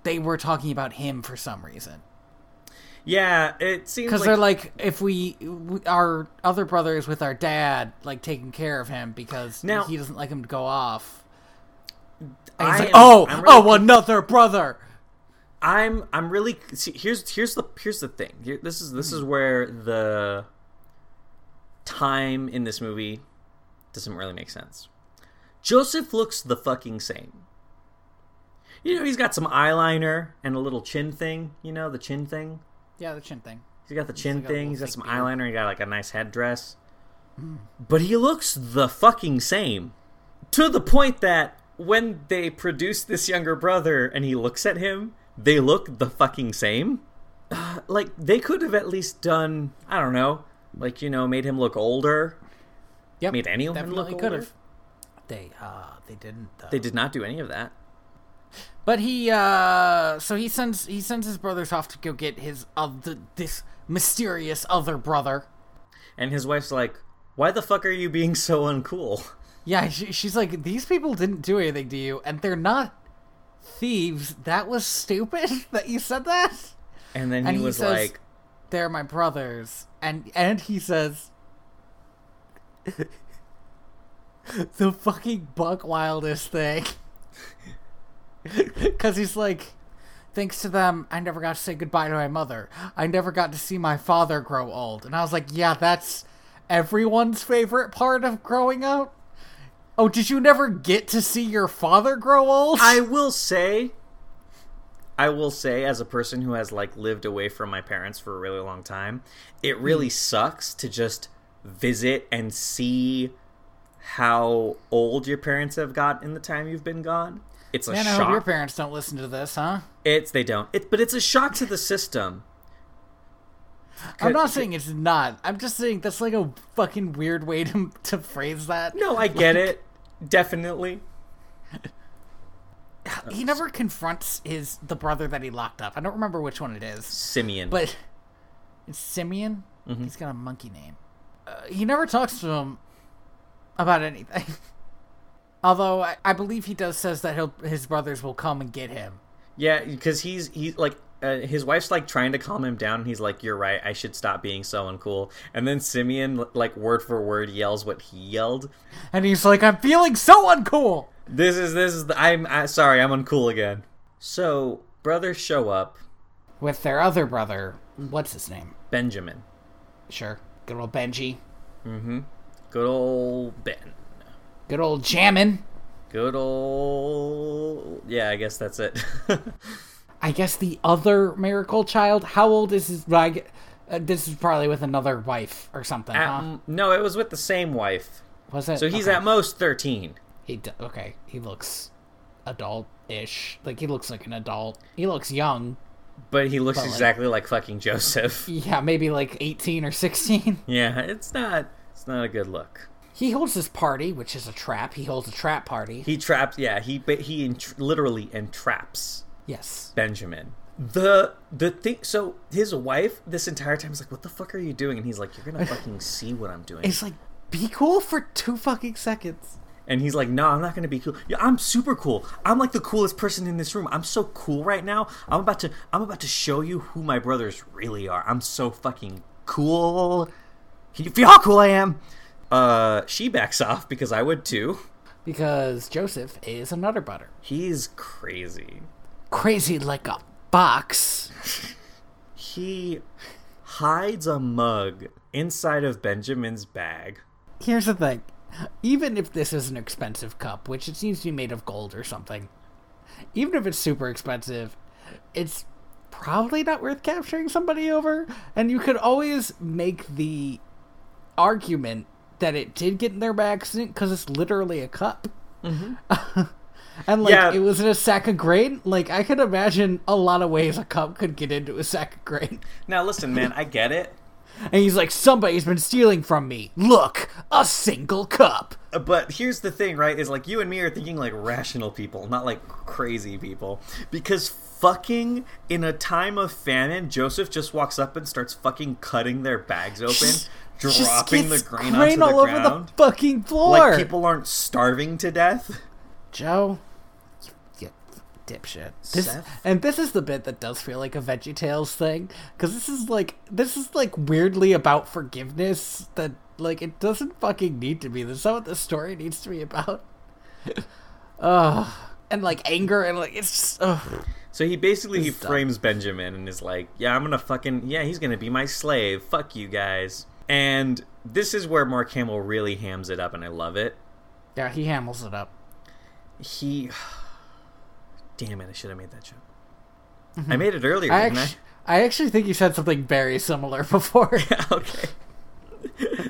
they were talking about him for some reason. yeah, it seems Because like, they're like, if we, we, our other brother is with our dad, like taking care of him because Now- he doesn't like him to go off. I like, am- oh, really- oh, another brother. I'm I'm really see, here's here's the here's the thing. Here, this is this is hmm. where the time in this movie doesn't really make sense. Joseph looks the fucking same. You know, he's got some eyeliner and a little chin thing. You know, the chin thing. Yeah, the chin thing. He's got the chin a thing. He's got some beard. eyeliner. He got like a nice headdress. Hmm. But he looks the fucking same. To the point that when they produce this younger brother and he looks at him, they look the fucking same. Uh, like they could have at least done, I don't know, like you know, made him look older. Yep, Made anyone look could older? have. They, uh, they didn't. Though. They did not do any of that. But he, uh, so he sends he sends his brothers off to go get his of the this mysterious other brother. And his wife's like, "Why the fuck are you being so uncool?" Yeah, she, she's like, these people didn't do anything to you, and they're not thieves. That was stupid that you said that. And then And he he was says- like, They're my brothers, and and he says, the fucking buck wildest thing, because he's like, thanks to them, I never got to say goodbye to my mother. I never got to see my father grow old. And I was like, yeah, that's everyone's favorite part of growing up. Oh, did you never get to see your father grow old? I will say, I will say, as a person who has like lived away from my parents for a really long time, it really hmm. sucks to just visit and see how old your parents have got in the time you've been gone. It's a Man, I shock. hope your parents don't listen to this, huh? It's they don't. It, but it's a shock to the system. I'm not saying it's not. I'm just saying that's like a fucking weird way to to phrase that. No, I get it. Definitely. He never confronts his the brother that he locked up. I don't remember which one it is, Simeon. but it's Simeon. Mm-hmm. He's got a monkey name. Uh, he never talks to him about anything. Although I, I believe he does says that he'll his brothers will come and get him. yeah, because he's he's like uh, his wife's like trying to calm him down. And he's like, "You're right. I should stop being so uncool." And then Simeon, like word for word, yells what he yelled. And he's like, I'm feeling so uncool. This is this is the, I'm I, sorry. I'm uncool again. So brothers show up. With their other brother, what's his name? Benjamin. Sure. Good old Benji. Mm-hmm good old Ben. Good old Jammin. Good old yeah. I guess that's it. I guess the other miracle child. How old is his? Gue- uh, this is probably with another wife or something, At- huh? no, it was with the same wife. Was it? So he's Okay. at most thirteen. He d- okay. He looks adult-ish. Like he looks like an adult. He looks young. But he looks But, exactly like fucking Joseph. Yeah, maybe like eighteen or sixteen. Yeah, it's not it's not a good look. He holds this party, which is a trap. He holds a trap party. He traps yeah, he he literally entraps yes. Benjamin. The the thing so his wife this entire time is like what the fuck are you doing and he's like you're going to fucking see what I'm doing. It's like be cool for two fucking seconds. And he's like, "No, I'm not gonna be cool. Yeah, I'm super cool. I'm like the coolest person in this room. I'm so cool right now. I'm about to, I'm about to show you who my brothers really are. I'm so fucking cool. Can you feel how cool I am?" Uh, she backs off because I would too. Because Joseph is another butter. He's crazy. Crazy like a box. He hides a mug inside of Benjamin's bag. Here's the thing. Even if this is an expensive cup, which it seems to be made of gold or something, even if it's super expensive, it's probably not worth capturing somebody over. And you could always make the argument that it did get in there by accident because it's literally a cup. Mm-hmm. and like Yeah. it was in a sack of grain. Like I could imagine a lot of ways a cup could get into a sack of grain. Now listen, man, I get it. And he's like, somebody's been stealing from me. Look, a single cup. Uh, but here's the thing, right? Is like you and me are thinking like rational people, not like crazy people. Because fucking in a time of famine, Joseph just walks up and starts fucking cutting their bags open, dropping the grain, grain onto the all ground. over the fucking floor. like people aren't starving to death. Joe, you, you dipshit. This, Seth? and this is the bit that does feel like a Veggie Tales thing, because this is like this is like weirdly about forgiveness that like it doesn't fucking need to be. That's not what the story needs to be about. Ugh. And like anger and like it's just ugh. So he basically he This is dumb. frames Benjamin and is like, "Yeah, I'm gonna fucking yeah, he's gonna be my slave. Fuck you guys." And this is where Mark Hamill really hams it up, and I love it. yeah, he hammels it up. He, damn it, I should have made that joke. I made it earlier, I didn't actually, I actually think you said something very similar before. Okay.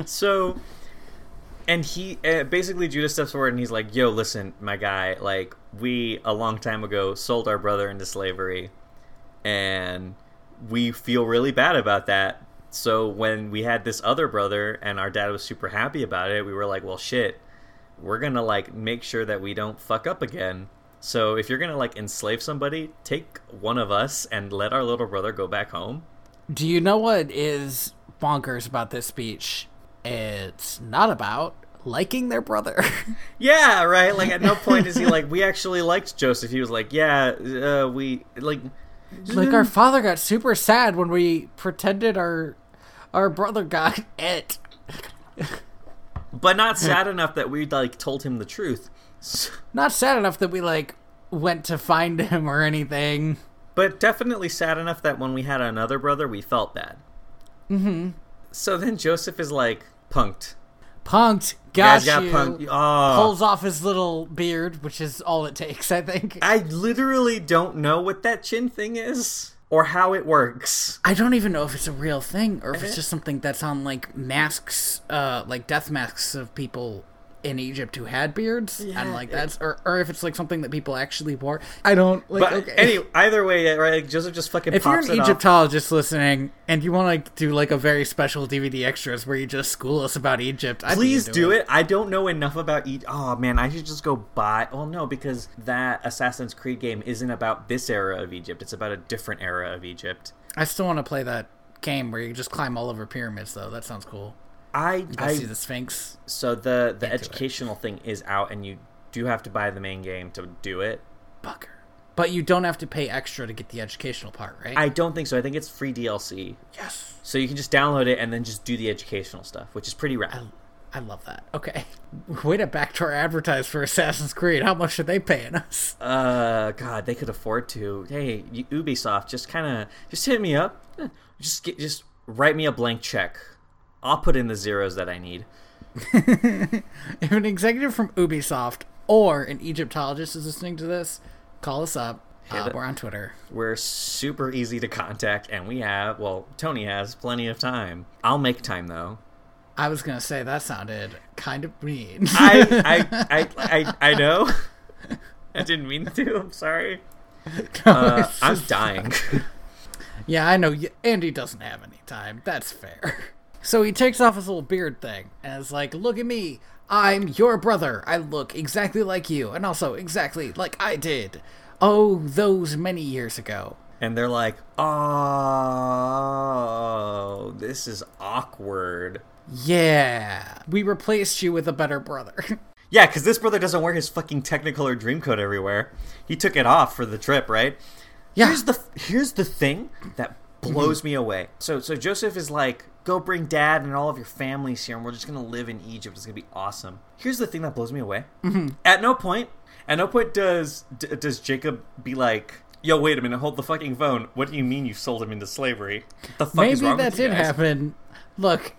so, and he uh, basically Judah steps forward and he's like, "Yo, listen, my guy. Like, we a long time ago sold our brother into slavery, and we feel really bad about that." So when we had this other brother and our dad was super happy about it, we were like, "Well, shit, we're gonna like make sure that we don't fuck up again." So if you're gonna like enslave somebody, take one of us and let our little brother go back home. Do you know what is bonkers about this speech? It's not about liking their brother. Yeah, right. Like at no point is he like, we actually liked Joseph. He was like, yeah, uh, we like. like our father got super sad when we pretended our our brother got it. But not sad enough that we like told him the truth. Not sad enough that we like went to find him or anything. but definitely sad enough that when we had another brother, we felt bad. Mm-hmm. So then Joseph is like punked. Punked, got got you. punked. Oh. Pulls off his little beard, which is all it takes, I think. I literally don't know what that chin thing is or how it works. I don't even know if it's a real thing or if it's just something that's on like masks, uh, like death masks of people in Egypt who had beards, Yeah, and like it- that's, or, or if it's like something that people actually wore. I don't like. But okay. anyway, either way, right? Like Joseph just fucking if you're pops an it off. Egyptologist listening and you want to like do like a very special DVD extras where you just school us about Egypt, I'd Please do it. I don't know enough about Egypt. Oh man, I should just go buy. Well, no, because that Assassin's Creed game isn't about this era of Egypt. It's about a different era of Egypt. I still want to play that game where you just climb all over pyramids, though. That sounds cool. I, I see the Sphinx. so the the it. educational thing is out, and you do have to buy the main game to do it. Bugger. But you don't have to pay extra to get the educational part, right? I don't think so. I think it's free DLC, yes. so you can just download it and then just do the educational stuff, which is pretty rad. I love that. Okay. Way to backdoor advertise for Assassin's Creed. How much are they paying us? Uh, God, they could afford to. Hey, Ubisoft, just kind of just hit me up. Eh, Just get, just write me a blank check. I'll put in the zeros that I need. If an executive from Ubisoft or an Egyptologist is listening to this, call us up. Uh, we're on Twitter. We're super easy to contact, and we have, well, Tony has plenty of time. I'll make time though. I was gonna say that sounded kind of mean. I, I, I, I, I know. I didn't mean to. I'm sorry. Uh, I'm dying. Yeah, I know. Andy doesn't have any time. That's fair. So he takes off his little beard thing and is like, "Look at me. I'm your brother. I look exactly like you, and also exactly like I did. Oh, those many years ago." and they're like, "Oh, this is awkward." Yeah, we replaced you with a better brother. Yeah, because this brother doesn't wear his fucking Technicolor Dreamcoat everywhere. He took it off for the trip, right? Yeah. Here's the here's the thing that blows mm-hmm. me away. So so Joseph is like, go bring dad and all of your families here, and we're just gonna live in Egypt. It's gonna be awesome. Here's the thing that blows me away. Mm-hmm. At no point, at no point does d- does Jacob be like. Yo, wait a minute! Hold the fucking phone. What do you mean you sold him into slavery? What the fuck is Maybe wrong that with you did guys? happen. Look,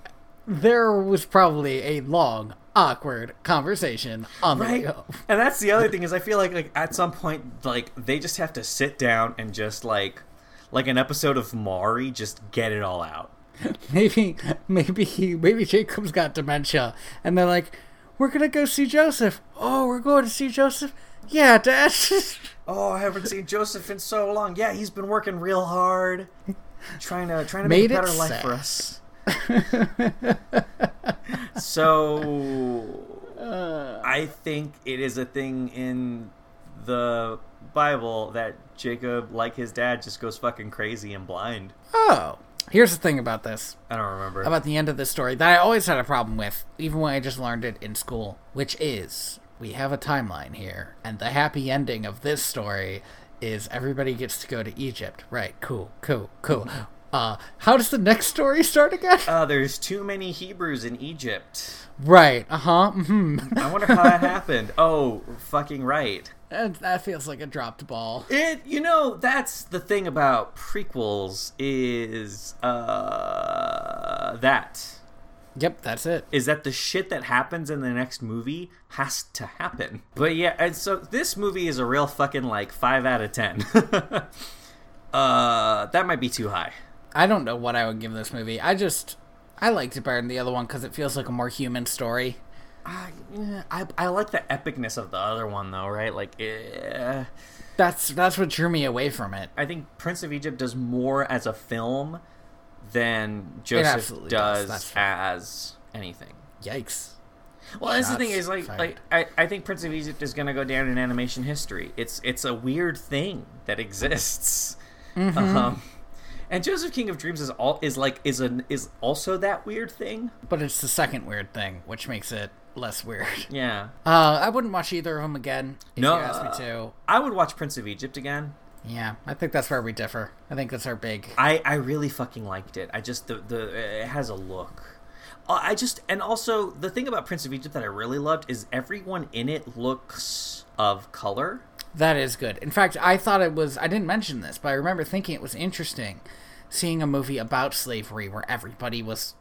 there was probably a long, awkward conversation on the way and that's the other thing is i feel like like at some point like they just have to sit down and just like like an episode of Maury just get it all out Maybe, maybe he, maybe Jacob's got dementia, and they're like, "We're gonna go see Joseph." Oh, we're going to see Joseph. Yeah, Dad. oh i haven't seen joseph in so long yeah he's been working real hard trying to trying to Made make a better life for us so i think it is a thing in the bible that jacob like his dad just goes fucking crazy and blind oh, here's the thing about this, i don't remember about the end of this story that I always had a problem with, even when I just learned it in school, which is we have a timeline here, and the happy ending of this story is everybody gets to go to Egypt. Right? Cool, cool, cool. Uh, how does the next story start again? uh, there's too many hebrews in egypt Right. Uh huh. Mm-hmm. I wonder how that happened. Oh, fucking right. And that feels like a dropped ball. It, you know, that's the thing about prequels is uh that Yep, that's it. is that the shit that happens in the next movie has to happen. But yeah, and so this movie is a real fucking like 5 out of 10. uh that might be too high. I don't know what I would give this movie. I just I liked it better than the other one because it feels like a more human story. I, I I like the epicness of the other one though, right? Like eh. That's that's what drew me away from it. I think Prince of Egypt does more as a film than Joseph does, does, as anything. Yikes. Well, that's the thing is like fired. like I, I think Prince of Egypt is gonna go down in animation history. It's it's a weird thing that exists. Mm-hmm. Um, and Joseph King of Dreams is all is like is an is also that weird thing. But it's the second weird thing, which makes it less weird. Yeah. Uh, I wouldn't watch either of them again if No, you asked me uh, to. I would watch Prince of Egypt again. Yeah, I think that's where we differ. I think that's our big. I, I really fucking liked it. I just the the it has a look. Uh, I just and also the thing about Prince of Egypt that I really loved is everyone in it looks of color. That is good. In fact, I thought it was. I didn't mention this, but I remember thinking it was interesting seeing a movie about slavery where everybody was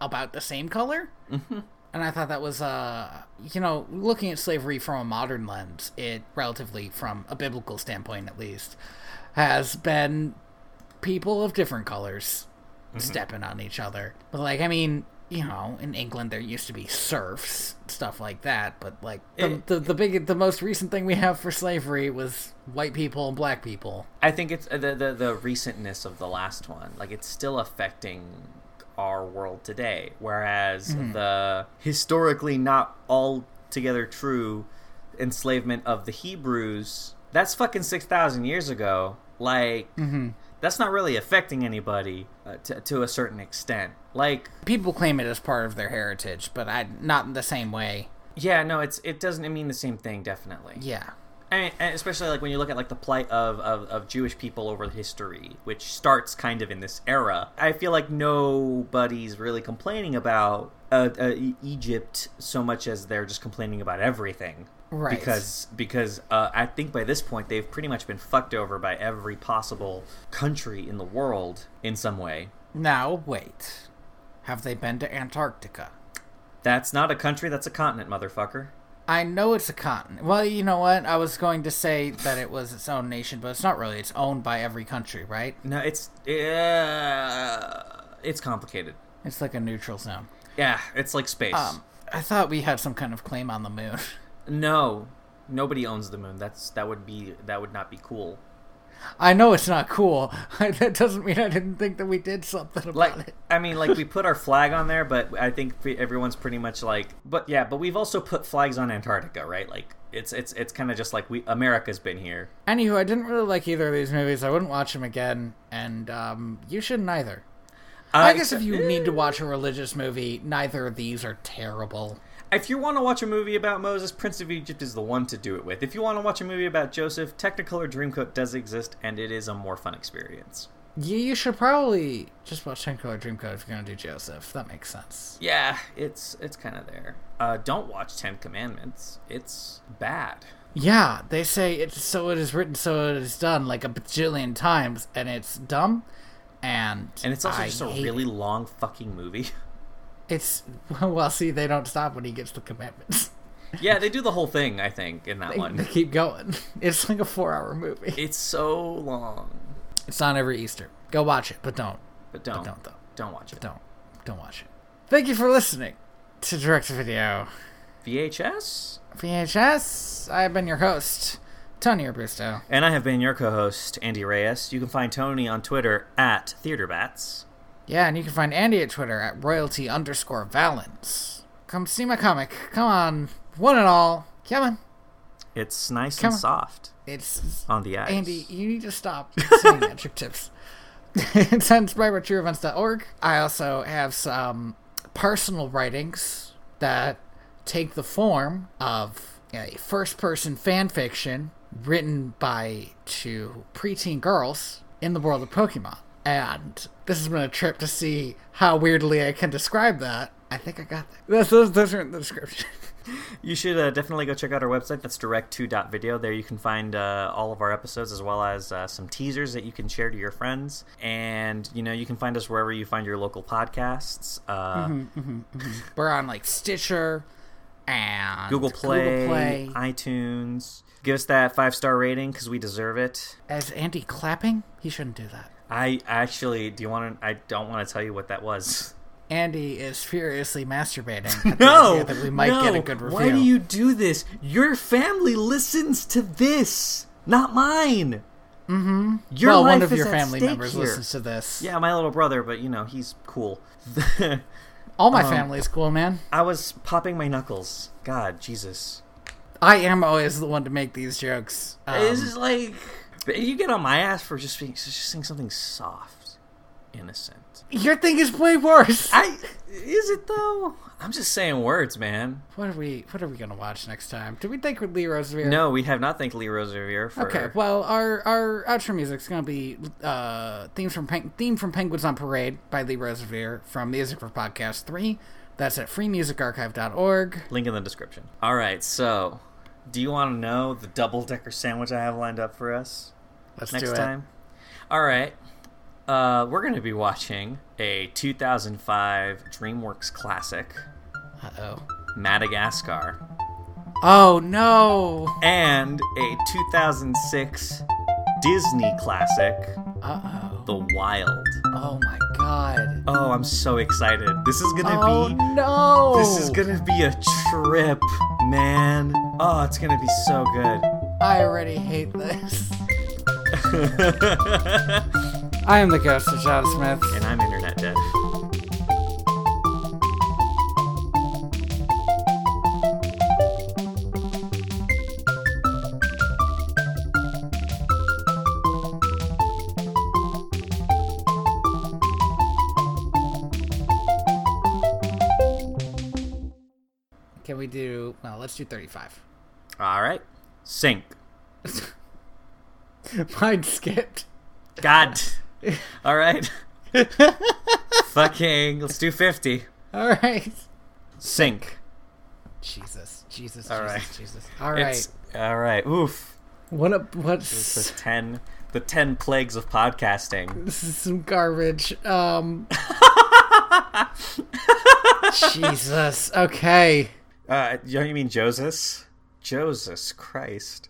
about the same color. Mm-hmm. And I thought that was, uh, you know, looking at slavery from a modern lens, it relatively, from a biblical standpoint at least, has been people of different colors mm-hmm. stepping on each other. But, like, I mean, you know, in England there used to be serfs, stuff like that. But like the, it, the, the big, the most recent thing we have for slavery was white people and black people. I think it's uh, the the, the recentness of the last one. Like it's still affecting our world today, whereas mm-hmm. the historically not altogether true enslavement of the Hebrews that's fucking six thousand years ago. Like. Mm-hmm that's not really affecting anybody uh, to, to a certain extent. Like people claim it as part of their heritage, but I not in the same way. Yeah, no, it's it doesn't mean the same thing. Definitely. Yeah. I mean, especially like when you look at like the plight of, of, of Jewish people over history, which starts kind of in this era. I feel like nobody's really complaining about uh, uh, Egypt so much as they're just complaining about everything. Right. Because because uh, i think by this point they've pretty much been fucked over by every possible country in the world in some way. Now wait. Have they been to antarctica? That's not a country that's a continent motherfucker i know it's a continent. Well you know what? I was going to say that it was its own nation but it's not really. It's owned by every country right? No it's uh, it's complicated. It's like a neutral zone. Yeah it's like space. Um, i thought we had some kind of claim on the moon. No, nobody owns the moon. That's that would be that would not be cool. I know it's not cool. that doesn't mean I didn't think that we did something about like, it. I mean, like we put our flag on there, but I think everyone's pretty much like, but yeah, but we've also put flags on Antarctica, right? Like it's it's it's kind of just like we America's been here. Anywho, I didn't really like either of these movies. I wouldn't watch them again, and um, you shouldn't either. Uh, I guess if you need to watch a religious movie, neither of these are terrible if you want to watch a movie about Moses, Prince of Egypt is the one to do it with. If you want to watch a movie about Joseph, Technicolor Dreamcoat does exist, and it is a more fun experience. Yeah, you should probably just watch Technicolor Dreamcoat if you're gonna do Joseph. That makes sense. Yeah, it's it's kind of there. Uh, don't watch Ten Commandments. It's bad. Yeah, they say it's so it is written, so it is done, like a bajillion times, and it's dumb. And and it's also I just a really it. long fucking movie. It's well, see, they don't stop when he gets the commandments. yeah, they do the whole thing. I think in that they, one, they keep going. It's like a four-hour movie. It's so long. It's on every Easter. Go watch it, but don't. But don't. But don't though. Don't watch it. Don't. Don't watch it. Thank you for listening to Direct Video. VHS. VHS. I've been your host, Tony Arbusto. And I have been your co-host, Andy Reyes. You can find Tony on Twitter at TheaterBats. Yeah, and you can find Andy at Twitter at royalty underscore valence. Come see my comic. Come on. One and all. Come on. It's nice Come and on. soft. It's on the eyes. Andy, you need to stop saying adjectives. it's inspired by I also have some personal writings that take the form of a first person fan fiction written by two preteen girls in the world of Pokemon and this has been a trip to see how weirdly I can describe that. I think I got that. Those, those, those are in the description. you should uh, definitely go check out our website. That's direct2.video. There you can find uh, all of our episodes as well as uh, some teasers that you can share to your friends. And, you know, you can find us wherever you find your local podcasts. Uh, mm-hmm, mm-hmm, mm-hmm. We're on, like, Stitcher and Google Play, Google Play. iTunes. Give us that five star rating because we deserve it. As Andy clapping? He shouldn't do that. I actually do you want to? I don't want to tell you what that was. Andy is furiously masturbating. no, that we might no. get a good review. Why do you do this? Your family listens to this, not mine. Mm-hmm. Your well, one of your family members here. listens to this. Yeah, my little brother, but you know he's cool. All my um, family's cool, man. I was popping my knuckles. God, Jesus. I am always the one to make these jokes. Um, it's like you get on my ass for just being just saying something soft, innocent. Your thing is way worse. I is it though? I'm just saying words, man. What are we What are we gonna watch next time? Did we thank Lee Rosevere? No, we have not thanked Lee Rosevere for. Okay, well, our our outro music is gonna be uh, themes from Pen- theme from Penguins on Parade by Lee Rosevere from Music for Podcast Three. That's at freemusicarchive.org. Link in the description. All right, so Do you want to know the double decker sandwich I have lined up for us Let's next time? All right. Uh, we're going to be watching a 2005 DreamWorks classic, Uh oh. Madagascar, Oh no. and a 2006 Disney classic, Uh oh. The Wild. Oh my god. Oh, I'm so excited. This is going to Oh be no. This is gonna be a trip, man. Oh, it's gonna be so good. I already hate this. I am the ghost of John Smith. and I'm internet dead. Can we do? Well, let's do thirty-five. All right, sync. Mine skipped. God. All right. Fucking. Let's do fifty. All right. Sync. Jesus, Jesus, All Jesus, right. Jesus. All right. It's all right. Oof. What a what? The what's ten. The ten plagues of podcasting. this is some garbage. Um. Jesus. Okay. Uh, you you mean Joseph? Joseph Christ.